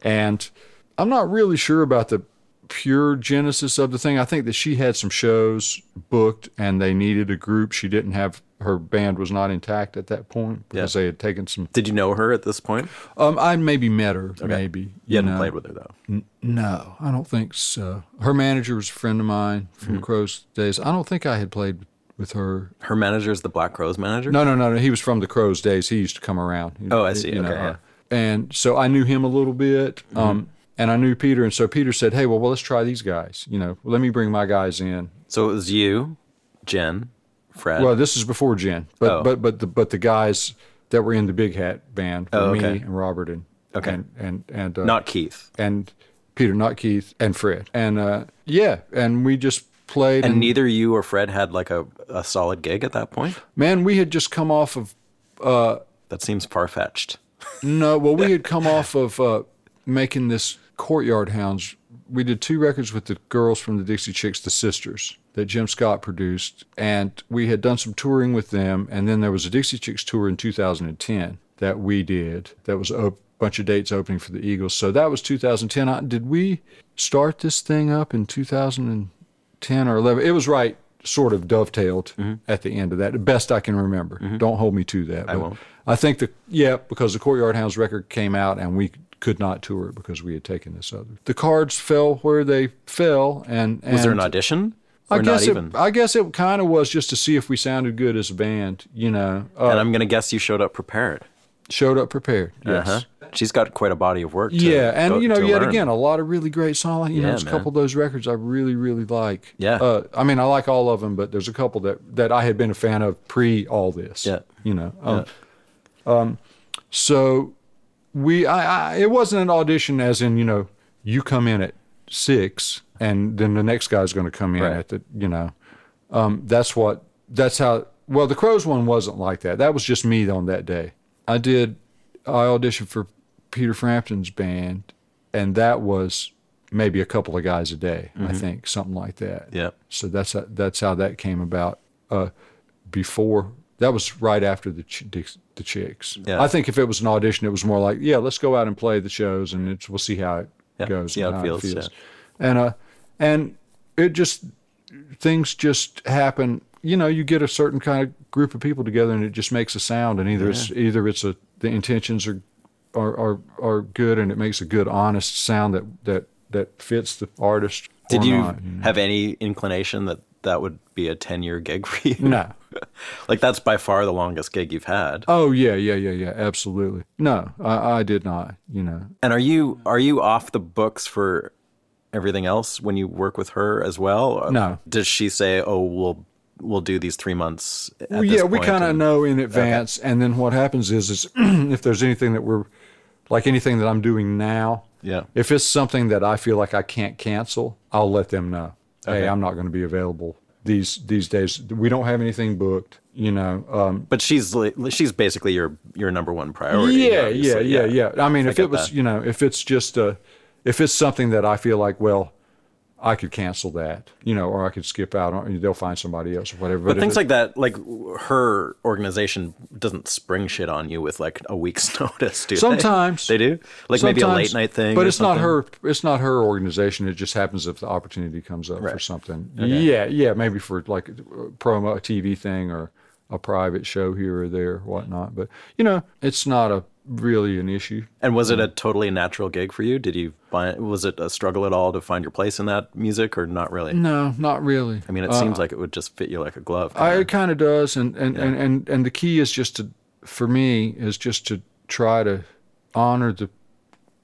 And I'm not really sure about the pure genesis of the thing. I think that she had some shows booked and they needed a group. She didn't have her band was not intact at that point because Yeah. they had taken some. Did you know her at this point? Um, I maybe met her, maybe. You hadn't know. played with her though. No, I don't think so. Her manager was a friend of mine from Mm-hmm. Crowes' days. I don't think I had played with her. Her manager is the Black Crowes manager. No, no, no, no. He was from the Crowes' days. He used to come around. Oh, I see. you Okay, uh, yeah. And so I knew him a little bit. Mm-hmm. Um, and I knew Peter. And so Peter said, "Hey, well, well, let's try these guys. You know, let me bring my guys in." So it was you, Jen, Fred. Well, this is before Jen, but Oh. but but the but the guys that were in the Big Hat band were Oh, me and Robert and Okay. and and and uh, Not Keith. and Peter, not Keith, and Fred, and uh, yeah, and we just played. And neither you or Fred had like a, a solid gig at that point? man, we had just come off of That seems far fetched. No, well, we had come off of uh, making this Courtyard Hounds. We did two records with the girls from the Dixie Chicks, the sisters, that Jim Scott produced, and we had done some touring with them. And then there was a Dixie Chicks tour in 2010 that we did. That was a bunch of dates opening for the Eagles. So that was 2010. I, did we start this thing up in 2010 or 11? It was right, sort of dovetailed at the end of that. The best I can remember. Don't hold me to that. I won't. I think the yeah because the Courtyard Hounds record came out and we could not tour it because we had taken this other. The cards fell where they fell, and, and Was there an audition? I guess even? it, I guess it kind of was just to see if we sounded good as a band. You know, uh, and I'm going to guess you showed up prepared. showed up prepared. Yes. Uh-huh. She's got quite a body of work. Yeah, and go- you know, yet learn. again, a lot of really great songs. You know, Yeah, there's a couple of those records I really, really like. Yeah. Uh, I mean, I like all of them, but there's a couple that that I had been a fan of pre all this. Yeah. You know. Um, um, so we, I, I, it wasn't an audition as in you know, you come in at six, and then the next guy's going to come in Right. at the, you know, um, that's what that's how. Well, the Crowes one wasn't like that. That was just me on that day. I did. I auditioned for Peter Frampton's band, and that was maybe a couple of guys a day. I think something like that. Mm-hmm. Yeah. So that's how, that's how that came about. Uh, before that was right after the ch- the chicks. Yeah. I think if it was an audition, it was more like, yeah, let's go out and play the shows, and it's, we'll see how it Yeah, goes, see and how it feels, yeah. And uh, and it just things just happen. You know, you get a certain kind of group of people together, and it just makes a sound. And either it's either it's a the intentions are are are, are good, and it makes a good, honest sound that that that fits the artist. Did you not, know. have any inclination that that would be a 10 year gig for you? No. *laughs* like that's by far the longest gig you've had. Oh yeah, yeah, yeah, yeah. Absolutely. No, I, I did not. You know. And are you are you off the books for everything else when you work with her as well? No. Does she say, "Oh, we'll we'll do these 3 months at Well, this yeah, we kind of know in advance, and then what happens is, is *clears throat* if there's anything that we're like anything that I'm doing now, Yeah. If it's something that I feel like I can't cancel, I'll let them know. Okay. Hey, I'm not going to be available these these days. We don't have anything booked. You know. Um, But she's she's basically your your number one priority. yeah, yeah, obviously. yeah, yeah. I mean, I if it was, that. you know, if it's just uh if it's something that I feel like, well, I could cancel that, you know, or I could skip out, they'll find somebody else or whatever. But if things it- like that, like her organization doesn't spring shit on you with like a week's *laughs* notice, do they? Sometimes. they do. Like maybe a late night thing, But it's not her. It's not her organization. It just happens if the opportunity comes up for Right. something. Yeah, yeah, maybe for like a promo, a TV thing, or a private show here or there, whatnot. But you know, it's not a really an issue. And was it a totally natural gig for you? Did you find was it a struggle at all to find your place in that music, or not really? No, not really. I mean, it seems uh, like it would just fit you like a glove. I, it kind of does, and and, and and and the key is just to, for me, is just to try to honor the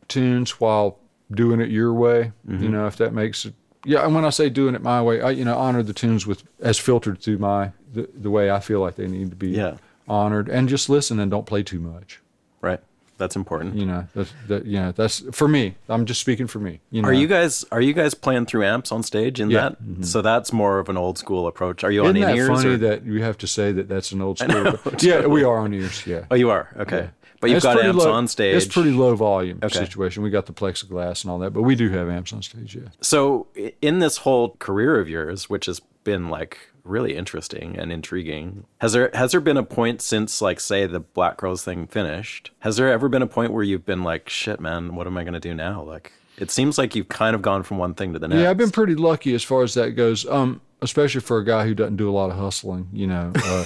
tunes while doing it your way. You mm-hmm. know, if that makes it. Yeah, and when I say doing it my way, I you know honor the tunes with as filtered through my the, the way I feel like they need to be Yeah. honored, and just listen and don't play too much. That's important. You know, that's that. Know, that's for me. I'm just speaking for me. You know, Are you guys are you guys playing through amps on stage in Yeah. Mm-hmm. that? So that's more of an old school approach. Are you Isn't on in ears? funny or- that you have to say that that's an old *laughs* school? yeah, we are on ears. Yeah. oh, you are okay. But you've It's got amps low- on stage. It's pretty low volume Okay. situation. We got the plexiglass and all that, but we do have amps on stage. Yeah. So in this whole career of yours, which has been like really interesting and intriguing, has there has there been a point since like say the Black Crowes thing finished? Has there ever been a point where you've been like, shit, man, what am I going to do now? Like, it seems like you've kind of gone from one thing to the next. Yeah, I've been pretty lucky as far as that goes. Um, especially for a guy who doesn't do a lot of hustling. You know. Uh,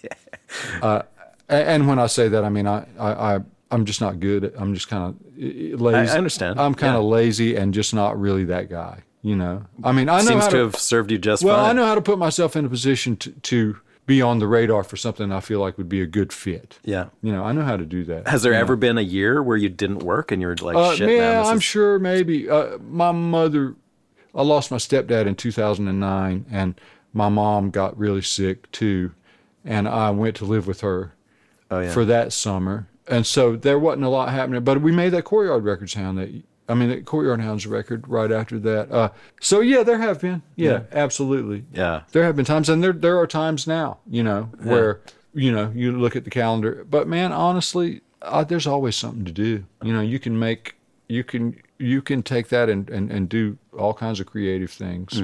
*laughs* uh, and when I say that, I mean I I. I I'm just not good. At, I'm just kind of lazy. I understand. I'm kind of Yeah. lazy and just not really that guy. You know. I mean, I know seems how to to have served you just Well, fine. I know how to put myself in a position to, to be on the radar for something I feel like would be a good fit. Yeah. You know, I know how to do that. Has there you know. ever been a year where you didn't work and you're like, Uh, shit, yeah, man, I'm is- sure maybe. Uh, my mother, I lost my stepdad in 2009, and my mom got really sick too. And I went to live with her Oh, yeah. for that summer. and so there wasn't a lot happening. But we made that Courtyard Records sound that I mean, the Courtyard Hounds record right after that. Uh, so yeah, there have been. Yeah, absolutely. Yeah. There have been times, and there there are times now, you know, where you know you look at the calendar. But man, honestly, uh, there's always something to do. You know, you can make you can you can take that and and, and do all kinds of creative things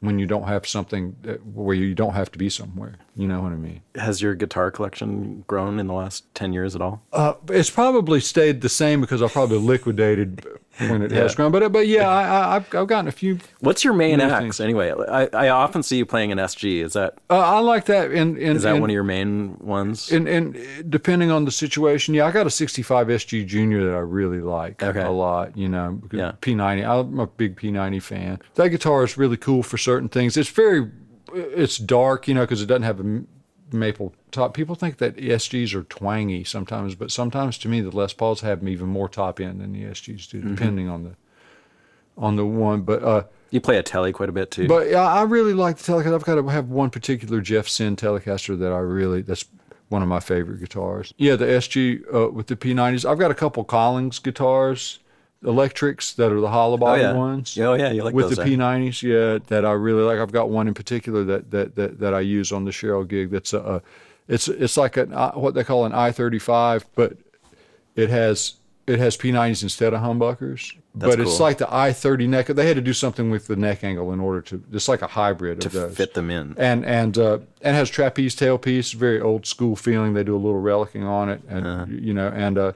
when you don't have something that, where you don't have to be somewhere. You know what I mean? Has your guitar collection grown in the last 10 years at all? Uh, it's probably stayed the same because I probably liquidated when it has grown. But but yeah, I, I, I've I've gotten a few. What's your main axe things. anyway? I, I often see you playing an SG. Is that Uh, I like that. In, in, is that one of your main ones? And, and depending on the situation, yeah, I got a 65 SG Junior that I really like Okay. a lot. You know, Yeah. P90. I'm a big P90 fan. That guitar is really cool for certain things. It's very, it's dark, you know, because it doesn't have a maple top. People think that SGs are twangy sometimes, but sometimes to me the Les Pauls have even more top end than the SGs do, Mm-hmm. depending on the on the one. But uh, you play a telly quite a bit too. but yeah, I really like the Telecaster. I've got to have one particular Jeff Senn Telecaster that I really that's one of my favorite guitars. Yeah, the SG uh, with the P90s. I've got a couple Collings guitars, electrics that are the hollow oh body yeah. ones. Oh yeah, you like with those. the eh? P90s, yeah, that I really like. I've got one in particular that that that, that I use on the Sheryl gig. That's a, a it's it's like an uh, what they call an I35, but it has it has P90s instead of humbuckers. That's but it's cool. like the I30 neck. They had to do something with the neck angle in order to. It's like a hybrid to of those. fit them in. And and uh, and has trapeze tailpiece, very old school feeling. They do a little relicking on it, and Uh-huh. you know, and uh,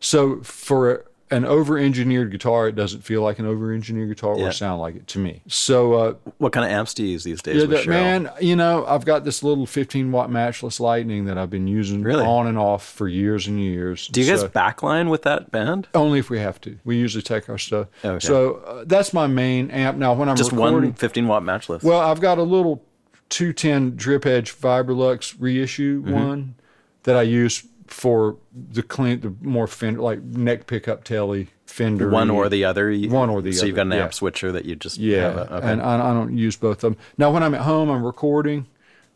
so for an over-engineered guitar, it doesn't feel like an over-engineered guitar Yeah. or sound like it to me. So uh, What kind of amps do you use these days? yeah, that, man, you know, I've got this little 15 watt matchless lightning that I've been using Really? on and off for years and years. Do you guys So- backline with that band? only if we have to. We usually take our stuff. Okay. So uh, that's my main amp. Now, when I'm Just recording, one 15 watt matchless. well, I've got a little 210 drip edge Vibrolux reissue Mm-hmm. one that I use for the clean, the more fender, like neck pickup Tele fender. one or the other. You- One or the So you've got other, an yeah. amp switcher that you just Yeah, Have a, okay. and I, I don't use both of them. Now, when I'm at home, I'm recording.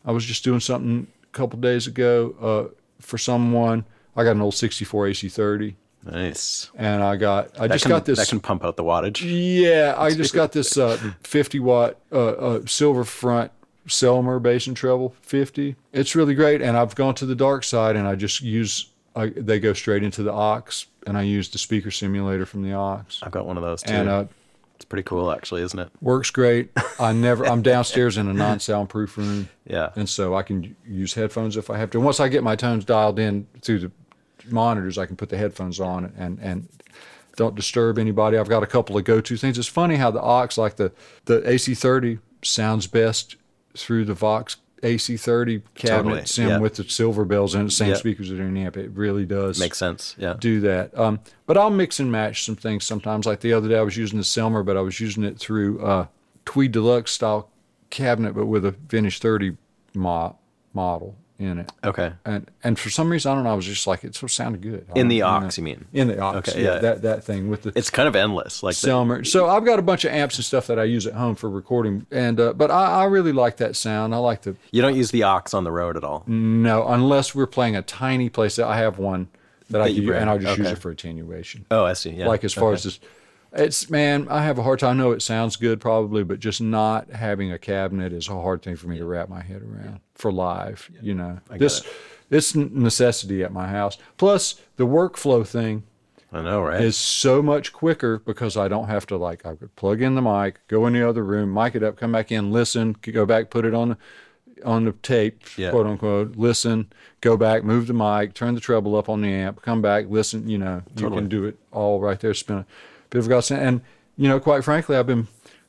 I was just doing something a couple days ago uh, for someone. I got an old 64 AC30, nice. and I got I That just can, got this. that can pump out the wattage. Yeah, I *laughs* just got this uh, 50 watt uh, uh, silver front Selmer bass and treble 50. It's really great, and I've gone to the dark side, and I just use. I, they go straight into the OX, and I use the speaker simulator from the OX, I've got one of those too. and uh, it's pretty cool, actually, isn't it? works great. I never. I'm *laughs* downstairs in a non-soundproof room, Yeah. and so I can use headphones if I have to. Once I get my tones dialed in through the monitors, I can put the headphones on and and don't disturb anybody. I've got a couple of go-to things. It's funny how the OX, like the the AC30, sounds best through the Vox AC30 cabinet Totally, sim yeah. with the silver bells and the same Yeah. speakers that are in the amp. It really does Makes sense. Yeah. do that. Um, but I'll mix and match some things sometimes. Like the other day, I was using the Selmer, but I was using it through uh, Tweed Deluxe style cabinet, but with a Vintage 30 mo- model in it. Okay. And and for some reason, I don't know, I was just like, it sort of sounded good. In the OX, you mean? In the OX, Okay, yeah, yeah. That, that thing with the It's kind of endless. Like the, So I've got a bunch of amps and stuff that I use at home for recording. And uh, But I, I really like that sound. I like the you don't use the OX on the road at all. no, unless we're playing a tiny place. I have one that, I That you can, use, and I'll just use it for attenuation. Oh, I see. Yeah. like as far Okay. as this it's man i have a hard time i know it sounds good probably but just not having a cabinet is a hard thing for me to wrap my head around for live you know. This it's necessity at my house. Plus the workflow thing I know, right? is so much quicker because i don't have to like i could plug in the mic go in the other room mic it up come back in listen go back put it on the on the tape, Yeah. quote unquote, listen, go back, move the mic, turn the treble up on the amp, come back, listen, you know, you can do it all right there, spin a bit of godsend. And, you know, quite frankly, I've been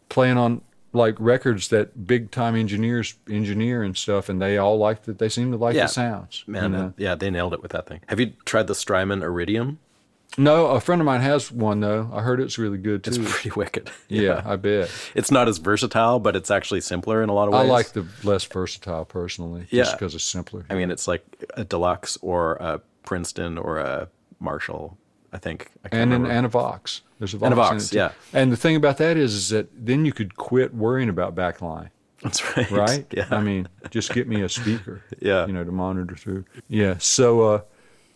playing on like records that big time engineers engineer and stuff, and they all like that. They seem to like Yeah. the sounds. Man, you know? that- yeah, they nailed it with that thing. Have you tried the Strymon Iridium? No, a friend of mine has one though. I heard it's really good too. It's pretty wicked. *laughs* yeah, I bet. It's not as versatile, but it's actually simpler in a lot of ways. I like the less versatile personally, Yeah. just because it's simpler. I mean, it's like a deluxe or a Princeton or a Marshall. I think. I and an, and a Vox. There's a Vox. And a Vox, yeah. And the thing about that is, is that then you could quit worrying about backline, That's right. right? *laughs* Yeah. I mean, just get me a speaker. *laughs* Yeah. You know, to monitor through. Yeah. So, uh,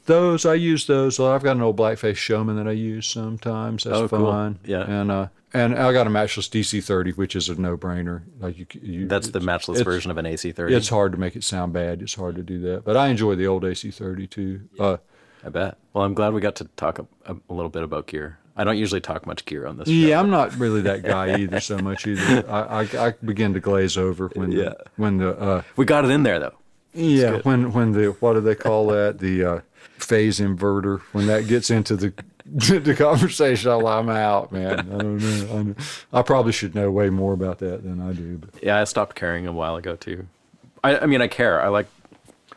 those I use those. I've got an old blackface showman that I use sometimes. That's Oh, cool. fun. Yeah. and uh, and I got a matchless DC30, which is a no brainer. Like you, you, That's the matchless version of an AC30. It's hard to make it sound bad. It's hard to do that, but I enjoy the old AC30 too. Uh, I bet. Well, I'm glad we got to talk a, a, little bit about gear. I don't usually talk much gear on this show. yeah, I'm not really that *laughs* guy either so much either. I, I, I begin to glaze over when Yeah. the, when the uh, We got it in there though. Yeah, when when the what do they call *laughs* that? The uh, phase inverter. When that gets into the *laughs* the conversation, I'm, I'm out, man. I don't know. I, know. I probably should know way more about that than I do. But. Yeah, I stopped caring a while ago too. I, I mean, I care. I like.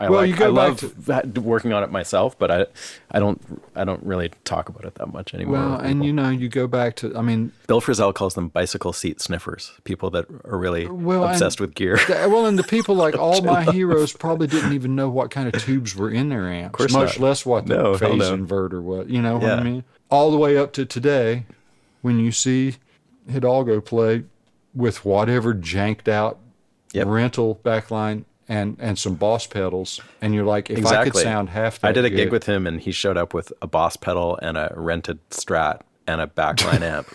I Well, like, you go I back love that- working on it myself, but I, I don't, I don't really talk about it that much anymore. Well, and you know, you go back to. I mean, Bill Frisell calls them bicycle seat sniffers. People that are really Well, and- obsessed with gear. th- well, and the people like *laughs* all my heroes probably didn't even know what kind of tubes were in their amps, course much not. less what the No, phase no. inverter was. You know what Yeah. I mean? All the way up to today, when you see Hidalgo play with whatever janked out Yep. rental backline and and some Boss pedals, and you're like, if I could sound half that I did a gig with him, and he showed up with a Boss pedal and a rented Strat and a backline *laughs* amp,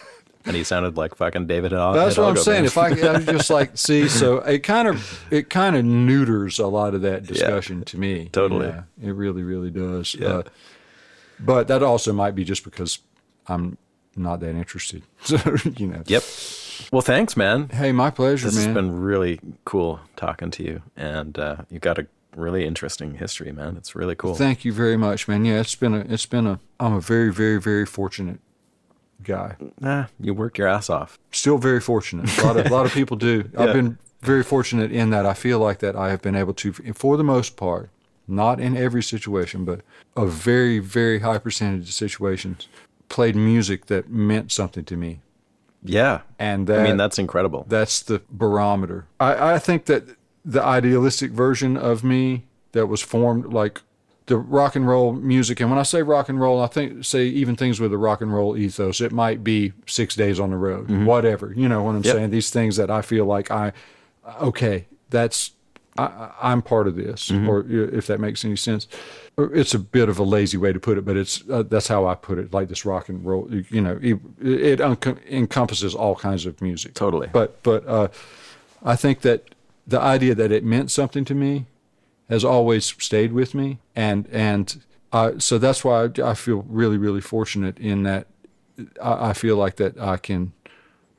and he sounded like fucking David. Hidalgo, That's what I'm saying. If I, I'm just like, *laughs* see, so it kind of, it kind of neuters a lot of that discussion to me. Totally. Yeah, it really, really does. Yeah. Uh, but that also might be just because I'm not that interested. *laughs* So you know. Yep. Well, thanks, man. Hey, my pleasure, This man. has been really cool talking to you, and uh, you got a really interesting history, man. It's really cool. Thank you very much, man. Yeah, it's been a, it's been a, I'm a very, very, very fortunate guy. Ah, you work your ass off. Still very fortunate. A lot of, a lot of people do. *laughs* I've been very fortunate in that I feel like that I have been able to, for the most part, not in every situation, but a very, very high percentage of situations, played music that meant something to me. Yeah, And I mean that's incredible. that's the barometer. I, I think that the idealistic version of me that was formed like the rock and roll music, and when I say rock and roll, I think say even things with a rock and roll ethos. It might be six days on the road, mm-hmm. whatever. You know what I'm Yep. saying? These things that I feel like I, okay, that's I, I'm part of this, mm-hmm. or if that makes any sense. It's a bit of a lazy way to put it, but it's uh, that's how I put it. Like this rock and roll, you know, it, it unco- encompasses all kinds of music. Totally. But but uh, I think that the idea that it meant something to me has always stayed with me, and and so that's why I, I feel really really fortunate in that I, I feel like that I can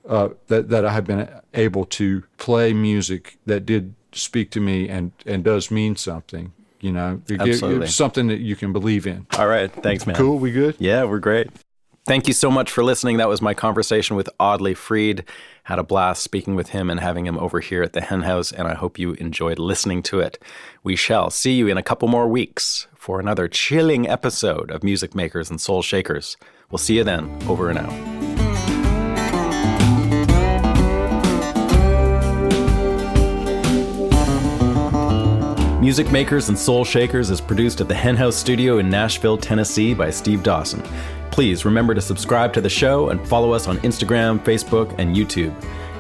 uh, that that I have been able to play music that did speak to me and and does mean something. You know, Absolutely. something that you can believe in. All right, thanks, man. Cool, we good? Yeah, we're great. Thank you so much for listening. That was my conversation with Audley Freed. Had a blast speaking with him and having him over here at the Hen House, and I hope you enjoyed listening to it. We shall see you in a couple more weeks for another chilling episode of Music Makers and Soul Shakers. We'll see you then. Over and out. Music Makers and Soul Shakers is produced at the Henhouse Studio in Nashville, Tennessee by Steve Dawson. Please remember to subscribe to the show and follow us on Instagram, Facebook, and YouTube.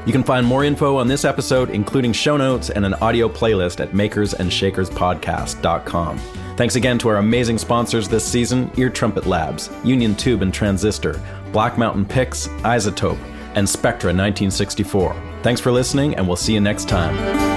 You can find more info on this episode, including show notes and an audio playlist at makersandShakerspodcast.com. Thanks again to our amazing sponsors this season Ear Trumpet Labs, Union Tube and Transistor, Black Mountain Picks, iZotope, and Spectra 1964. Thanks for listening, and we'll see you next time.